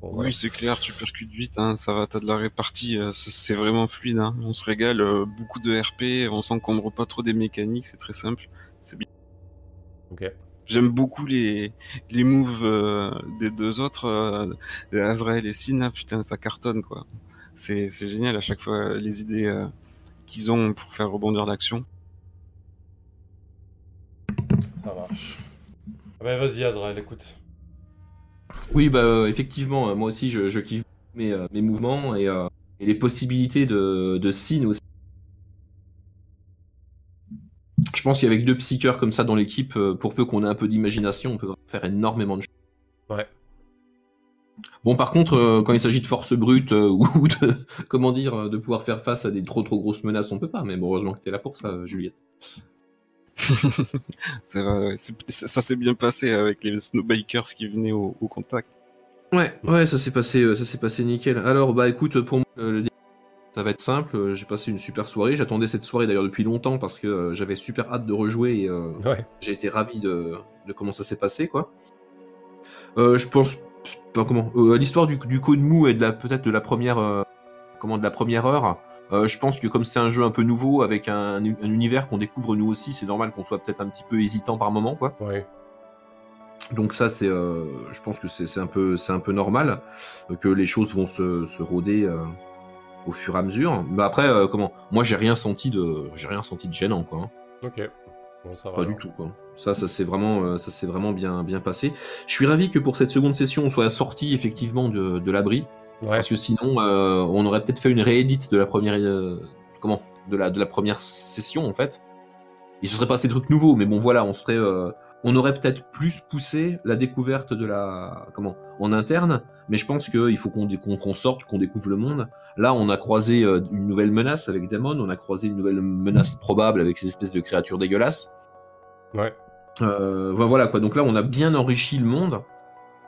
Bon, voilà. Oui, c'est clair, tu percutes vite, hein, ça va, t'as de la répartie, euh, c'est c'est vraiment fluide, hein. on se régale, euh, beaucoup de RP, on s'encombre pas trop des mécaniques, c'est très simple. C'est bien. Ok. J'aime beaucoup les, les moves euh, des deux autres, euh, Azrael et Sin, putain, ça cartonne quoi. C'est c'est génial à chaque fois les idées euh, qu'ils ont pour faire rebondir l'action. Ça marche. Ah ben, vas-y, Azrael, écoute. Oui, bah euh, effectivement, euh, moi aussi je, je kiffe mes, euh, mes mouvements et, euh, et les possibilités de, de Sin aussi. Je pense qu'avec deux psycheurs comme ça dans l'équipe, euh, pour peu qu'on ait un peu d'imagination, on peut faire énormément de choses. Ouais. Bon, par contre, euh, quand il s'agit de force brute euh, ou de, comment dire, de pouvoir faire face à des trop trop grosses menaces, on peut pas. Mais bon, heureusement que t'es là pour ça, Juliette. C'est vrai, ouais, c'est- ça s'est bien passé avec les snowbikers qui venaient au, au contact. Ouais, ouais, ça s'est passé, ça s'est passé nickel. Alors, bah écoute, pour moi, le ça va être simple. euh, J'ai passé une super soirée. J'attendais cette soirée d'ailleurs depuis longtemps parce que euh, j'avais super hâte de rejouer et euh, Ouais. j'ai été ravi de, de comment ça s'est passé, quoi. Euh, je pense, comment, l'histoire du, du code mou et de la peut-être de la première, comment, de la première heure. je pense que comme c'est un jeu un peu nouveau avec un, un univers qu'on découvre nous aussi, c'est normal qu'on soit peut-être un petit peu hésitant par moment, quoi. Ouais. Donc ça, c'est, euh, je pense que c'est c'est un peu, c'est un peu normal euh, que les choses vont se, se roder euh, au fur et à mesure. Mais après, euh, comment Moi, j'ai rien senti de, j'ai rien senti de gênant, quoi. hein. Ok. Bon, ça va. Pas alors. du tout, quoi. Ça, ça s'est vraiment, euh, ça s'est vraiment bien, bien passé. Je suis ravi que pour cette seconde session, on soit sorti effectivement de, de l'abri, Ouais. parce que sinon, euh, on aurait peut-être fait une réédite de la première, euh, comment De la, de la première session, en fait. Il se serait passé des trucs nouveaux, mais bon, voilà, on serait, euh, on aurait peut-être plus poussé la découverte de la comment en interne, mais je pense qu'il faut qu'on sorte, qu'on découvre le monde. Là, on a croisé euh, une nouvelle menace avec Damon, on a croisé une nouvelle menace probable avec ces espèces de créatures dégueulasses. Ouais. Euh, vo- voilà quoi. Donc là, on a bien enrichi le monde.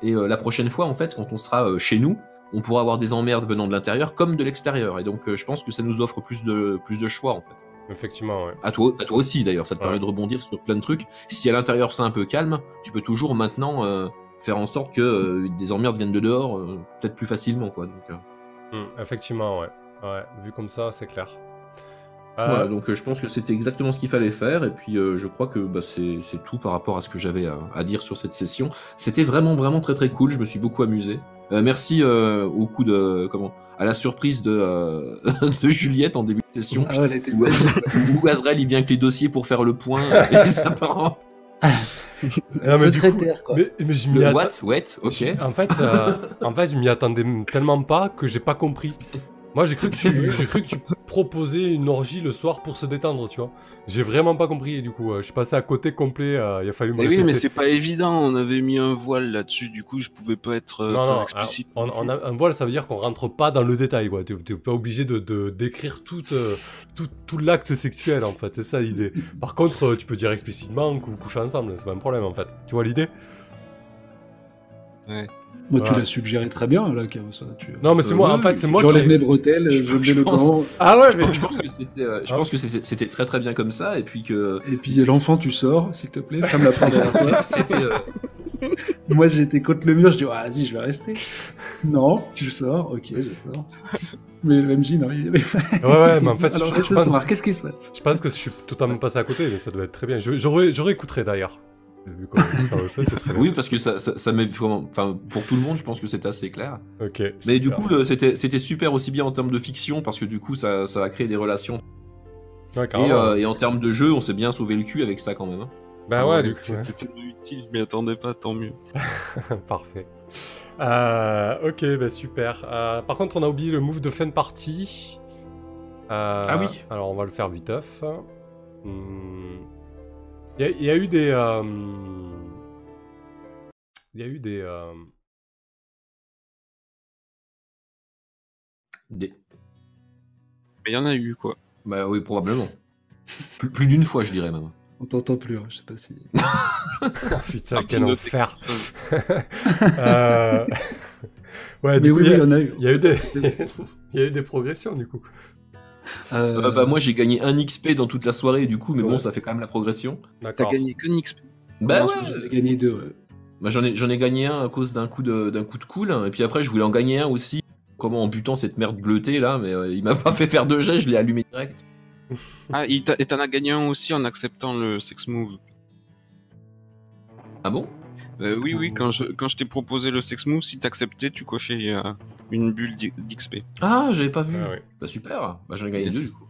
Et euh, la prochaine fois, en fait, quand on sera euh, chez nous, on pourra avoir des emmerdes venant de l'intérieur comme de l'extérieur. Et donc, je pense que ça nous offre plus de plus de choix en fait. Effectivement, ouais. À toi, à toi aussi d'ailleurs, ça te Ouais. permet de rebondir sur plein de trucs. Si à l'intérieur c'est un peu calme, tu peux toujours maintenant euh, faire en sorte que euh, des emmerdes viennent de dehors, euh, peut-être plus facilement quoi. Donc, euh, Hmm, effectivement, ouais. Ouais, vu comme ça, c'est clair. Euh, Voilà, donc euh, je pense que c'était exactement ce qu'il fallait faire, et puis euh, je crois que bah, c'est tout par rapport à ce que j'avais à, à dire sur cette session. C'était vraiment vraiment très très cool, je me suis beaucoup amusé. Euh, merci euh, au coup de comment à la surprise de, euh, de Juliette en début de session. Ah ouais, où, où Azrael il vient avec les dossiers pour faire le point et ça part en- Ah, mais du coup- Secrétaire, quoi. Mais, mais je m'y Le atta- what What Ok. je- En fait, euh, en fait, je m'y attendais tellement pas que j'ai pas compris. Moi, j'ai cru que tu, j'ai cru que tu proposais une orgie le soir pour se détendre, tu vois. J'ai vraiment pas compris, et du coup, euh, je suis passé à côté complet. euh, il a fallu me Mais oui, mais c'est pas évident. On avait mis un voile là-dessus, du coup, je pouvais pas être euh, Non, très non, explicite. alors, on, on a- un voile, ça veut dire qu'on rentre pas dans le détail, quoi. T'es t'es pas obligé de, de- d'écrire tout, euh, tout, tout l'acte sexuel, en fait. C'est ça l'idée. Par contre, euh, tu peux dire explicitement que vous couchez ensemble, c'est pas un problème, en fait. Tu vois l'idée? Moi, tu Voilà. l'as suggéré très bien, là, ça. Tu... Non, mais c'est Euh, moi, en fait, c'est moi qui. J'enlève mes bretelles, Je- je, je mets le pense- gant, Ah ouais, Je mais. pense, je pense que c'était, euh, je pense que c'était, c'était très très bien comme ça, et puis que et puis l'enfant, tu sors, s'il te plaît, ferme la porte derrière toi. c'était, euh, Moi, j'étais contre le mur, je dis, ah, vas-y, je vais rester. Non, tu sors, ok, je sors. Mais le MJ, non, il Ouais, ouais, mais en fait, Alors, je, je pense, qu'est-ce qui se passe? je pense que je suis totalement passé à côté, mais ça doit être très bien. Je- J'aurais j'aurais écouté d'ailleurs. Vu qu'on dit ça aussi, c'est très bien. oui, parce que ça, ça, ça met vraiment, enfin, pour tout le monde, je pense que c'était assez clair. Ok. Mais du coup, euh, c'était, c'était super aussi bien en termes de fiction, parce que du coup, ça, ça va créer des relations. Ouais, Et, euh, et en termes de jeu, on s'est bien sauvé le cul avec ça quand même. hein. Bah ouais, du coup. ouais. C'était utile, je m'y attendais pas, tant mieux. Parfait. Euh, ok, bah super. Euh, par contre, on a oublié le move de fin de partie. Euh, Ah oui. Alors, on va le faire viteuf. Hmm. Il y, a- il y a eu des. euh, Il y a eu des. euh, Des- Mais il y en a eu, quoi. Bah oui, probablement. plus, plus d'une fois, je dirais même. On t'entend plus, hein, je sais pas si. Putain, Parti quel enfer. Euh, Ouais, du Mais coup, oui, il y oui, a- eu. il y a eu des. Il y a eu des progressions, du coup. Euh, Euh, bah moi, j'ai gagné un XP dans toute la soirée, du coup, mais bon, ça fait quand même la progression. T'as gagné qu'un XP. Bah ouais. J'avais gagné deux, ouais. Bah, j'en ai, j'en ai gagné un à cause d'un coup de, d'un coup de cool, et puis après, je voulais en gagner un aussi. Comment en butant cette merde bleutée là, mais euh, il m'a pas fait faire de jet, je l'ai allumé direct. Ah, et t'en as gagné un aussi en acceptant le sex move. Ah bon? Euh, oui, oui, quand je, quand je t'ai proposé le sex move, si t'acceptais, tu cochais euh, une bulle d'XP. Ah, j'avais pas vu. Ah oui. Bah super, bah j'en ai gagné Yes. deux du coup.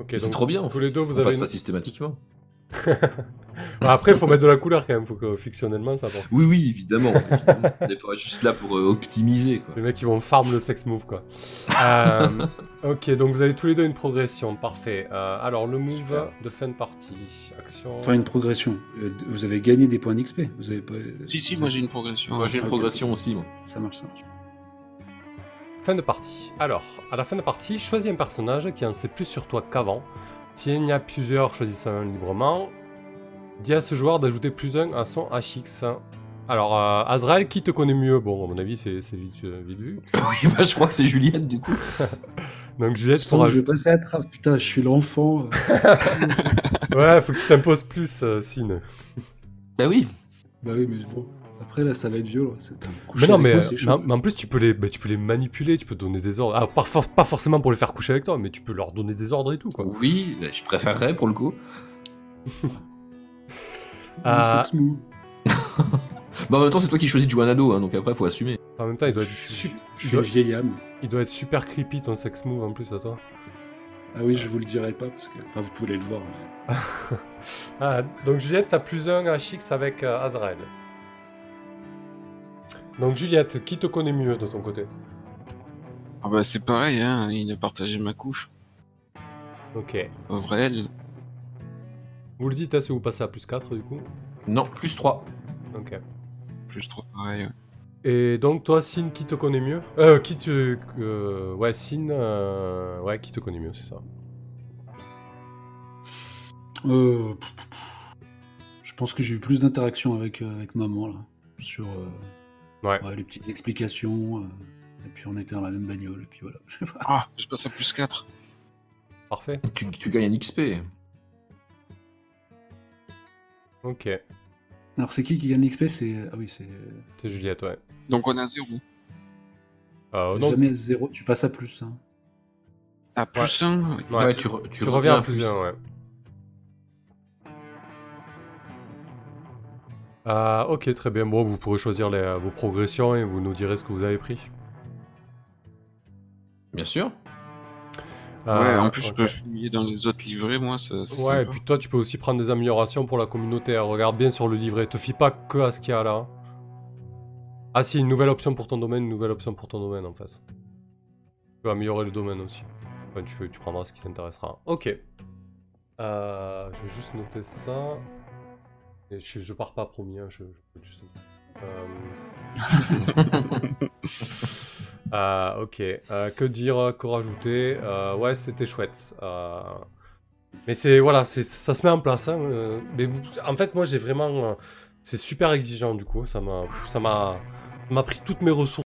Ok, C'est trop bien. Tous les deux, vous On avez. fasse une- ça systématiquement. Bah, après, il faut mettre de la couleur quand même. Faut que fictionnellement, ça porte. Oui, oui, évidemment. évidemment. On n'est pas juste là pour euh, optimiser quoi. Les mecs, ils vont farm le sex move, quoi. Euh, ok, donc vous avez tous les deux une progression. Parfait. Euh, alors, le move Super. de fin de partie. Action. Enfin, une progression. Vous avez gagné des points d'XP. Vous avez pas. Si, si, moi j'ai une progression. Moi j'ai une progression aussi, moi. Ça marche, ça marche. Fin de partie. Alors, à la fin de partie, choisis un personnage qui en sait plus sur toi qu'avant. S'il y en a plusieurs, choisissez un librement. Dis à ce joueur d'ajouter plus un à son HX. Alors, euh, Azrael, qui te connaît mieux? Bon, à mon avis, c'est vite, euh, vite vu. Oui, bah je crois que c'est Juliette du coup. Donc, Juliette, Je je vais passer à trappe. Putain, je suis l'enfant. Ouais, faut que tu t'imposes plus, euh, Sine. Bah oui. Bah oui, mais bon. Après, là, ça va être violent. C'est un coucher Mais non, mais, moi, euh, mais, mais en plus, tu peux, les, bah, tu peux les manipuler, tu peux donner des ordres. Alors, pas, for- pas forcément pour les faire coucher avec toi, mais tu peux leur donner des ordres et tout, quoi. Oui, bah, je préférerais pour le coup. Ah. move. Bah en même temps, c'est toi qui choisis de jouer un ado, hein, donc après, faut assumer. En même temps, il doit être, Je je il doit- une vieille âme. il doit être super creepy ton sex move en plus à toi. Ah oui, je vous le dirai pas parce que. Enfin, vous pouvez le voir. mais- Ah, donc Juliette, t'as plus un HX avec euh, Azrael. Donc Juliette, qui te connaît mieux de ton côté? Ah bah c'est pareil, hein, il a partagé ma couche. Ok. Azrael. Vous le dites, hein, si vous passez à plus 4 du coup. Non, plus 3. Ok. Plus trop pareil. ouais. Et donc toi, Sin, qui te connaît mieux? Euh, qui te... euh, ouais, Sin, euh, ouais, qui te connaît mieux, c'est ça? Euh, je pense que j'ai eu plus d'interactions avec, euh, avec maman là, sur euh, Ouais. les petites explications. euh, et puis on était dans la même bagnole. Et puis voilà. Ah, je passe à plus 4. Parfait. Tu, tu gagnes un XP. Ok. Alors c'est qui qui gagne l'XP C'est ah oui c'est C'est Juliette, ouais. Donc on a 0. Euh, c'est donc, jamais à zéro. Tu passes à plus. hein. À plus 1 ouais, tu, re- tu reviens à plus 1, ouais. Ah, ok, très bien. Bon, vous pourrez choisir les- vos progressions et vous nous direz ce que vous avez pris. Bien sûr. Ouais, Ah, en plus, je peux fouiller dans les autres livrets, moi. Ça, Ouais, et puis toi, tu peux aussi prendre des améliorations pour la communauté. hein. Regarde bien sur le livret. Te fie pas que à ce qu'il y a là. Ah, si, une nouvelle option pour ton domaine, une nouvelle option pour ton domaine en fait. Tu peux améliorer le domaine aussi. Enfin, tu, prendras ce qui t'intéressera. Ok. Euh, je vais juste noter ça. Et je, je pars pas promis, hein, je, je peux juste. Euh... Ah, ok. Euh, que dire, que rajouter? Euh, Ouais, c'était chouette. Euh, Mais c'est voilà, ça se met en place. hein, euh, Mais en fait, moi, j'ai vraiment, euh, c'est super exigeant du coup. Ça m'a, ça m'a, m'a pris toutes mes ressources.